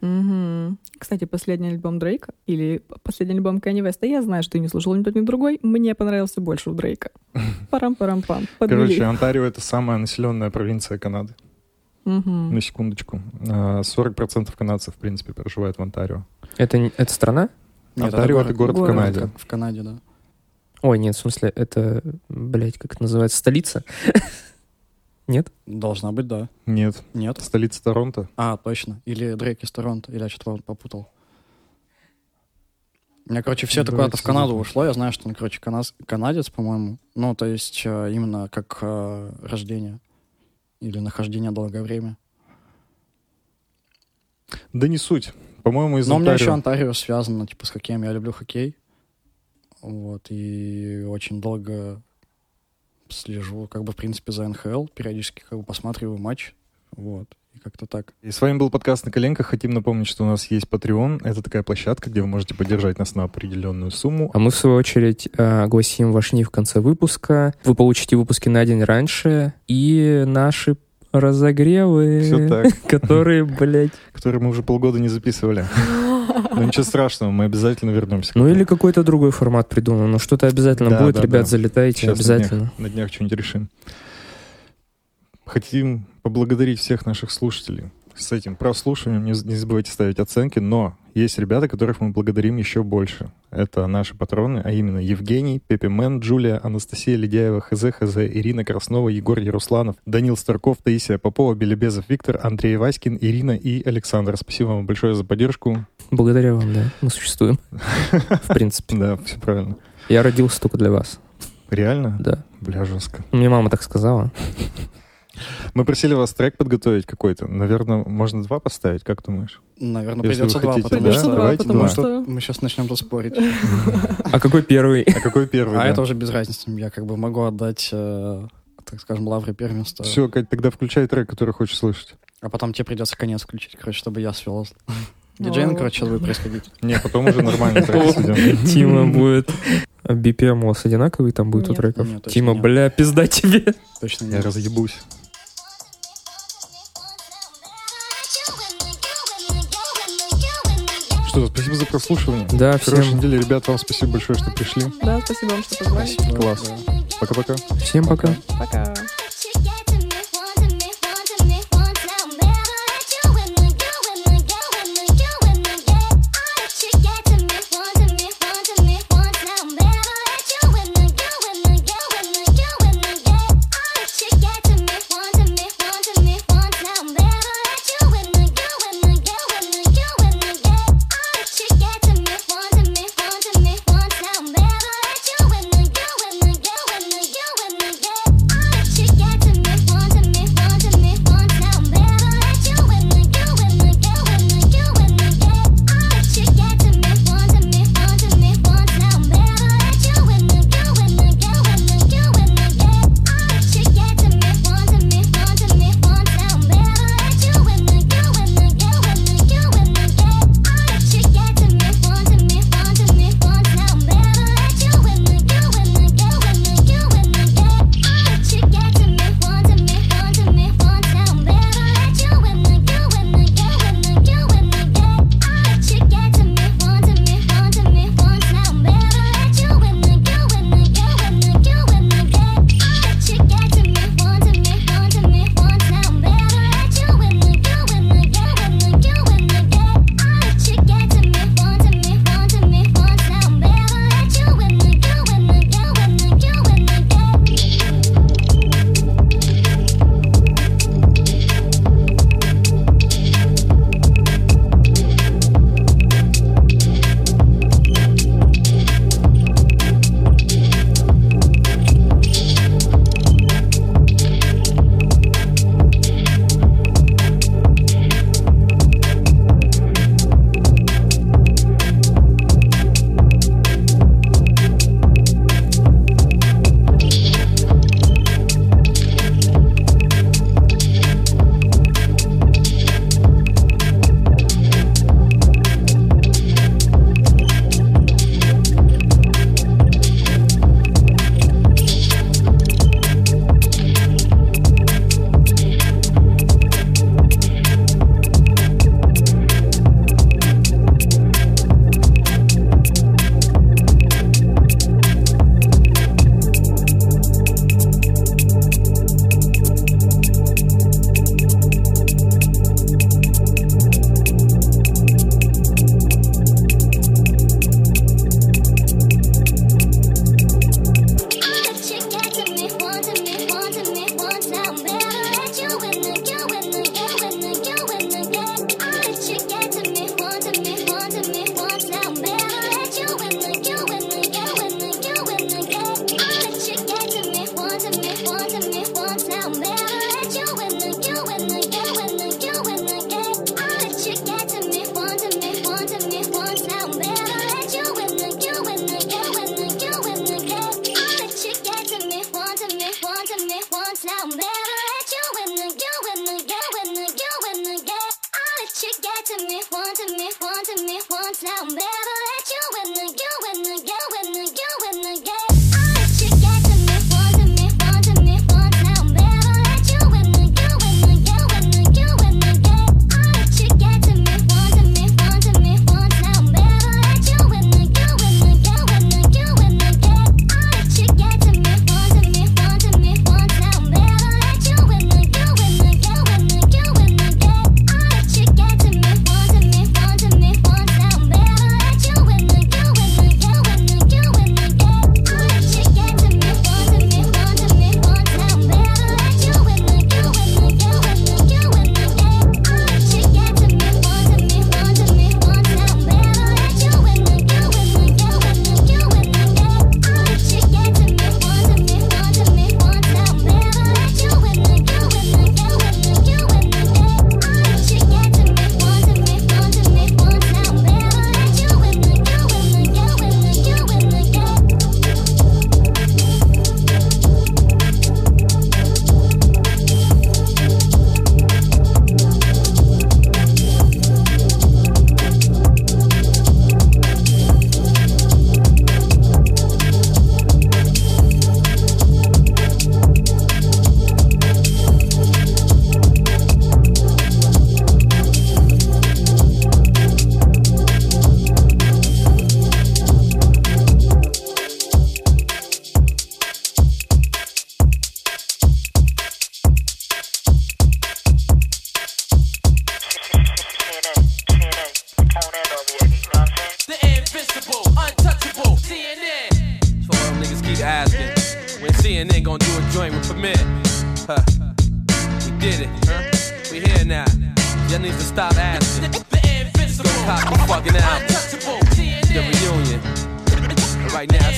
Мгм. Кстати, последний альбом Дрейка или последний альбом Кanye Веста, я знаю, что ты не слушал ни тот, ни другой, мне понравился больше у Дрейка. Парам-парам-пам. Короче, Онтарио — это самая населенная провинция Канады. Мгм. На секундочку. А, 40% канадцев, в принципе, проживают в Онтарио. Это, не- это страна? Нет, Онтарио — это город в Город. Канаде. Как в Канаде, да. Ой, нет, в смысле, это, блядь, как это называется, столица? Нет? Должна быть, да. Нет. Нет? Столица Торонто. А, точно. Или Дрейк из Торонто. Или я что-то попутал. У меня, короче, все это куда-то в Канаду ушло. Я знаю, что он, короче, канадец, по-моему. Ну, то есть э, именно как э, рождение. Или нахождение долгое время. Да не суть. По-моему, из Но у меня еще Онтарио. Онтарио связано, типа, с хоккеем. Я люблю хоккей. Вот, и очень долго слежу, как бы, в принципе, за НХЛ. Периодически, как бы, посматриваю матч. Вот, и как-то так. И с вами был подкаст «На коленках». Хотим напомнить, что у нас есть Patreon. Это такая площадка, где вы можете поддержать нас на определенную сумму. А мы, в свою очередь, э, огласим ваш ник в конце выпуска. Вы получите выпуски на день раньше. И наши разогревы, Все так. которые, блядь... Которые мы уже полгода не записывали. Но ничего страшного, мы обязательно вернемся. к Ну или какой-то другой формат придумаем. Ну что-то обязательно Да, будет, да, ребят, да. залетайте, Сейчас обязательно. На днях что-нибудь решим. Хотим поблагодарить всех наших слушателей. С этим прослушиванием не, не забывайте ставить оценки, но есть ребята, которых мы благодарим еще больше. Это наши патроны, а именно Евгений, Пепе Мэн, Джулия, Анастасия Ледяева, ХЗ, ХЗ, Ирина Краснова, Егор Ярусланов, Данил Старков, Таисия Попова, Белебезов Виктор, Андрей Васькин, Ирина и Александр. Спасибо вам большое за поддержку. Благодаря вам, да. Мы существуем. В принципе. Да, все правильно. Я родился только для вас. Реально? Да. Бля, жестко. Мне мама так сказала. Мы просили вас трек подготовить какой-то. Наверное, можно два поставить, как думаешь? Наверное, Если придется два, хотите, потому да? Что... два, Давайте потому два. что... Мы сейчас начнем тут спорить. А какой первый? А какой первый? А это уже без разницы. Я как бы могу отдать, э, так скажем, лавры первенства. Все, Кать, тогда включай трек, который хочешь слышать. А потом тебе придется конец включить, короче, чтобы я свел. Диджейн, О. короче, сейчас будет происходить. Не, потом уже нормальный трек сведем. Тима будет... А BPM у вас одинаковый там будет у треков? Нет, Тима, нет. бля, пизда тебе. Точно Я нет. разъебусь. Что, спасибо за прослушивание. Да, Хорошей всем, недели, ребят. Вам спасибо большое, что пришли. Да, спасибо вам, что позвали. Спасибо. Класс. Да. Пока-пока. всем пока. Пока.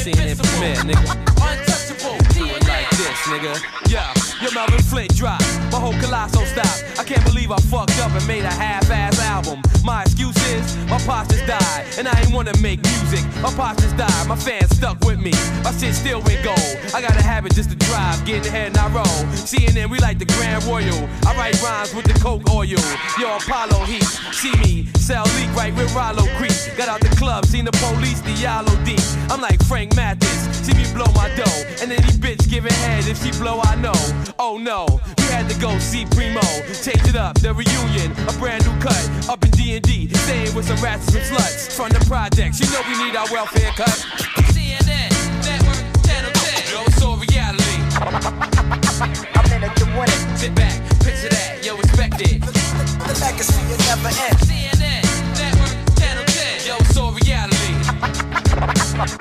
Right now, CNN Premier, nigga. Do it like this, nigga. Yeah. Your Melvin Flint drop, my whole colossal stop. I can't believe I fucked up and made a half-ass album. My excuse is my pops just died, and I ain't wanna make music. My pops just died, my fans stuck with me. My shit still went gold. I got a habit just to drive, get ahead and I roll. CNN, we like the Grand Royal. I write rhymes with the Coke oil. Yo, Apollo Heat, see me sell leak right with Rollo Creek. Got out the club, seen the police, the yellow deep. I'm like Frank Mathis, see me blow my dough, and any bitch giving head if she blow, I know. Oh no, had to go see Primo. Change it up, the reunion, a brand new cut. Up in D&D, staying with some rats and some sluts. From the projects, you know we need our welfare cut. CNN, Network, Channel 10. Yo, it's all reality. I'm in it to win it. Sit back, picture that, yo, respect it. The legacy will never end. CNN, Network, Channel 10. Yo, it's all reality.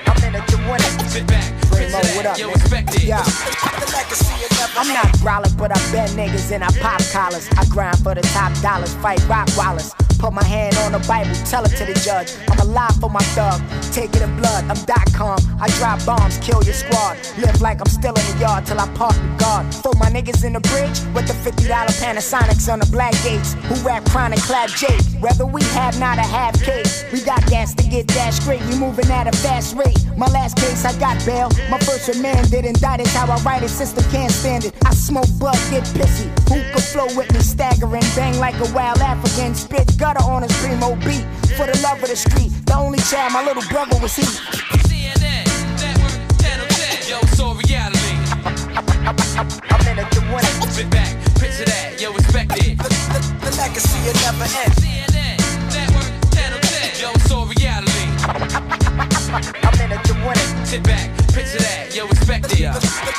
I'm in it to win it. Sit back, picture that, yo, respect it. Yeah. The legacy I'm not growling, but I bet niggas and I pop collars. I grind for the top dollars, fight rock wallers. Put my hand on the Bible, tell it to the judge. I'm alive for my thug, take it in blood. I'm dot com. I drop bombs, kill your squad. Live like I'm still in the yard till I park the guard. For my niggas in the bridge with the $50 Panasonics on the black gates. Who rap chronic clap Jake. Whether we have not a half case, we got gas to get that straight. We moving at a fast rate. My last case, I got bail. My first remanded, and that is how I write it. System can't stand it. I smoke blood, get pissy. Who could flow with me? Staggering, bang like a wild African. Spit gutter on his primo beat. For the love of the street, the only child my little brother was he. CNN, Network, Channel 10. Yo, it's all reality. I'm in it to win it. Sit back, picture that, yo, respect it. The, the, the legacy will never end. CNN, Network, Channel 10. Yo, it's all reality. It to win it. Sit back, picture that, yo, respect it. Yeah,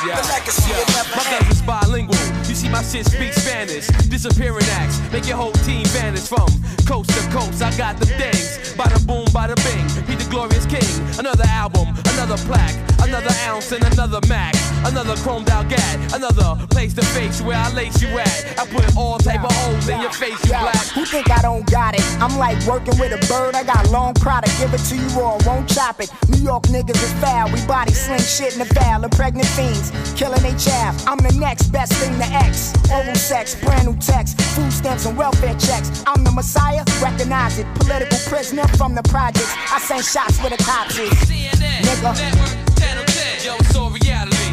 yeah, the legacy will yeah. My cousin's bilingual. You see, my shit speaks Spanish. Disappearing acts, make your whole team vanish from coast to coast. I got the things. Bada boom, bada bing. Be the glorious king. Another album, another plaque, another ounce and another Mac. Another chromed out gat, another place to face where I lace you at. I put all type of holes in your face, you black. Who think I don't got it? I'm like working with a bird. I got long product, give it to you or I won't chop it. New York niggas is foul. We body sling shit in the foul. of pregnant fiends, killing they child. I'm the next best thing to X. Oral sex, brand new text, food stamps and welfare checks. I'm the messiah, recognize it. Political prisoner from the projects. I send shots where the cops is. CNN, Nigga. Network, Channel 10. Yo, it's all reality.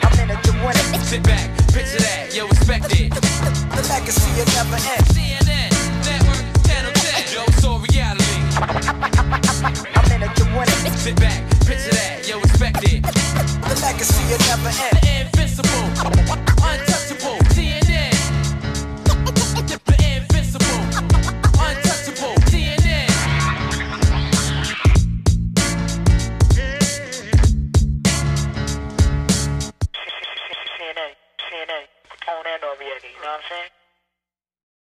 I'm in it to win it. Sit back, picture that, yo, respect it. The legacy will never end. CNN, Network, Channel 10. Yo, it's all reality wanna sit back, picture that, yo, respect it. The legacy will never end. The invincible, untouchable, CNN. The invincible, untouchable, on you know what I'm saying?